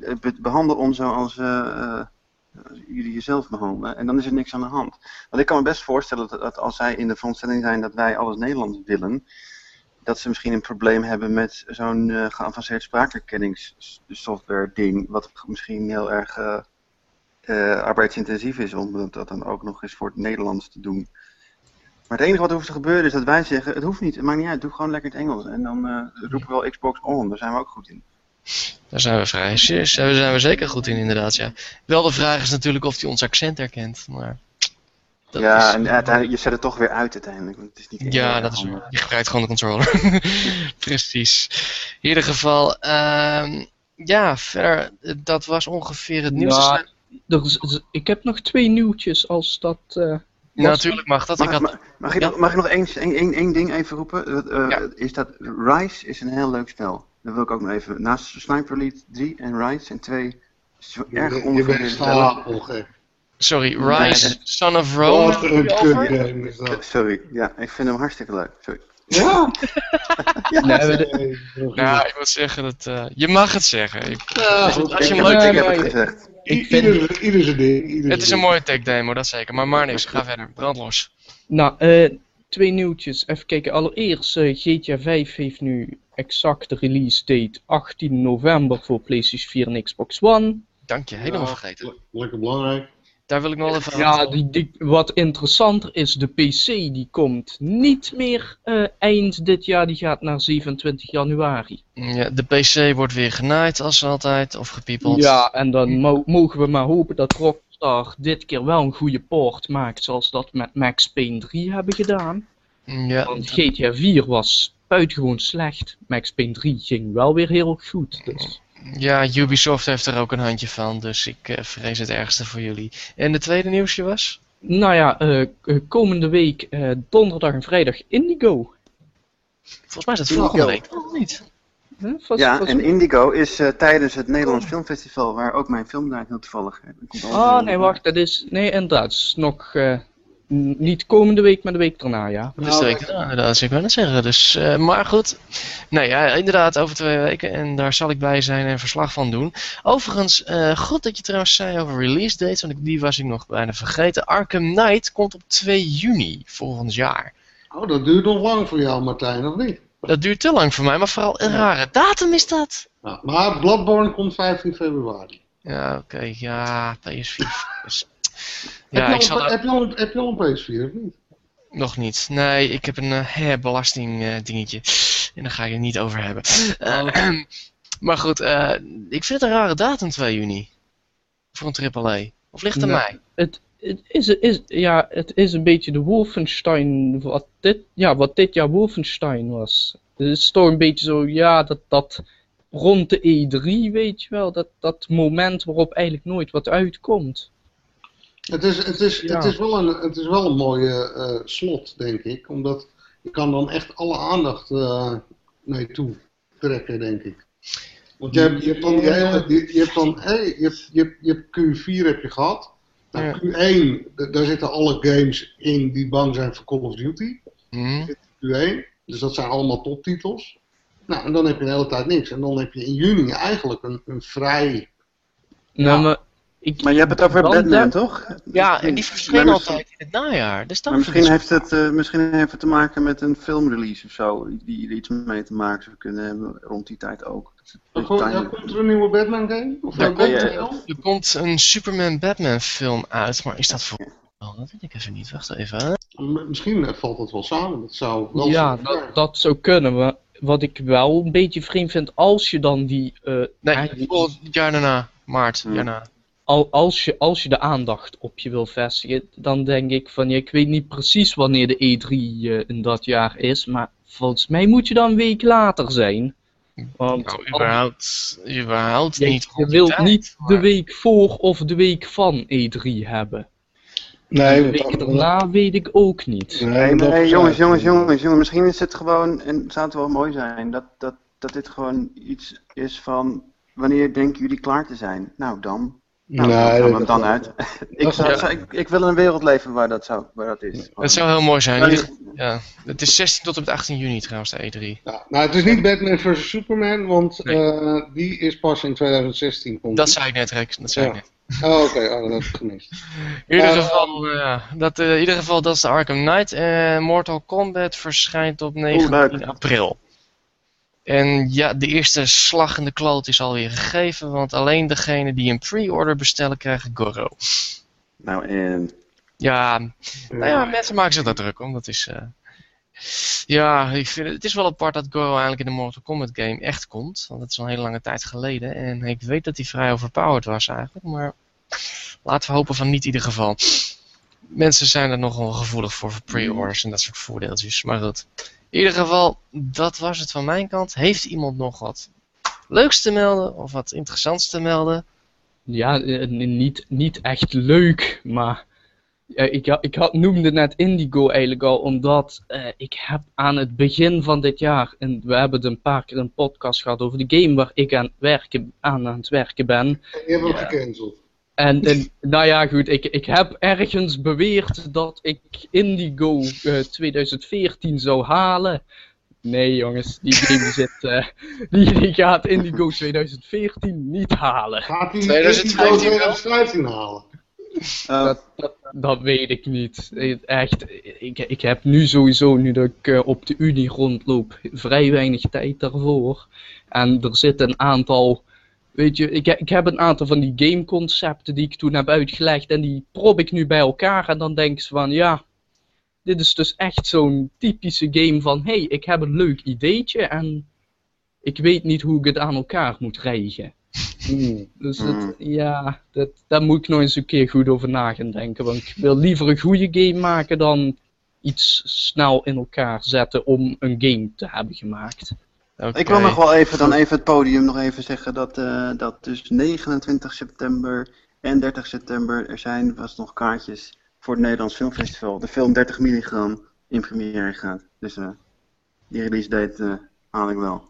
eh, be- behandel ons zoals eh, eh, jullie jezelf behandelen en dan is er niks aan de hand. Want ik kan me best voorstellen dat, als zij in de veronderstelling zijn dat wij alles Nederlands willen, dat ze misschien een probleem hebben met zo'n eh, geavanceerd spraakherkenningssoftware ding, wat misschien heel erg eh, eh, arbeidsintensief is om dat, dan ook nog eens voor het Nederlands te doen. Maar het enige wat hoeft te gebeuren is dat wij zeggen, het hoeft niet, het maakt niet uit, doe gewoon lekker het Engels. En dan roepen we wel Xbox on, daar zijn we ook goed in. Daar zijn we vrij. Daar zijn we zeker goed in, inderdaad. Ja. Wel de vraag is natuurlijk of hij ons accent herkent. Maar dat ja, is- en uiteindelijk, je zet het toch weer uit uiteindelijk, want het is niet ja, dat is handig. Je gebruikt gewoon de controller. Precies. In ieder geval, ehm, ja, verder, dat was ongeveer het nieuws. Ja, is- ik heb nog twee nieuwtjes als dat... eh, Natuurlijk mag dat. Ik Mag, had, mag, mag ik, Ja. nog- mag ik nog één, één, één, één ding even roepen? Dat, eh, Ja. Is dat Rise is een heel leuk spel. Dat wil ik ook nog even. Naast Sniper Elite 3 en Rise zijn twee zo erg stapelgek. sorry, Nee, Rise, Son of Rome. Een. Sorry, ja, ik vind hem hartstikke leuk. Sorry. Ja? nee, we- Nee, Nou, ik moet zeggen dat. eh, je mag het zeggen. Ik, Ja, goed. als je hem heb, leuk ik vindt. heb het gezegd. ik vind- Ieder, ieder zijn ding. ieder het is een mooie tech demo, dat zeker. Maar maar niks, ga verder. Brandlos. Nou, eh, twee nieuwtjes. Even kijken. Allereerst, eh, GTA 5 heeft nu exact de release date 18 november voor PlayStation 4 en Xbox One. Dank je, helemaal Ja, vergeten. le- Lekker belangrijk. Daar wil ik nog wel even Ja, die, die, wat interessanter is, de PC die komt niet meer eh, eind dit jaar, die gaat naar 27 januari. Ja, de PC wordt weer genaaid als altijd, of gepiepeld. Ja, en dan mo- mogen we maar hopen dat Rockstar dit keer wel een goede port maakt, zoals dat met Max Payne 3 hebben gedaan. ja Want GTA 4 was buitengewoon slecht, Max Payne 3 ging wel weer heel goed. Dus. ja, Ubisoft heeft er ook een handje van, dus ik eh, vrees het ergste voor jullie. En de tweede nieuwsje was? Nou ja, eh, k- komende week eh, donderdag en vrijdag Indigo. Volgens mij is het volgende week, nog niet? Huh? Ja, en Indigo is eh, tijdens het Nederlands Filmfestival, waar ook mijn film daar heel toevallig. eh, komt Ah, heel- nee, wacht, dat is. Nee, inderdaad, het is nog. Niet komende week, maar de week daarna, ja. Dat is de week daarna, inderdaad, dus ik wou net zeggen. Dus, eh, maar goed, nou ja, inderdaad, over twee weken. En daar zal ik bij zijn en verslag van doen. Overigens, eh, goed dat je trouwens zei over release dates, want ik- die was ik nog bijna vergeten. Arkham Knight komt op 2 juni volgend jaar. Oh, dat duurt nog lang voor jou, Martijn, of niet? Dat duurt te lang voor mij, maar vooral een rare datum is dat. Nou, maar Bloodborne komt 15 februari. Ja, oké, ja, PS4. Dus, heb, ja, je ik al, zal een- dat heb, je al een, heb je al een PS4 of niet? nog niet. Nee, ik heb een eh, herbelasting eh, dingetje. En daar ga ik het niet over hebben. Eh, maar goed, eh, ik vind het een rare datum 2 juni. Voor een AAA. Of ligt het aan Ja. mij? Het, het, is, is, ja, het is een beetje de Wolfenstein. Wat dit, ja, wat dit jaar Wolfenstein was. Het is toch een beetje zo, ja, dat, dat rond de E3, weet je wel. Dat, dat moment waarop eigenlijk nooit wat uitkomt. Het is, het is, Ja. het is, wel, een, het is wel een mooie eh, slot, denk ik. Omdat je kan dan echt alle aandacht eh naar je toe trekken, denk ik. Want je hebt, je hebt dan, die hele, je, je hebt dan hey, je, je, je hebt Q4 heb je gehad. Nou, Ja. Q1, d- daar zitten alle games in die bang zijn voor Call of Duty. Hm? Q1, dus dat zijn allemaal toptitels. Nou, en dan heb je de hele tijd niks. En dan heb je in juni eigenlijk een, een vrij... Nou, maar, ik, Maar je hebt het over Batman, toch? Ja, en die verschijnen altijd in het najaar. Dus dan Maar misschien heeft, het, eh, misschien heeft het te maken met een filmrelease of zo, die er iets mee te maken zou kunnen hebben rond die tijd ook. Beetje komt- er een nieuwe Batman game? Of? Er komt een Superman Batman film uit, maar is dat voor... Oh, dat weet ik even niet. Wacht even. Misschien eh, valt dat wel samen. Dat zou wel ja, zo dat, zou kunnen. Maar wat ik wel een beetje vreemd vind, als je dan die. eh, Nee, eigenlijk- volgend jaar daarna. Maart, Hm. daarna. Al, als, je, als je de aandacht op je wil vestigen, dan denk ik van ja, ik weet niet precies wanneer de E3 eh, in dat jaar is, maar volgens mij moet je dan een week later zijn. Want Nou, überhaupt, überhaupt je, niet. je wilt tijd, niet de week voor of de week van E3 hebben. Nee, de week dat- daarna weet ik ook niet. Nee, Nee, jongens, jongens, jongens, jongens. Misschien is het gewoon, en zou het wel mooi zijn, dat, dat, dat dit gewoon iets is van, wanneer denken jullie klaar te zijn? Nou dan. Nou, we hem dat- dan uit. ik, dat- zou, ja. ik, ik wil in een wereld leven waar dat, zou, waar dat is. Dat zou heel mooi zijn. Ieder- ja. Het is 16 tot en met 18 juni trouwens, de E3. Ja, nou, het is niet Batman vs Superman, want Nee. eh, die is pas in 2016. Komt Dat die. zei ik net, Rex. Dat zei Ja. ik net. Oh, oké, oh, dat heb ik gemist. In ieder, Eh, geval, eh, dat, in ieder geval, dat is de Arkham Knight. En Mortal Kombat verschijnt op 19 leuk. april. En ja, de eerste slag in de kloot is alweer gegeven, want alleen degene die een pre-order bestellen krijgen Goro. Nou, en Ja, nou ja, mensen maken zich daar druk om. Dat is. eh, Ja, ik vind het, het is wel apart dat Goro eigenlijk in de Mortal Kombat game echt komt. Want dat is al een hele lange tijd geleden. En ik weet dat hij vrij overpowered was eigenlijk. Maar laten we hopen van niet in ieder geval. Mensen zijn er nogal gevoelig voor voor pre-orders en dat soort voordeeltjes. Maar goed. In ieder geval, dat was het van mijn kant. Heeft iemand nog wat leuks te melden of wat interessants te melden? Ja, eh, niet, niet echt leuk, maar ja, ik, ik had, noemde net Indigo eigenlijk al, omdat eh, ik heb aan het begin van dit jaar, en we hebben het een paar keer een podcast gehad over de game waar ik aan het werken, aan, aan het werken ben. Hebt hem gecanceld. En, en nou ja, goed, ik, ik heb ergens beweerd dat ik Indigo eh, 2014 zou halen. Nee jongens, die game zit, eh, die, die gaat Indigo 2014 niet halen. Gaat hij 2015 Indigo wel? 2015 halen? eh, Dat, dat, dat weet ik niet. Eh, Echt, ik, ik heb nu sowieso, nu dat ik eh, op de Unie rondloop, vrij weinig tijd daarvoor. En er zitten een aantal, weet je, ik, ik heb een aantal van die gameconcepten die ik toen heb uitgelegd en die prop ik nu bij elkaar en dan denk ik van, ja, dit is dus echt zo'n typische game van, hey, ik heb een leuk ideetje en ik weet niet hoe ik het aan elkaar moet rijgen. Hmm. Dus Mm. het, ja, dat, daar moet ik nog eens een keer goed over na gaan denken. Want ik wil liever een goede game maken dan iets snel in elkaar zetten om een game te hebben gemaakt. Ik wil nog wel even, dan even het podium nog even zeggen dat, eh, dat dus 29 september en 30 september er zijn vast nog kaartjes voor het Nederlands Filmfestival. De film 30 milligram in première gaat. Dus eh, die release date eh, haal ik wel.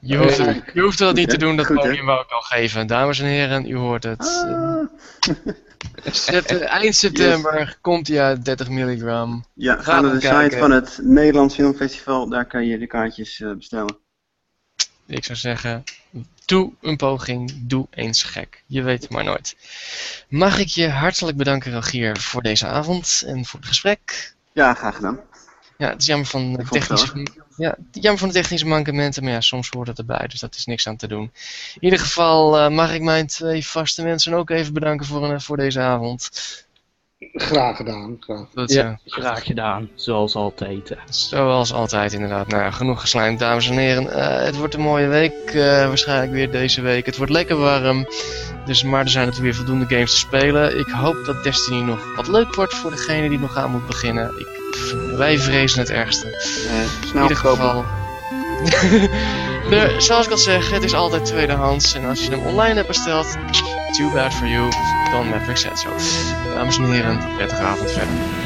Je hoeft, je hoeft dat niet te doen, dat Goed, podium wou ik al geven. Dames en heren, u hoort het. Ah. Eind september komt hij uit 30 milligram. Ja, Ga ga naar de kijken. site van het Nederlands Filmfestival. Daar kan je de kaartjes eh, bestellen. Ik zou zeggen, doe een poging, doe eens gek. Je weet het maar nooit. Mag ik je hartelijk bedanken, Rogier, voor deze avond en voor het gesprek. Ja, graag gedaan. Ja, het is jammer van, de Ja, jammer van de technische mankementen, maar ja, soms hoort het erbij, dus dat is niks aan te doen. In ieder geval eh, mag ik mijn twee vaste mensen ook even bedanken voor, voor deze avond. Graag gedaan. Graag. Dat, Ja, ja, graag gedaan, zoals altijd. hè. Zoals altijd inderdaad. Nou, genoeg geslijmd, dames en heren. Eh, het wordt een mooie week, eh, waarschijnlijk weer deze week. Het wordt lekker warm, dus, maar er zijn natuurlijk weer voldoende games te spelen. Ik hoop dat Destiny nog wat leuk wordt voor degene die nog aan moet beginnen. Ik, wij vrezen het ergste. Eh, In ieder geval. zoals ik al zeg, het is altijd tweedehands. En als je hem online hebt besteld, too bad for you. Dan Matrix said so. Dames en heren, prettige avond verder.